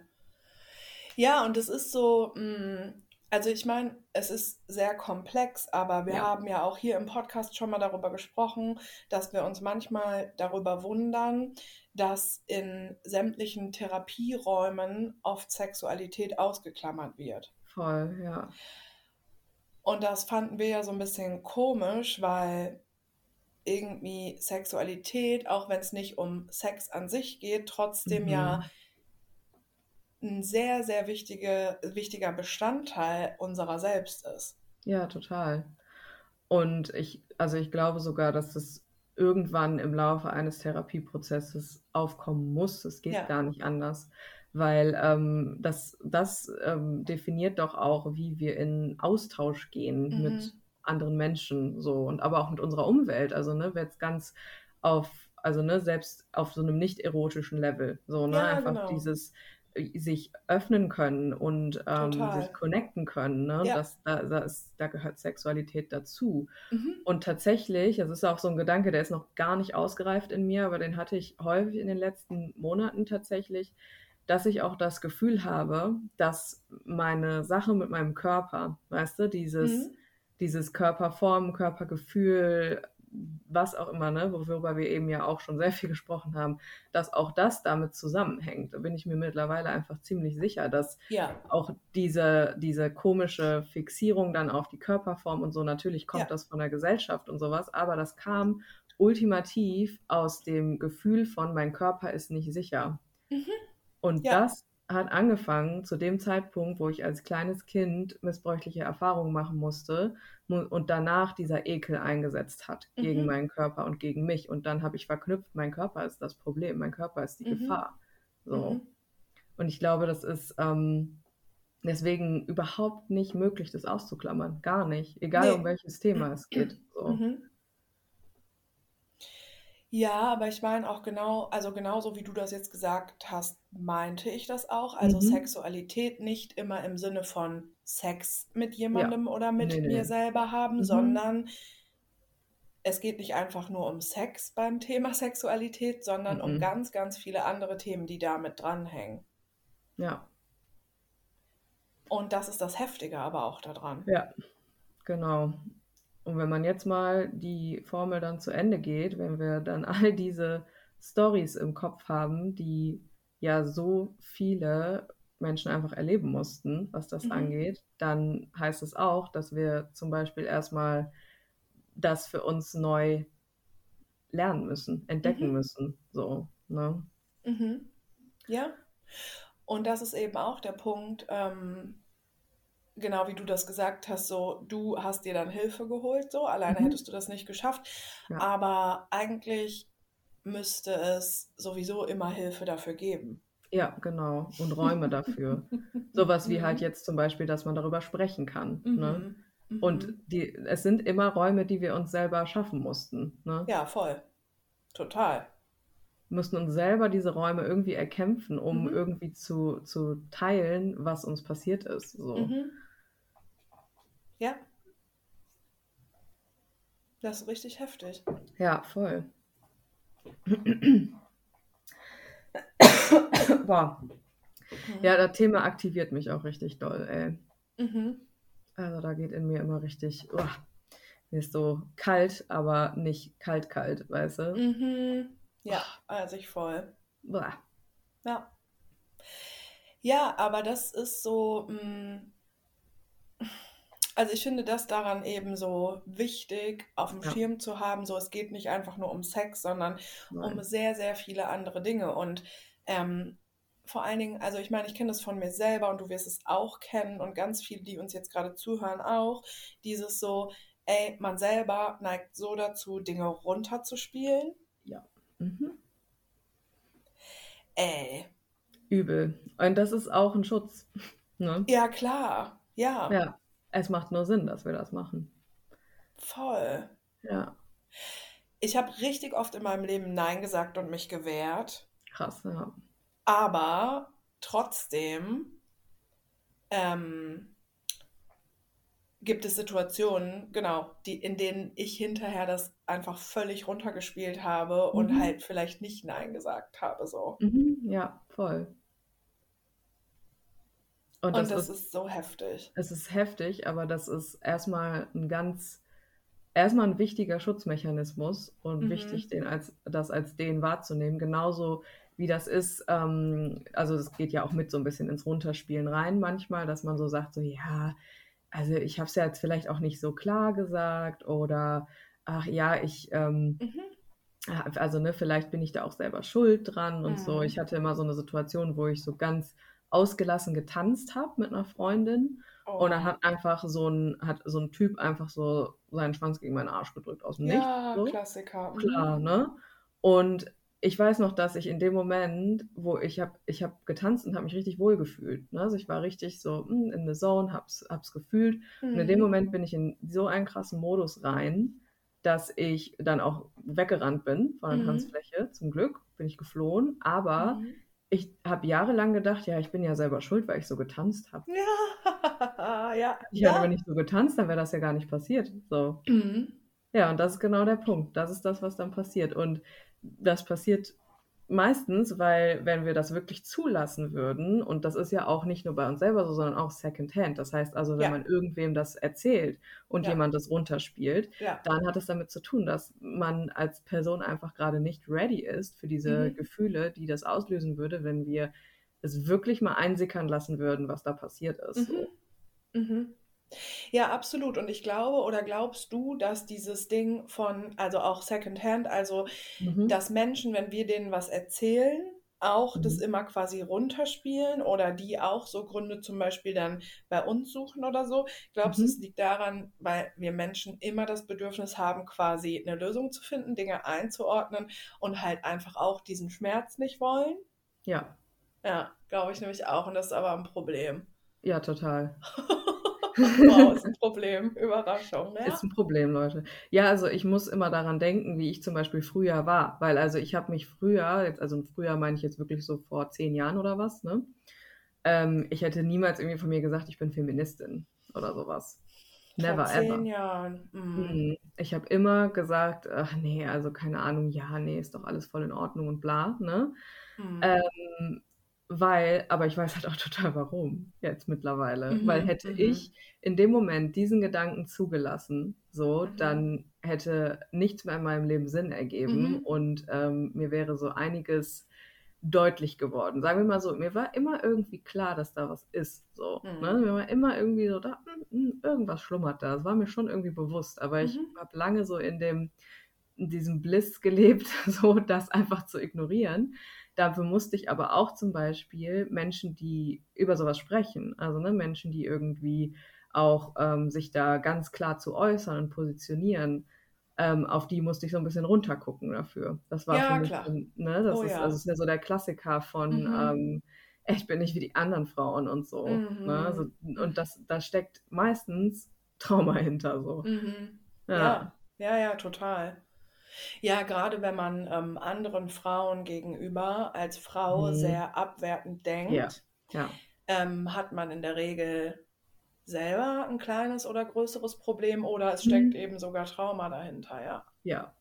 Ja, und es ist so, mh, also ich meine, es ist sehr komplex, aber wir Ja, haben ja auch hier im Podcast schon mal darüber gesprochen, dass wir uns manchmal darüber wundern, dass in sämtlichen Therapieräumen oft Sexualität ausgeklammert wird. voll, ja. Und das fanden wir ja so ein bisschen komisch, weil irgendwie Sexualität, auch wenn es nicht um Sex an sich geht, trotzdem ja Mhm. Ein sehr, sehr wichtige, wichtiger Bestandteil unserer selbst ist. Ja, total. Und ich, also ich glaube sogar, dass das irgendwann im Laufe eines Therapieprozesses aufkommen muss. Es geht Ja. gar nicht anders, weil ähm, das, das ähm, definiert doch auch, wie wir in Austausch gehen Mhm. mit anderen Menschen so und aber auch mit unserer Umwelt. Also ne, jetzt ganz auf, also ne, selbst auf so einem nicht erotischen Level. So, ne, Ja, einfach genau. dieses sich öffnen können und ähm, sich connecten können. Ne? Ja. Das, da, da, ist, da gehört Sexualität dazu. Mhm. Und tatsächlich, das ist auch so ein Gedanke, der ist noch gar nicht ausgereift in mir, aber den hatte ich häufig in den letzten Monaten tatsächlich, dass ich auch das Gefühl habe, dass meine Sache mit meinem Körper, weißt du, dieses, Mhm. dieses Körperform, Körpergefühl, was auch immer, ne, worüber wir eben ja auch schon sehr viel gesprochen haben, dass auch das damit zusammenhängt. Da bin ich mir mittlerweile einfach ziemlich sicher, dass Ja, auch diese, diese komische Fixierung dann auf die Körperform und so, natürlich kommt ja. das von der Gesellschaft und sowas, aber das kam ultimativ aus dem Gefühl von, mein Körper ist nicht sicher. Mhm. Und Ja. das hat angefangen zu dem Zeitpunkt, wo ich als kleines Kind missbräuchliche Erfahrungen machen musste mu- und danach dieser Ekel eingesetzt hat gegen Mhm. meinen Körper und gegen mich. Und dann habe ich verknüpft, mein Körper ist das Problem, mein Körper ist die Mhm. Gefahr. So. Mhm. Und ich glaube, das ist ähm, deswegen überhaupt nicht möglich, das auszuklammern. Gar nicht. Egal um Nee. welches Thema es geht. So. Ja, aber ich meine auch genau, also genauso wie du das jetzt gesagt hast, meinte ich das auch. Also Mhm. Sexualität nicht immer im Sinne von Sex mit Ja. jemandem oder mit Nee, mir nee. selber haben, Mhm. sondern es geht nicht einfach nur um Sex beim Thema Sexualität, sondern um Mhm. ganz, ganz viele andere Themen, die damit dranhängen. Ja. Und das ist das Heftige aber auch daran. Ja, genau. Und wenn man jetzt mal die Formel dann zu Ende geht, wenn wir dann all diese Stories im Kopf haben, die ja so viele Menschen einfach erleben mussten, was das Mhm. angeht, dann heißt es auch, dass wir zum Beispiel erstmal das für uns neu lernen müssen, entdecken Mhm. müssen. So, ne? Mhm. Ja. Und das ist eben auch der Punkt, ähm, genau wie du das gesagt hast, so du hast dir dann Hilfe geholt, so alleine Mhm. hättest du das nicht geschafft. Ja. Aber eigentlich müsste es sowieso immer Hilfe dafür geben. Ja, genau. Und Räume dafür. Sowas wie halt Mhm. jetzt zum Beispiel, dass man darüber sprechen kann. Ne? Mhm. Und Mhm. die, es sind immer Räume, die wir uns selber schaffen mussten. Ne? Ja, voll. Total. Wir mussten uns selber diese Räume irgendwie erkämpfen, um Mhm. irgendwie zu, zu teilen, was uns passiert ist. So. Ja. Das ist richtig heftig. Ja, voll. Boah. Mhm. Ja, das Thema aktiviert mich auch richtig doll, ey. Mhm. Also da geht in mir immer richtig, uah, mir ist so kalt, aber nicht kalt kalt, weißt du? Mhm. Ja, also ich voll. Boah. Ja. Ja, aber das ist so, mh, also ich finde das daran eben so wichtig, auf dem Ja. Schirm zu haben, so es geht nicht einfach nur um Sex, sondern um Nein. sehr, sehr viele andere Dinge. Und ähm, vor allen Dingen, also ich meine, ich kenne das von mir selber und du wirst es auch kennen und ganz viele, die uns jetzt gerade zuhören, auch, dieses so, ey, man selber neigt so dazu, Dinge runterzuspielen. Mhm. Ey, Übel. Und das ist auch ein Schutz. Ne? ja klar, ja, Ja, es macht nur Sinn, dass wir das machen. voll. Ja, Ich habe richtig oft in meinem Leben Nein gesagt und mich gewehrt, krass, ja. aber trotzdem ähm, gibt es Situationen, genau, die, in denen ich hinterher das einfach völlig runtergespielt habe und Mhm. halt vielleicht nicht Nein gesagt habe, so. Mhm. Ja, voll. Und Und das das ist, ist so heftig. es ist heftig, aber das ist erstmal ein ganz, erstmal ein wichtiger Schutzmechanismus und Mhm. wichtig, den als, das als den wahrzunehmen. Genauso wie das ist, ähm, also es geht ja auch mit so ein bisschen ins Runterspielen rein manchmal, dass man so sagt, so ja, also ich habe es ja jetzt vielleicht auch nicht so klar gesagt oder ach ja, ich, ähm, Mhm. also ne, vielleicht bin ich da auch selber schuld dran und so. Mhm. Ich hatte immer so eine Situation, wo ich so ganz ausgelassen getanzt habe mit einer Freundin und dann Oh. hat einfach so ein, hat so ein Typ einfach so seinen Schwanz gegen meinen Arsch gedrückt aus dem Nichts. Ja, So. Klassiker. Klar, Mhm. ne? Und ich weiß noch, dass ich in dem Moment, wo ich habe ich hab getanzt und habe mich richtig wohl gefühlt. Ne? Also ich war richtig so mm, in the zone, hab's, hab's gefühlt. Und in dem Mhm. Moment bin ich in so einen krassen Modus rein, dass ich dann auch weggerannt bin von der Mhm. Tanzfläche. Zum Glück bin ich geflohen. Aber Mhm. Ich habe jahrelang gedacht, ja, ich bin ja selber schuld, weil ich so getanzt habe. Ja, ja, Ich hätte aber ja. nicht so getanzt, dann wäre das ja gar nicht passiert. So. Mhm. Ja, und das ist genau der Punkt. Das ist das, was dann passiert. Und das passiert meistens, weil wenn wir das wirklich zulassen würden, und das ist ja auch nicht nur bei uns selber so, sondern auch secondhand. Das heißt also, wenn Ja, man irgendwem das erzählt und ja, jemand das runterspielt, ja. dann hat es damit zu tun, dass man als Person einfach gerade nicht ready ist für diese Mhm. Gefühle, die das auslösen würde, wenn wir es wirklich mal einsickern lassen würden, was da passiert ist. Mhm. Mhm. Ja, absolut. Und ich glaube, oder glaubst du, dass dieses Ding von, also auch Secondhand, also Mhm. dass Menschen, wenn wir denen was erzählen, auch das Mhm. immer quasi runterspielen oder die auch so Gründe zum Beispiel dann bei uns suchen oder so? Glaubst du, es Mhm. liegt daran, weil wir Menschen immer das Bedürfnis haben, quasi eine Lösung zu finden, Dinge einzuordnen und halt einfach auch diesen Schmerz nicht wollen? Ja, Ja, glaube ich nämlich auch. Und das ist aber ein Problem. ja, total. Wow, ist ein Problem. Überraschung, Ist ja? ein Problem, Leute. Ja, also ich muss immer daran denken, wie ich zum Beispiel früher war. Weil also ich habe mich früher, jetzt, also früher meine ich jetzt wirklich so vor zehn Jahren oder was, ne? Ähm, ich hätte niemals irgendwie von mir gesagt, ich bin Feministin oder sowas. Vor Never ever. zehn Jahren. Mhm. Mhm. Ich habe immer gesagt, ach nee, also keine Ahnung, ja, nee, ist doch alles voll in Ordnung und bla, ne? Mhm. Ähm, weil, aber ich weiß halt auch total warum jetzt mittlerweile. Weil Mhm. hätte Mhm. ich in dem Moment diesen Gedanken zugelassen, so, Mhm. dann hätte nichts mehr in meinem Leben Sinn ergeben Mhm. und ähm, mir wäre so einiges deutlich geworden. Sagen wir mal so, mir war immer irgendwie klar, dass da was ist. So, Mhm. ne? Mir war immer irgendwie so, da, mm, mm, irgendwas schlummert da. Das war mir schon irgendwie bewusst. Aber ich Mhm. habe lange so in dem, in diesem Bliss gelebt, so das einfach zu ignorieren. Dafür musste ich aber auch zum Beispiel Menschen, die über sowas sprechen, also ne, Menschen, die irgendwie auch ähm, sich da ganz klar zu äußern und positionieren, ähm, auf die musste ich so ein bisschen runtergucken dafür. Das war Ja, für mich, klar. ne, das Oh ist, ja. also ist ja so der Klassiker von Mhm. ähm, ich bin nicht wie die anderen Frauen und so. Mhm. Ne? So, und das, da steckt meistens Trauma hinter so. Mhm. Ja. Ja, ja, ja, total. Ja, gerade wenn man ähm, anderen Frauen gegenüber als Frau Mhm. sehr abwertend denkt, Ja. Ja. ähm, hat man in der Regel selber ein kleines oder größeres Problem oder es steckt Mhm. eben sogar Trauma dahinter, ja. Ja,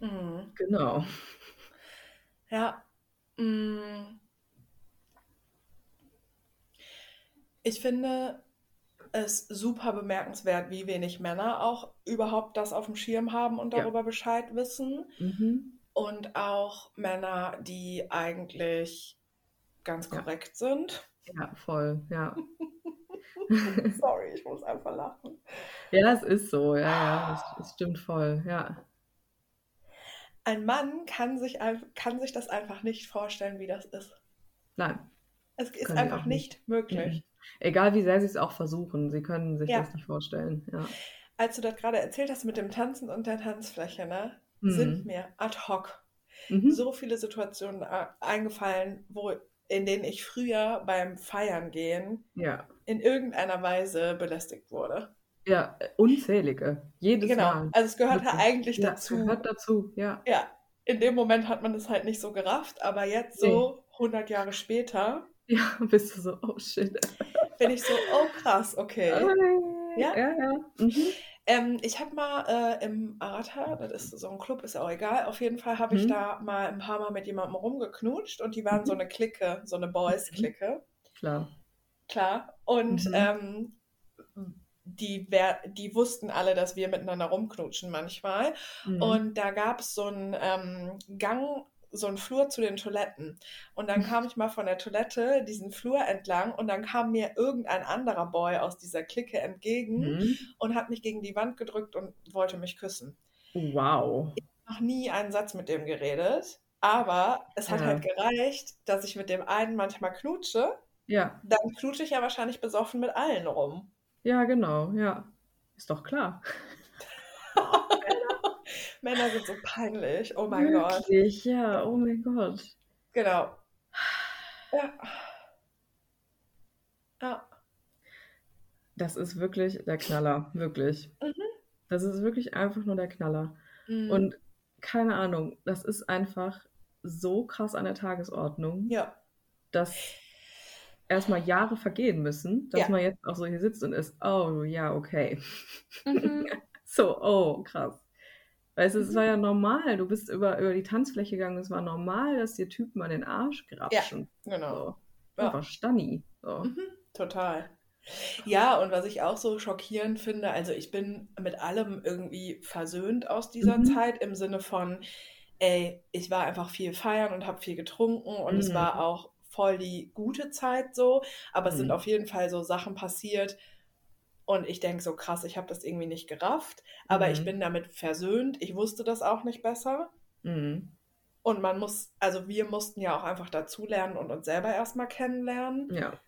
Mhm. genau. Ja. Mm. Ich finde es super bemerkenswert, wie wenig Männer auch überhaupt das auf dem Schirm haben und Ja. darüber Bescheid wissen. Mhm. Und auch Männer, die eigentlich ganz Ja. korrekt sind. Ja, voll, ja. Sorry, ich muss einfach lachen. Ja, es ist so, ja, ja, es, es stimmt voll, ja. Ein Mann kann sich, kann sich das einfach nicht vorstellen, wie das ist. Nein, Es ist einfach nicht. nicht möglich. Mhm. Egal wie sehr sie es auch versuchen, sie können sich Ja. das nicht vorstellen, ja. Als du das gerade erzählt hast mit dem Tanzen und der Tanzfläche, ne, sind Mhm. mir ad hoc Mhm. so viele Situationen eingefallen, wo, in denen ich früher beim Feiern gehen Ja, in irgendeiner Weise belästigt wurde. ja, äh, unzählige, jedes Genau, Mal. also es gehört ja eigentlich Ja, dazu. gehört dazu, ja. Ja, in dem Moment hat man es halt nicht so gerafft, aber jetzt Nee. so 100 Jahre später Ja, bist du so, oh shit. bin ich so, oh krass, okay. Ja, ja, ja. Mhm. Ähm, ich habe mal äh, im Arata, das ist so ein Club, ist ja auch egal, auf jeden Fall habe ich Mhm. da mal ein paar Mal mit jemandem rumgeknutscht und die waren so Mhm. eine Clique, so eine Boys-Clique, Klar. klar. Und Mhm. ähm, die, die wussten alle, dass wir miteinander rumknutschen manchmal. Mhm. Und da gab es so einen ähm, Gang, so einen Flur zu den Toiletten. Und dann kam ich mal von der Toilette diesen Flur entlang und dann kam mir irgendein anderer Boy aus dieser Clique entgegen Mhm. und hat mich gegen die Wand gedrückt und wollte mich küssen. Wow. Noch nie einen Satz mit dem geredet, aber es hat Ja. halt gereicht, dass ich mit dem einen manchmal knutsche. Ja, Dann knutsche ich ja wahrscheinlich besoffen mit allen rum. ja, genau, ja. Ist doch klar. Männer sind so peinlich. Oh mein Gott. Wirklich, ja, oh mein Gott. Genau. Ja. Ja. Das ist wirklich der Knaller, wirklich. Mhm. Das ist wirklich einfach nur der Knaller. Mhm. Und keine Ahnung, das ist einfach so krass an der Tagesordnung, ja. dass erstmal Jahre vergehen müssen, dass Ja. man jetzt auch so hier sitzt und ist, oh ja, okay. Mhm. So, oh, krass. Weißt du, es Mhm. war ja normal. Du bist über, über die Tanzfläche gegangen. Es war normal, dass dir Typen an den Arsch grapschen. Genau. So. Ja. Einfach Stanni. So. Mhm, total. Ja, und was ich auch so schockierend finde, also ich bin mit allem irgendwie versöhnt aus dieser Mhm. Zeit im Sinne von, ey, ich war einfach viel feiern und habe viel getrunken und es Mhm. war auch voll die gute Zeit so, aber es sind Mhm. auf jeden Fall so Sachen passiert und ich denke so krass, ich habe das irgendwie nicht gerafft, aber ich Mhm. bin damit versöhnt, ich wusste das auch nicht besser. Mhm. Und man muss, also wir mussten ja auch einfach dazulernen und uns selber erstmal kennenlernen. Ja.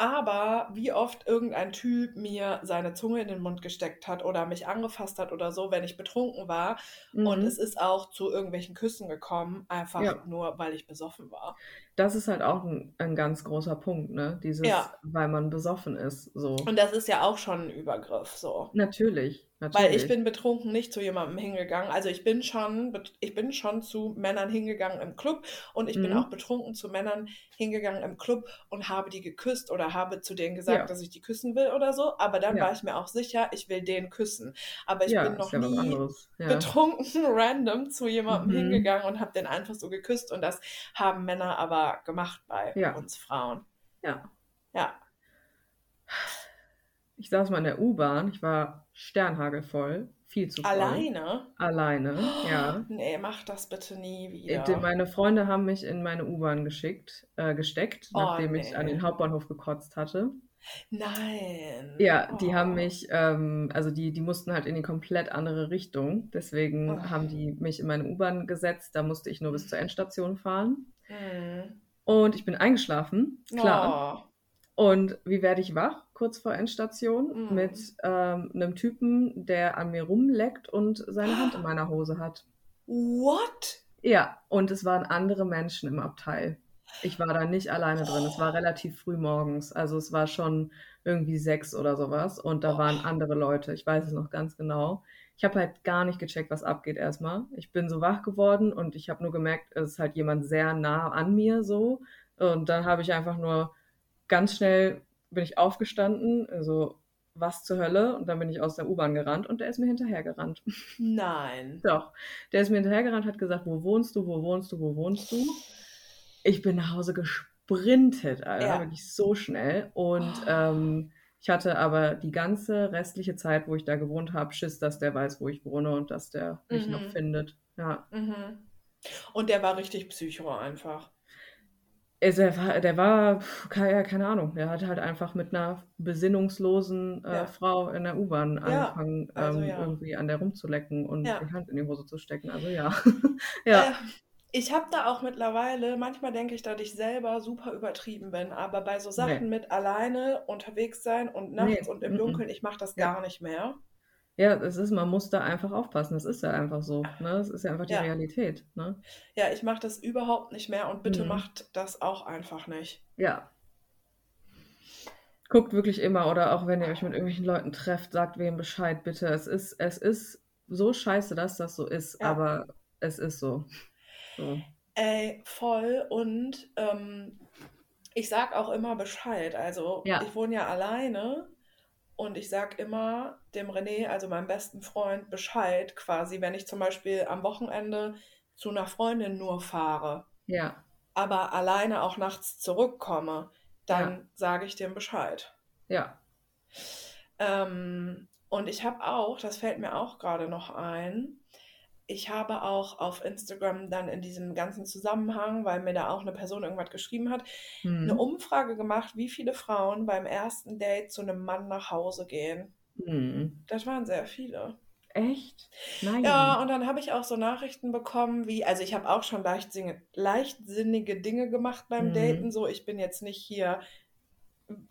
Aber wie oft irgendein Typ mir seine Zunge in den Mund gesteckt hat oder mich angefasst hat oder so, wenn ich betrunken war. Und Mhm. es ist auch zu irgendwelchen Küssen gekommen, einfach Ja. nur, weil ich besoffen war. Das ist halt auch ein, ein ganz großer Punkt, ne? Dieses, Ja. weil man besoffen ist. So. Und das ist ja auch schon ein Übergriff, so. Natürlich, natürlich. Weil ich bin betrunken nicht zu jemandem hingegangen. Also ich bin schon, ich bin schon zu Männern hingegangen im Club und ich bin Mhm. auch betrunken zu Männern hingegangen im Club und habe die geküsst oder habe zu denen gesagt, Ja. dass ich die küssen will oder so. Aber dann Ja. war ich mir auch sicher, ich will den küssen. Aber ich ja, bin noch nie betrunken random zu jemandem Mhm. hingegangen und habe den einfach so geküsst und das haben Männer aber gemacht bei uns Frauen. Ja. Ja. Ich saß mal in der U-Bahn, ich war sternhagelvoll, viel zu voll. Alleine? Alleine, ja. Nee, mach das bitte nie Äh, wieder. die- Meine Freunde haben mich in meine U-Bahn geschickt, äh, gesteckt, Oh, nachdem ich an nee. den Hauptbahnhof gekotzt hatte. Nein. Ja, die haben Oh. mich, ähm, also die, die mussten halt in die komplett andere Richtung. Deswegen Oh. haben die mich in meine U-Bahn gesetzt. Da musste ich nur bis zur Endstation fahren. Hm. Und ich bin eingeschlafen, klar. Oh. Und wie werde ich wach? Kurz vor Endstation Mhm. mit ähm, einem Typen, der an mir rumleckt und seine Hand in meiner Hose hat. What? Ja, und es waren andere Menschen im Abteil. Ich war da nicht alleine drin. Es war relativ früh morgens. Also es war schon irgendwie sechs oder sowas. Und da waren andere Leute. Ich weiß es noch ganz genau. Ich habe halt gar nicht gecheckt, was abgeht erstmal. Ich bin so wach geworden und ich habe nur gemerkt, es ist halt jemand sehr nah an mir so. Und dann habe ich einfach nur ganz schnell bin ich aufgestanden, also was zur Hölle? Und dann bin ich aus der U-Bahn gerannt und der ist mir hinterhergerannt. Nein. Doch, der ist mir hinterhergerannt, hat gesagt, wo wohnst du, wo wohnst du, wo wohnst du? Ich bin nach Hause gesprintet, Alter, Ja. wirklich so schnell. Und Oh. ähm, ich hatte aber die ganze restliche Zeit, wo ich da gewohnt habe, Schiss, dass der weiß, wo ich wohne und dass der mich noch Mhm. findet. Ja. Mhm. Und der war richtig psycho einfach. Also der war, der war keine, keine Ahnung, der hat halt einfach mit einer besinnungslosen äh, Ja. Frau in der U-Bahn Ja, angefangen, also ähm, ja. irgendwie an der rumzulecken und die Hand in die Hose zu stecken. Also ja. ja. Äh, ich habe da auch mittlerweile, manchmal denke ich, dass ich selber super übertrieben bin, aber bei so Sachen Nee. mit alleine unterwegs sein und nachts Nee, und im. Dunkeln, ich mache das gar nicht mehr. Ja, es ist, man muss da einfach aufpassen. Das ist ja einfach so. Ne? Das ist ja einfach die Ja. Realität. Ne? Ja, ich mache das überhaupt nicht mehr und bitte Mhm. macht das auch einfach nicht. Ja. Guckt wirklich immer oder auch wenn ihr euch mit irgendwelchen Leuten trefft, sagt wem Bescheid, bitte. Es ist, es ist so scheiße, dass das so ist, Ja. aber es ist so. so. Ey, voll und ähm, ich sag auch immer Bescheid. Also Ja. ich wohne ja alleine und ich sag immer dem René, also meinem besten Freund, Bescheid quasi, wenn ich zum Beispiel am Wochenende zu einer Freundin nur fahre, Ja. aber alleine auch nachts zurückkomme, dann Ja. sage ich dem Bescheid. Ja. Ähm, und ich habe auch, das fällt mir auch gerade noch ein, ich habe auch auf Instagram dann in diesem ganzen Zusammenhang, weil mir da auch eine Person irgendwas geschrieben hat, eine Hm. Umfrage gemacht, wie viele Frauen beim ersten Date zu einem Mann nach Hause gehen. Hm. Das waren sehr viele. Echt? Nein. Ja, und dann habe ich auch so Nachrichten bekommen, wie, also ich habe auch schon leichtsinnige Dinge gemacht beim Mhm. Daten. So, ich bin jetzt nicht hier,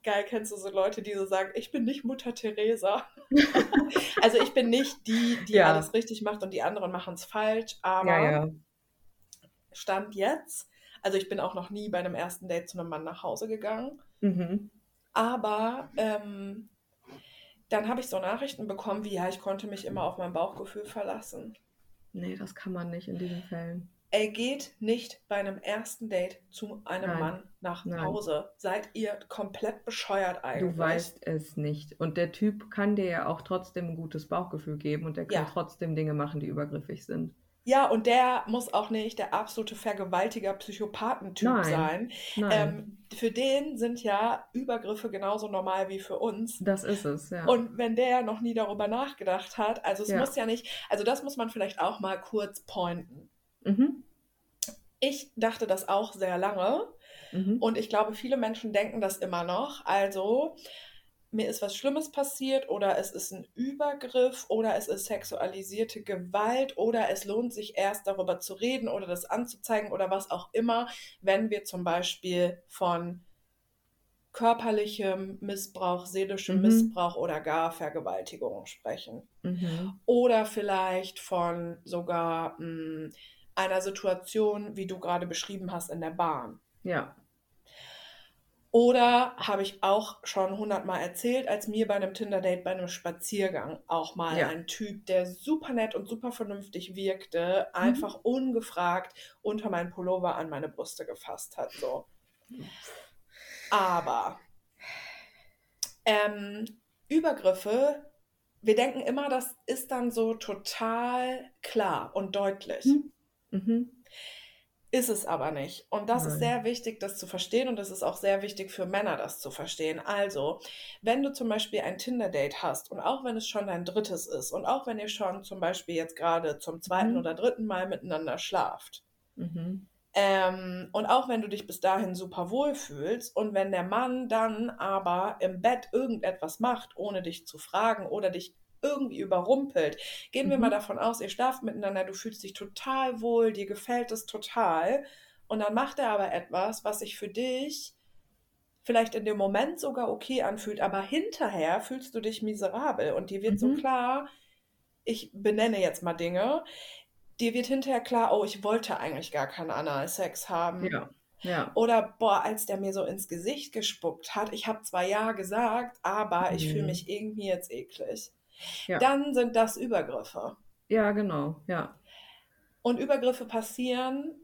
geil, kennst du so Leute, die so sagen, ich bin nicht Mutter Teresa. also ich bin nicht die, die Ja. alles richtig macht und die anderen machen es falsch, aber Ja, ja. Stand jetzt, also ich bin auch noch nie bei einem ersten Date zu einem Mann nach Hause gegangen. Mhm. Aber ähm, dann habe ich so Nachrichten bekommen, wie ja, ich konnte mich immer auf mein Bauchgefühl verlassen. Nee, das kann man nicht in diesen Fällen. Er geht nicht bei einem ersten Date zu einem Nein. Mann nach Nein. Hause. Seid ihr komplett bescheuert eigentlich? Du weißt es nicht. Und der Typ kann dir ja auch trotzdem ein gutes Bauchgefühl geben und der kann Ja. trotzdem Dinge machen, die übergriffig sind. Ja, und der muss auch nicht der absolute Vergewaltiger, Psychopathentyp sein. Nein, Ähm, für den sind ja Übergriffe genauso normal wie für uns. das ist es, ja. Und wenn der noch nie darüber nachgedacht hat, also es Ja. muss ja nicht, also das muss man vielleicht auch mal kurz pointen. Mhm. Ich dachte das auch sehr lange Mhm. und ich glaube, viele Menschen denken das immer noch. Also, mir ist was Schlimmes passiert oder es ist ein Übergriff oder es ist sexualisierte Gewalt oder es lohnt sich erst darüber zu reden oder das anzuzeigen oder was auch immer, wenn wir zum Beispiel von körperlichem Missbrauch, seelischem Mhm. Missbrauch oder gar Vergewaltigung sprechen. Mhm. Oder vielleicht von sogar mh, einer Situation, wie du gerade beschrieben hast, in der Bahn. Ja. Oder habe ich auch schon hundertmal erzählt, als mir bei einem Tinder-Date, bei einem Spaziergang auch mal Ja. ein Typ, der super nett und super vernünftig wirkte, einfach ungefragt unter meinen Pullover an meine Brüste gefasst hat. So. Aber ähm, Übergriffe, wir denken immer, das ist dann so total klar und deutlich. Mhm. Mhm. Ist es aber nicht. Und das ist Nein. sehr wichtig, das zu verstehen. Und es ist auch sehr wichtig für Männer, das zu verstehen. Also, wenn du zum Beispiel ein Tinder-Date hast und auch wenn es schon dein drittes ist und auch wenn ihr schon zum Beispiel jetzt gerade zum zweiten Mhm. oder dritten Mal miteinander schlaft, Mhm. ähm, und auch wenn du dich bis dahin super wohl fühlst und wenn der Mann dann aber im Bett irgendetwas macht, ohne dich zu fragen oder dich irgendwie überrumpelt, gehen wir Mhm. mal davon aus, ihr schlaft miteinander, du fühlst dich total wohl, dir gefällt es total und dann macht er aber etwas, was sich für dich vielleicht in dem Moment sogar okay anfühlt, aber hinterher fühlst du dich miserabel und dir wird so Mhm. klar, ich benenne jetzt mal Dinge, dir wird hinterher klar, oh, ich wollte eigentlich gar keinen Analsex haben. Ja, ja. Oder, boah, als der mir so ins Gesicht gespuckt hat, ich habe zwar ja gesagt, aber ich fühle Mhm. mich irgendwie jetzt eklig. Ja. Dann sind das Übergriffe. Ja, genau, ja. Und Übergriffe passieren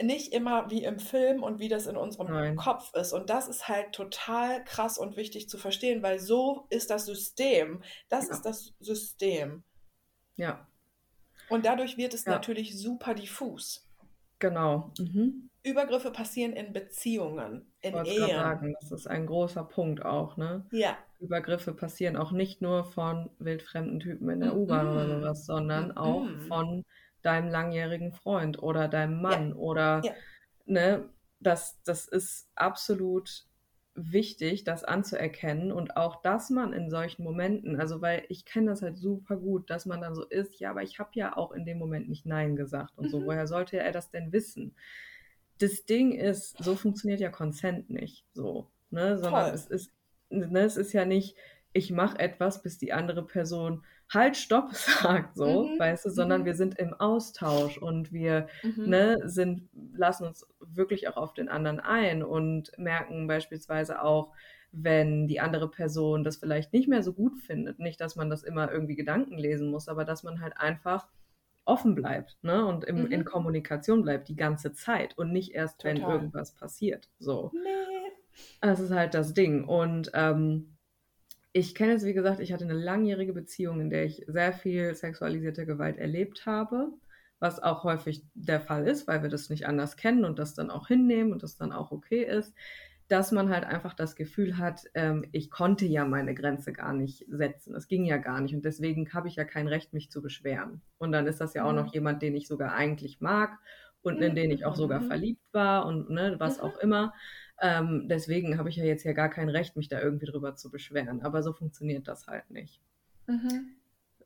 nicht immer wie im Film und wie das in unserem Nein. Kopf ist. Und das ist halt total krass und wichtig zu verstehen, weil so ist das System. Das Ja. ist das System. Ja, Und dadurch wird es Ja. natürlich super diffus. Genau. Mhm. Übergriffe passieren in Beziehungen, Ich in gerade Ehen. sagen, das ist ein großer Punkt auch, ne? Ja. Übergriffe passieren auch nicht nur von wildfremden Typen in der U-Bahn oder Mhm. sowas, sondern auch Mhm. von deinem langjährigen Freund oder deinem Ja. Mann oder, Ja. ne, das, das ist absolut wichtig, das anzuerkennen und auch, dass man in solchen Momenten, also weil ich kenne das halt super gut, dass man dann so ist, ja, aber ich habe ja auch in dem Moment nicht Nein gesagt und so, Mhm. woher sollte er das denn wissen? Das Ding ist, so funktioniert ja Consent nicht so, ne, sondern es ist, ne, es ist ja nicht, ich mache etwas, bis die andere Person halt Stopp sagt, so, Mhm. weißt du, sondern Mhm. wir sind im Austausch und wir Mhm. ne, sind, lassen uns wirklich auch auf den anderen ein und merken beispielsweise auch, wenn die andere Person das vielleicht nicht mehr so gut findet, nicht, dass man das immer irgendwie Gedanken lesen muss, aber dass man halt einfach offen bleibt, ne, und im, in Mhm. Kommunikation bleibt die ganze Zeit und nicht erst, wenn Total. irgendwas passiert, so. Nee. Das ist halt das Ding. Und ähm, ich kenne es, wie gesagt, ich hatte eine langjährige Beziehung, in der ich sehr viel sexualisierte Gewalt erlebt habe, was auch häufig der Fall ist, weil wir das nicht anders kennen und das dann auch hinnehmen und das dann auch okay ist, dass man halt einfach das Gefühl hat, ähm, ich konnte ja meine Grenze gar nicht setzen. Es ging ja gar nicht und deswegen habe ich ja kein Recht, mich zu beschweren. Und dann ist das ja auch Mhm. noch jemand, den ich sogar eigentlich mag und in den ich auch sogar Mhm. verliebt war und ne, was Mhm. auch immer. Ähm, deswegen habe ich ja jetzt ja gar kein Recht, mich da irgendwie drüber zu beschweren. Aber so funktioniert das halt nicht. Mhm.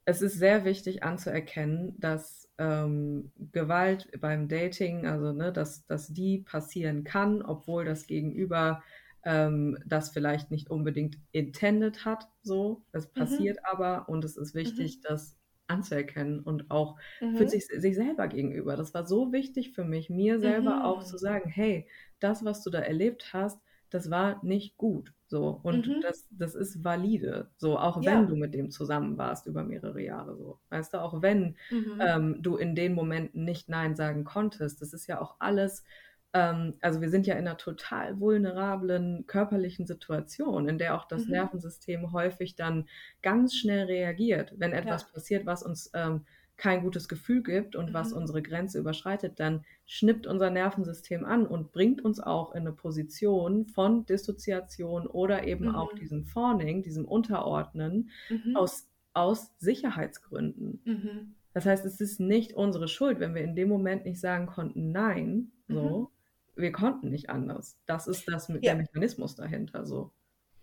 Es ist sehr wichtig anzuerkennen, dass ähm, Gewalt beim Dating, also ne, dass, dass die passieren kann, obwohl das Gegenüber ähm, das vielleicht nicht unbedingt intended hat. So, es Mhm. passiert aber und es ist wichtig, das anzuerkennen und auch für Mhm. sich, sich selber gegenüber. Das war so wichtig für mich, mir selber auch zu Mhm. sagen, hey, das, was du da erlebt hast, das war nicht gut. So, und Mhm. das, das ist valide. So, auch wenn Ja. du mit dem zusammen warst über mehrere Jahre. So, weißt du, auch wenn Mhm. ähm, du in den Momenten nicht Nein sagen konntest. Das ist ja auch alles, ähm, also wir sind ja in einer total vulnerablen körperlichen Situation, in der auch das Mhm. Nervensystem häufig dann ganz schnell reagiert. Wenn etwas Ja. passiert, was uns ähm, kein gutes Gefühl gibt und was Mhm. unsere Grenze überschreitet, dann schnippt unser Nervensystem an und bringt uns auch in eine Position von Dissoziation oder eben auch Mhm. diesem Fawning, diesem Unterordnen Mhm. aus, aus Sicherheitsgründen. Mhm. Das heißt, es ist nicht unsere Schuld, wenn wir in dem Moment nicht sagen konnten, nein, Mhm. so. Wir konnten nicht anders. Das ist das mit Ja. der Mechanismus dahinter, so.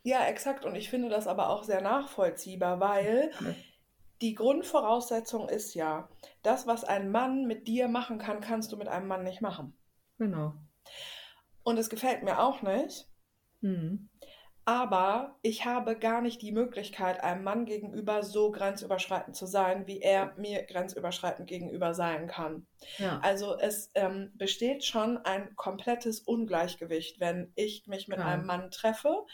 Ja, exakt. Und ich finde das aber auch sehr nachvollziehbar, weil. Die Grundvoraussetzung ist ja, das, was ein Mann mit dir machen kann, kannst du mit einem Mann nicht machen. Genau. Und es gefällt mir auch nicht, Mhm. aber ich habe gar nicht die Möglichkeit, einem Mann gegenüber so grenzüberschreitend zu sein, wie er mir grenzüberschreitend gegenüber sein kann. Ja, Also es ähm, besteht schon ein komplettes Ungleichgewicht, wenn ich mich mit Klar. einem Mann treffe.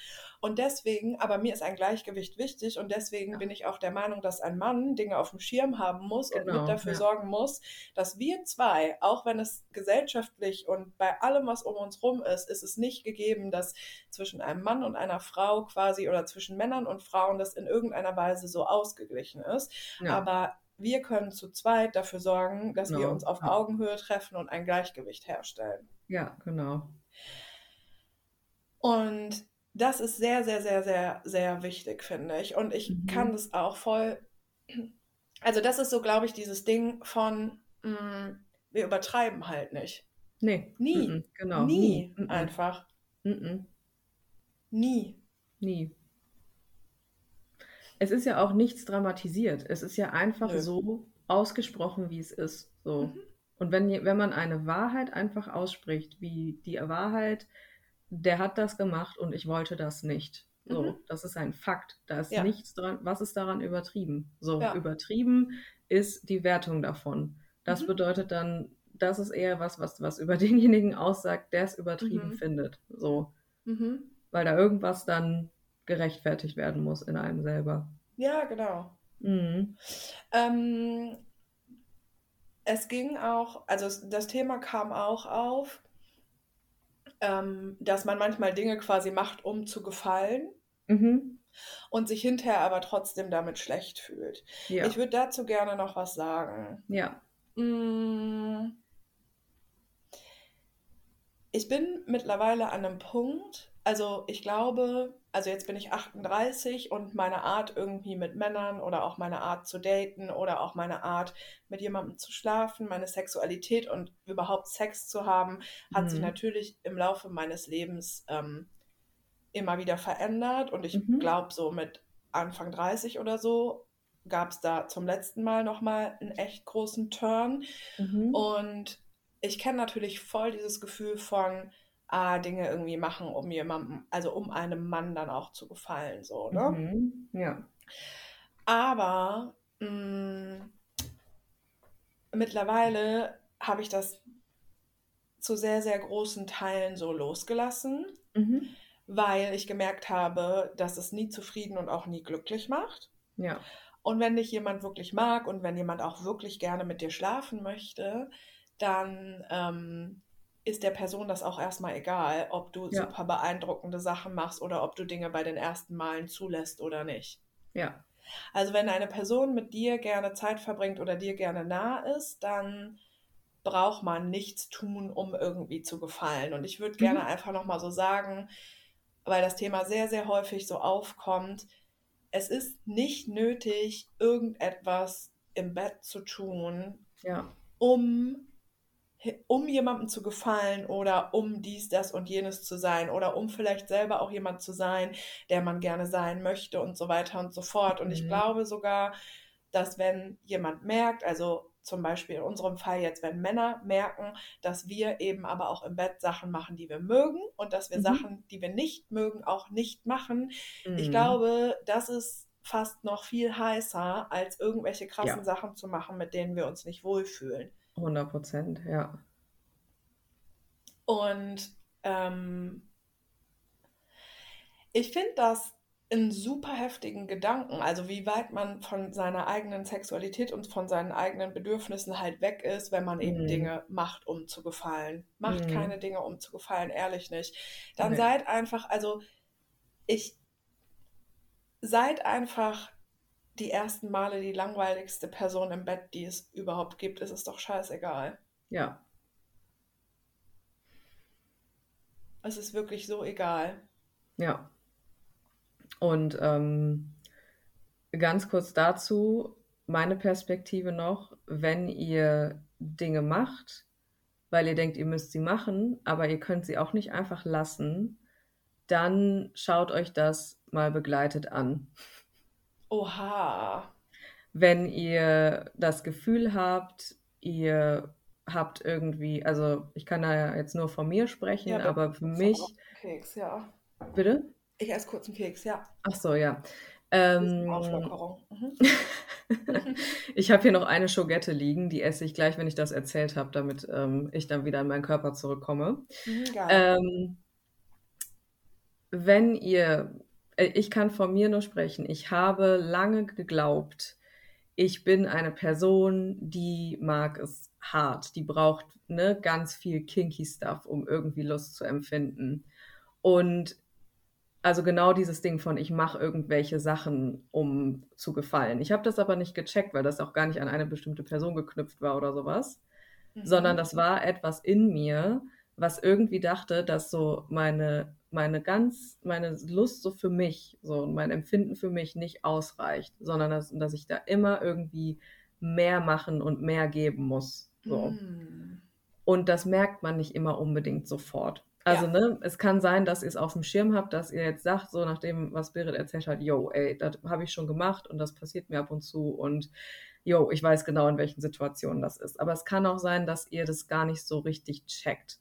Und deswegen, aber mir ist ein Gleichgewicht wichtig und deswegen Ja. bin ich auch der Meinung, dass ein Mann Dinge auf dem Schirm haben muss und Genau, mit dafür ja. sorgen muss, dass wir zwei, auch wenn es gesellschaftlich und bei allem, was um uns rum ist, ist es nicht gegeben, dass zwischen einem Mann und einer Frau quasi oder zwischen Männern und Frauen das in irgendeiner Weise so ausgeglichen ist. ja. Aber wir können zu zweit dafür sorgen, dass wir Genau, uns auf. Augenhöhe treffen und ein Gleichgewicht herstellen. Ja, genau. Und das ist sehr, sehr, sehr, sehr, sehr wichtig, finde ich. Und ich Mhm. kann das auch voll. Also, das ist so, glaube ich, dieses Ding von, mh, wir übertreiben halt nicht. Nee. Nie. mhm, Genau. Nie Mhm, einfach. Nie. Nie. Es ist ja auch nichts dramatisiert. Es ist ja einfach Nö. so ausgesprochen, wie es ist. So. Mhm. Und wenn, wenn man eine Wahrheit einfach ausspricht, wie die Wahrheit, der hat das gemacht und ich wollte das nicht. So, Mhm. das ist ein Fakt. Da ist Ja. nichts dran. Was ist daran übertrieben? So, Ja. übertrieben ist die Wertung davon. Das Mhm. bedeutet dann, das ist eher was, was, was über denjenigen aussagt, der es übertrieben Mhm. findet. So, Mhm. weil da irgendwas dann gerechtfertigt werden muss in einem selber. Ja, genau. Mhm. Ähm, es ging auch, also es- das Thema kam auch auf, ähm, dass man manchmal Dinge quasi macht, um zu gefallen Mhm. und sich hinterher aber trotzdem damit schlecht fühlt. Ja. Ich würde dazu gerne noch was sagen. ja. Mm. Ich bin mittlerweile an einem Punkt, also ich glaube, also jetzt bin ich 38 und meine Art irgendwie mit Männern oder auch meine Art zu daten oder auch meine Art mit jemandem zu schlafen, meine Sexualität und überhaupt Sex zu haben, hat sich Mhm. natürlich im Laufe meines Lebens ähm, immer wieder verändert und ich Mhm. glaube so mit Anfang 30 oder so gab es da zum letzten Mal nochmal einen echt großen Turn. Mhm. Und ich kenne natürlich voll dieses Gefühl von, ah, Dinge irgendwie machen, um jemandem, also um einem Mann dann auch zu gefallen, so, ne? Mhm. Ja. Aber mh, mittlerweile habe ich das zu sehr, sehr großen Teilen so losgelassen, Mhm. weil ich gemerkt habe, dass es nie zufrieden und auch nie glücklich macht. Ja. Und wenn dich jemand wirklich mag und wenn jemand auch wirklich gerne mit dir schlafen möchte, dann ähm, ist der Person das auch erstmal egal, ob du Ja. super beeindruckende Sachen machst oder ob du Dinge bei den ersten Malen zulässt oder nicht. Ja. Also wenn eine Person mit dir gerne Zeit verbringt oder dir gerne nah ist, dann braucht man nichts tun, um irgendwie zu gefallen. Und ich würde gerne Mhm. einfach nochmal so sagen, weil das Thema sehr, sehr häufig so aufkommt, es ist nicht nötig, irgendetwas im Bett zu tun, Ja. um, um jemandem zu gefallen oder um dies, das und jenes zu sein oder um vielleicht selber auch jemand zu sein, der man gerne sein möchte und so weiter und so fort. Und ich Mhm. glaube sogar, dass wenn jemand merkt, also zum Beispiel in unserem Fall jetzt, wenn Männer merken, dass wir eben aber auch im Bett Sachen machen, die wir mögen und dass wir Mhm. Sachen, die wir nicht mögen, auch nicht machen, ich Mhm. glaube, das ist fast noch viel heißer, als irgendwelche krassen Ja. Sachen zu machen, mit denen wir uns nicht wohlfühlen. 100 Prozent, ja. Und ähm, ich finde das einen super heftigen Gedanken, also wie weit man von seiner eigenen Sexualität und von seinen eigenen Bedürfnissen halt weg ist, wenn man eben Mhm. Dinge macht, um zu gefallen. Macht Mhm. keine Dinge, um zu gefallen, ehrlich nicht. Dann Nee. seid einfach, also ich, seid einfach die ersten Male die langweiligste Person im Bett, die es überhaupt gibt. Es ist doch scheißegal. Ja. Es ist wirklich so egal. Ja. Und ähm, ganz kurz dazu, meine Perspektive noch, wenn ihr Dinge macht, weil ihr denkt, ihr müsst sie machen, aber ihr könnt sie auch nicht einfach lassen, dann schaut euch das mal begleitet an. Oha. Wenn ihr das Gefühl habt, ihr habt irgendwie, also ich kann da ja jetzt nur von mir sprechen, Ja, aber für Ich mich, Keks, ja. bitte? Ich esse kurz einen Keks, ja. Ach so, ja. Ähm. Mhm. Ich habe hier noch eine Schogette liegen, die esse ich gleich, wenn ich das erzählt habe, damit ähm, ich dann wieder in meinen Körper zurückkomme. Mhm. Ähm, wenn ihr, ich kann von mir nur sprechen, ich habe lange geglaubt, ich bin eine Person, die mag es hart, die braucht ne, ganz viel kinky Stuff, um irgendwie Lust zu empfinden. Und Also genau dieses Ding von, ich mache irgendwelche Sachen, um zu gefallen. Ich habe das aber nicht gecheckt, weil das auch gar nicht an eine bestimmte Person geknüpft war oder sowas, mhm. sondern das war etwas in mir, was irgendwie dachte, dass so meine, meine ganz, meine Lust so für mich, so mein Empfinden für mich nicht ausreicht, sondern dass, dass ich da immer irgendwie mehr machen und mehr geben muss. So. Mhm. Und das merkt man nicht immer unbedingt sofort. Also, ja. ne, es kann sein, dass ihr es auf dem Schirm habt, dass ihr jetzt sagt, so nach dem, was Berit erzählt hat, yo, ey, das habe ich schon gemacht und das passiert mir ab und zu und yo, ich weiß genau, in welchen Situationen das ist. Aber es kann auch sein, dass ihr das gar nicht so richtig checkt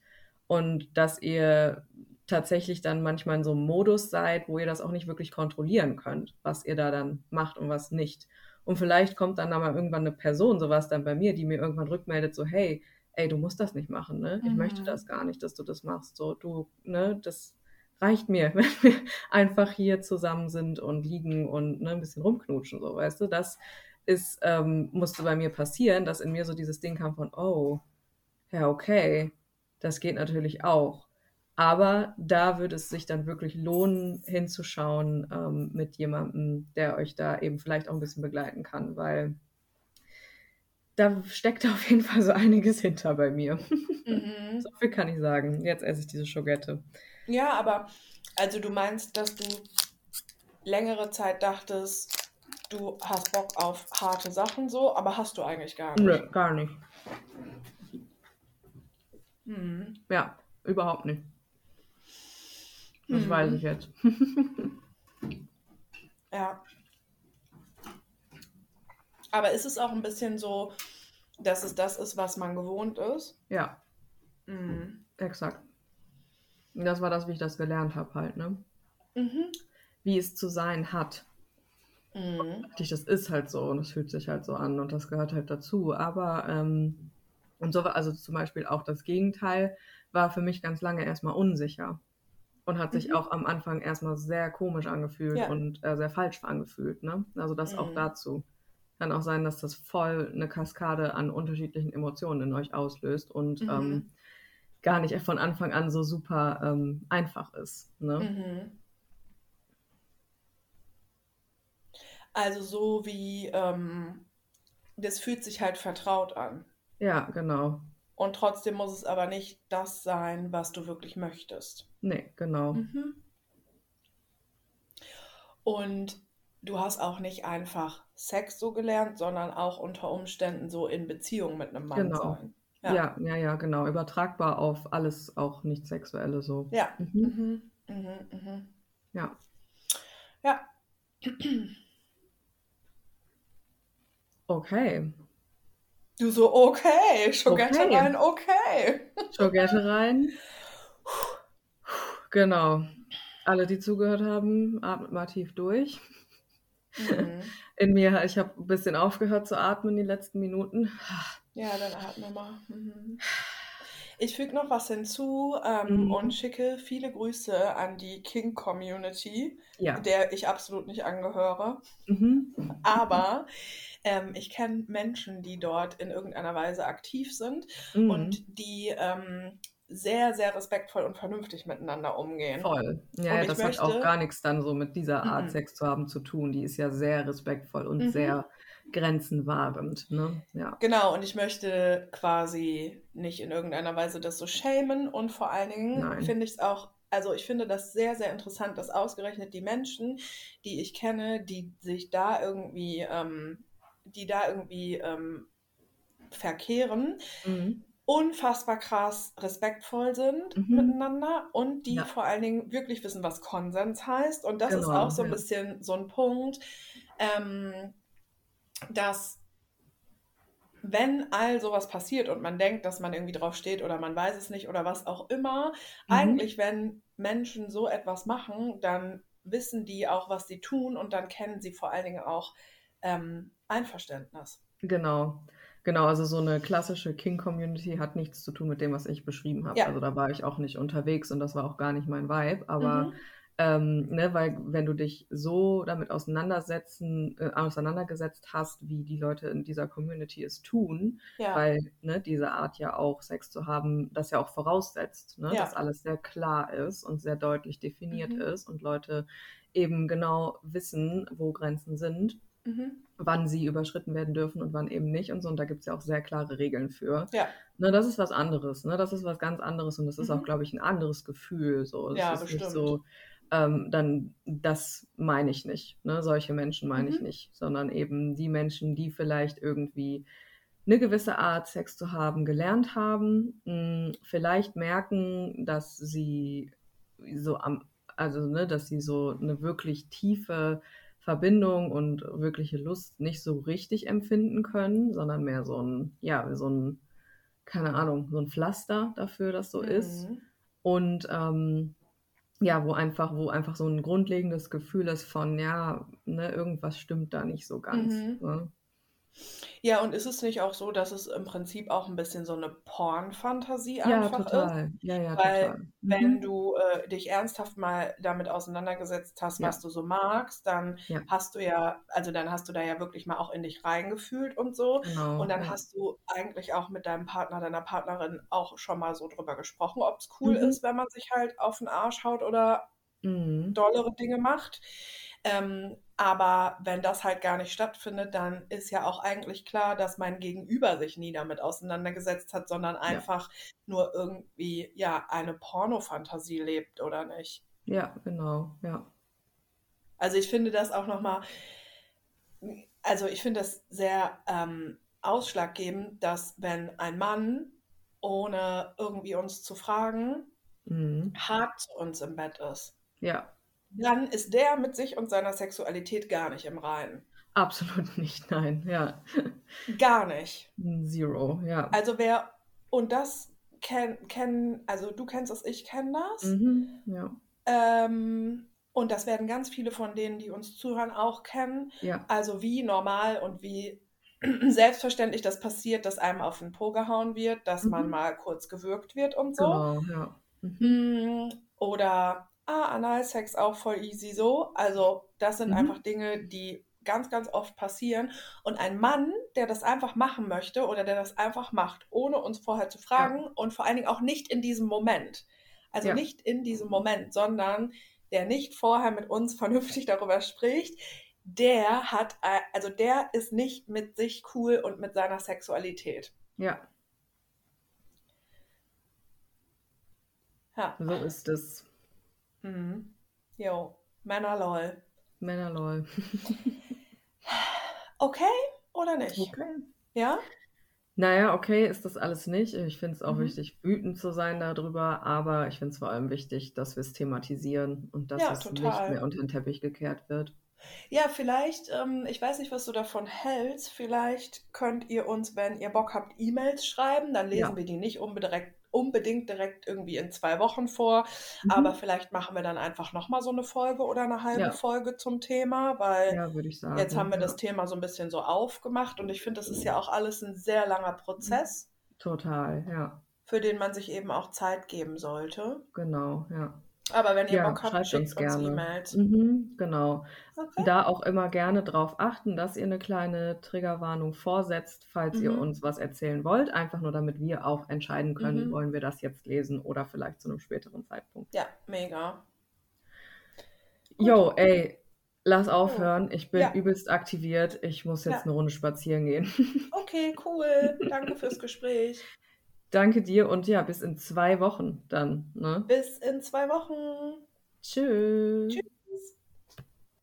und dass ihr tatsächlich dann manchmal in so einem Modus seid, wo ihr das auch nicht wirklich kontrollieren könnt, was ihr da dann macht und was nicht. Und vielleicht kommt dann aber irgendwann eine Person, so war es dann bei mir, die mir irgendwann rückmeldet, so, hey, ey, du musst das nicht machen, ne? Ich mhm. möchte das gar nicht, dass du das machst. So, du, ne, das reicht mir, wenn wir einfach hier zusammen sind und liegen und ne, ein bisschen rumknutschen, so, weißt du? Das ist, ähm, musste bei mir passieren, dass in mir so dieses Ding kam von, oh, ja, okay, das geht natürlich auch. Aber da würde es sich dann wirklich lohnen, hinzuschauen ähm, mit jemandem, der euch da eben vielleicht auch ein bisschen begleiten kann, weil da steckt auf jeden Fall so einiges hinter bei mir. Mhm. so viel kann ich sagen. Jetzt esse ich diese Schogette. Ja, aber also du meinst, dass du längere Zeit dachtest, du hast Bock auf harte Sachen so, aber hast du eigentlich gar nicht. Nö, gar nicht. Mhm. Ja, überhaupt nicht. Das mhm. weiß ich jetzt. ja. Aber ist es auch ein bisschen so, dass es das ist, was man gewohnt ist? Ja. Mhm. Exakt. Das war das, wie ich das gelernt habe halt, ne? Mhm. Wie es zu sein hat. Mhm. Das ist halt so und es fühlt sich halt so an und das gehört halt dazu. Aber, ähm, und so war also zum Beispiel auch das Gegenteil, war für mich ganz lange erstmal unsicher und hat sich mhm. auch am Anfang erstmal sehr komisch angefühlt ja. und äh, sehr falsch angefühlt. Ne? Also das mhm. auch dazu. Kann auch sein, dass das voll eine Kaskade an unterschiedlichen Emotionen in euch auslöst und mhm. ähm, gar nicht von Anfang an so super ähm, einfach ist. Ne? Mhm. Also so wie, ähm, das fühlt sich halt vertraut an. Ja, genau. Und trotzdem muss es aber nicht das sein, was du wirklich möchtest. Nee, genau. Mhm. Und du hast auch nicht einfach Sex so gelernt, sondern auch unter Umständen so in Beziehung mit einem Mann genau. sein. Ja. ja, ja, ja, genau. Übertragbar auf alles, auch nicht Sexuelle so. Ja. Mhm. Mhm. Mhm. mhm. Ja. Ja. Okay. Du so, okay, Schogette okay. rein, okay. Schogette rein. Genau. Alle, die zugehört haben, atmet mal tief durch. Mhm. In mir, ich habe ein bisschen aufgehört zu atmen die letzten Minuten. Ja, dann atme mal. Mhm. Ich füge noch was hinzu ähm, mhm. und schicke viele Grüße an die King-Community, ja. der ich absolut nicht angehöre. Mhm. Aber ähm, ich kenne Menschen, die dort in irgendeiner Weise aktiv sind mhm. und die ähm, sehr, sehr respektvoll und vernünftig miteinander umgehen. Voll. Ja, das möchte... hat auch gar nichts dann so mit dieser Art mhm. Sex zu haben zu tun. Die ist ja sehr respektvoll und mhm. Sehr grenzenwahrend. Ne? Ja. Genau, und ich möchte quasi nicht in irgendeiner Weise das so schämen und vor allen Dingen finde ich es auch also ich finde das sehr, sehr interessant, dass ausgerechnet die Menschen, die ich kenne, die sich da irgendwie, ähm, die da irgendwie ähm, verkehren, mhm unfassbar krass respektvoll sind mhm. miteinander und die ja. vor allen Dingen wirklich wissen, was Konsens heißt. Und das genau, ist auch so ein ja. bisschen so ein Punkt, ähm, dass wenn all sowas passiert und man denkt, dass man irgendwie drauf steht oder man weiß es nicht oder was auch immer, mhm. eigentlich, wenn Menschen so etwas machen, dann wissen die auch, was sie tun und dann kennen sie vor allen Dingen auch ähm, Einverständnis. Genau. Genau, also so eine klassische King-Community hat nichts zu tun mit dem, was ich beschrieben habe. Ja. Also da war ich auch nicht unterwegs und das war auch gar nicht mein Vibe. Aber mhm. Ähm, ne, weil wenn du dich so damit auseinandersetzen, äh, auseinandergesetzt hast, wie die Leute in dieser Community es tun, Ja. weil ne, diese Art ja auch Sex zu haben, das ja auch voraussetzt, ne, Ja. dass alles sehr klar ist und sehr deutlich definiert Mhm. ist und Leute eben genau wissen, wo Grenzen sind, Mhm. wann sie überschritten werden dürfen und wann eben nicht und so. Und da gibt es ja auch sehr klare Regeln für. Ja. Ne, das ist was anderes, ne? Das ist was ganz anderes und das ist auch, Mhm. glaube ich, ein anderes Gefühl. So. Es Ja, ist nicht bestimmt. so, ähm, dann, das meine ich nicht. Ne? Solche Menschen meine ich Mhm. nicht, sondern eben die Menschen, die vielleicht irgendwie eine gewisse Art Sex zu haben gelernt haben, mh, vielleicht merken, dass sie so am, also ne, dass sie so eine wirklich tiefe Verbindung und wirkliche Lust nicht so richtig empfinden können, sondern mehr so ein, ja, so ein, keine Ahnung, so ein Pflaster dafür, dass so ist. Mhm. Und ähm, ja, wo einfach, wo einfach so ein grundlegendes Gefühl ist von, ja, ne, irgendwas stimmt da nicht so ganz. Mhm. Ne? Ja, und ist es nicht auch so, dass es im Prinzip auch ein bisschen so eine Porn-Fantasie Ja, einfach ist? total. Ja, ja, Weil total. wenn Mhm. du äh, dich ernsthaft mal damit auseinandergesetzt hast, Ja. was du so magst, dann Ja. hast du ja, also dann hast du da ja wirklich mal auch in dich reingefühlt und so. Genau. Und dann ja. hast du eigentlich auch mit deinem Partner, deiner Partnerin auch schon mal so drüber gesprochen, ob es cool Mhm. ist, wenn man sich halt auf den Arsch haut oder Mhm. dollere Dinge macht. Ähm, aber wenn das halt gar nicht stattfindet, dann ist ja auch eigentlich klar, dass mein Gegenüber sich nie damit auseinandergesetzt hat, sondern einfach nur irgendwie ja eine Pornofantasie lebt oder nicht. Ja, genau. Ja. Also ich finde das auch nochmal, also ich finde das sehr ähm, ausschlaggebend, dass wenn ein Mann, ohne irgendwie uns zu fragen, Mhm. hart zu uns im Bett ist, Ja. Dann ist der mit sich und seiner Sexualität gar nicht im Reinen. Absolut nicht, nein. Ja. Gar nicht. Zero, ja. Also wer, und das kennen, kenn, also du kennst das, ich kenne das. Mhm. Ja. Ähm, und das werden ganz viele von denen, die uns zuhören, auch kennen. Ja. Also wie normal und wie selbstverständlich das passiert, dass einem auf den Po gehauen wird, dass man Mhm. mal kurz gewürgt wird und so. Genau, ja. Mhm. Mm, Oder, ah, Analsex auch voll easy so. Also das sind Mhm. einfach Dinge, die ganz, ganz oft passieren. Und ein Mann, der das einfach machen möchte oder der das einfach macht, ohne uns vorher zu fragen und vor allen Dingen auch nicht in diesem Moment. Also Ja. nicht in diesem Moment, sondern der nicht vorher mit uns vernünftig darüber spricht, der hat, äh, also der ist nicht mit sich cool und mit seiner Sexualität. Ja, Ja. so ist es. Mhm. Jo, Männer lol. Männer lol. Okay oder nicht? Okay. Ja? Naja, okay ist das alles nicht. Ich finde es auch Mhm. wichtig, wütend zu sein darüber, aber ich finde es vor allem wichtig, dass wir es thematisieren und dass Ja, es nicht total. mehr unter den Teppich gekehrt wird. Ja, vielleicht, ähm, ich weiß nicht, was du davon hältst. Vielleicht könnt ihr uns, wenn ihr Bock habt, E-Mails schreiben. Dann lesen Ja. wir die nicht unbedingt, unbedingt direkt irgendwie in zwei Wochen vor. Mhm. Aber vielleicht machen wir dann einfach nochmal so eine Folge oder eine halbe Ja. Folge zum Thema, weil Ja, sagen. jetzt haben wir ja. das Thema so ein bisschen so aufgemacht. Und ich finde, das ist ja auch alles ein sehr langer Prozess, Total, ja. für den man sich eben auch Zeit geben sollte. Genau, ja. Aber wenn ihr Ja, Bock habt, schreibt schickt uns gerne. E-Mails. Mhm, genau. Okay. Da auch immer gerne drauf achten, dass ihr eine kleine Triggerwarnung vorsetzt, falls ihr Mhm. uns was erzählen wollt. Einfach nur, damit wir auch entscheiden können, Mhm. wollen wir das jetzt lesen oder vielleicht zu einem späteren Zeitpunkt. Ja, mega. Gut. Jo, ey, lass aufhören. Ich bin Ja. übelst aktiviert. Ich muss jetzt Ja. eine Runde spazieren gehen. Okay, cool. Danke fürs Gespräch. Danke dir und ja, bis in zwei Wochen dann. Ne? Bis in zwei Wochen. Tschüss. Tschüss.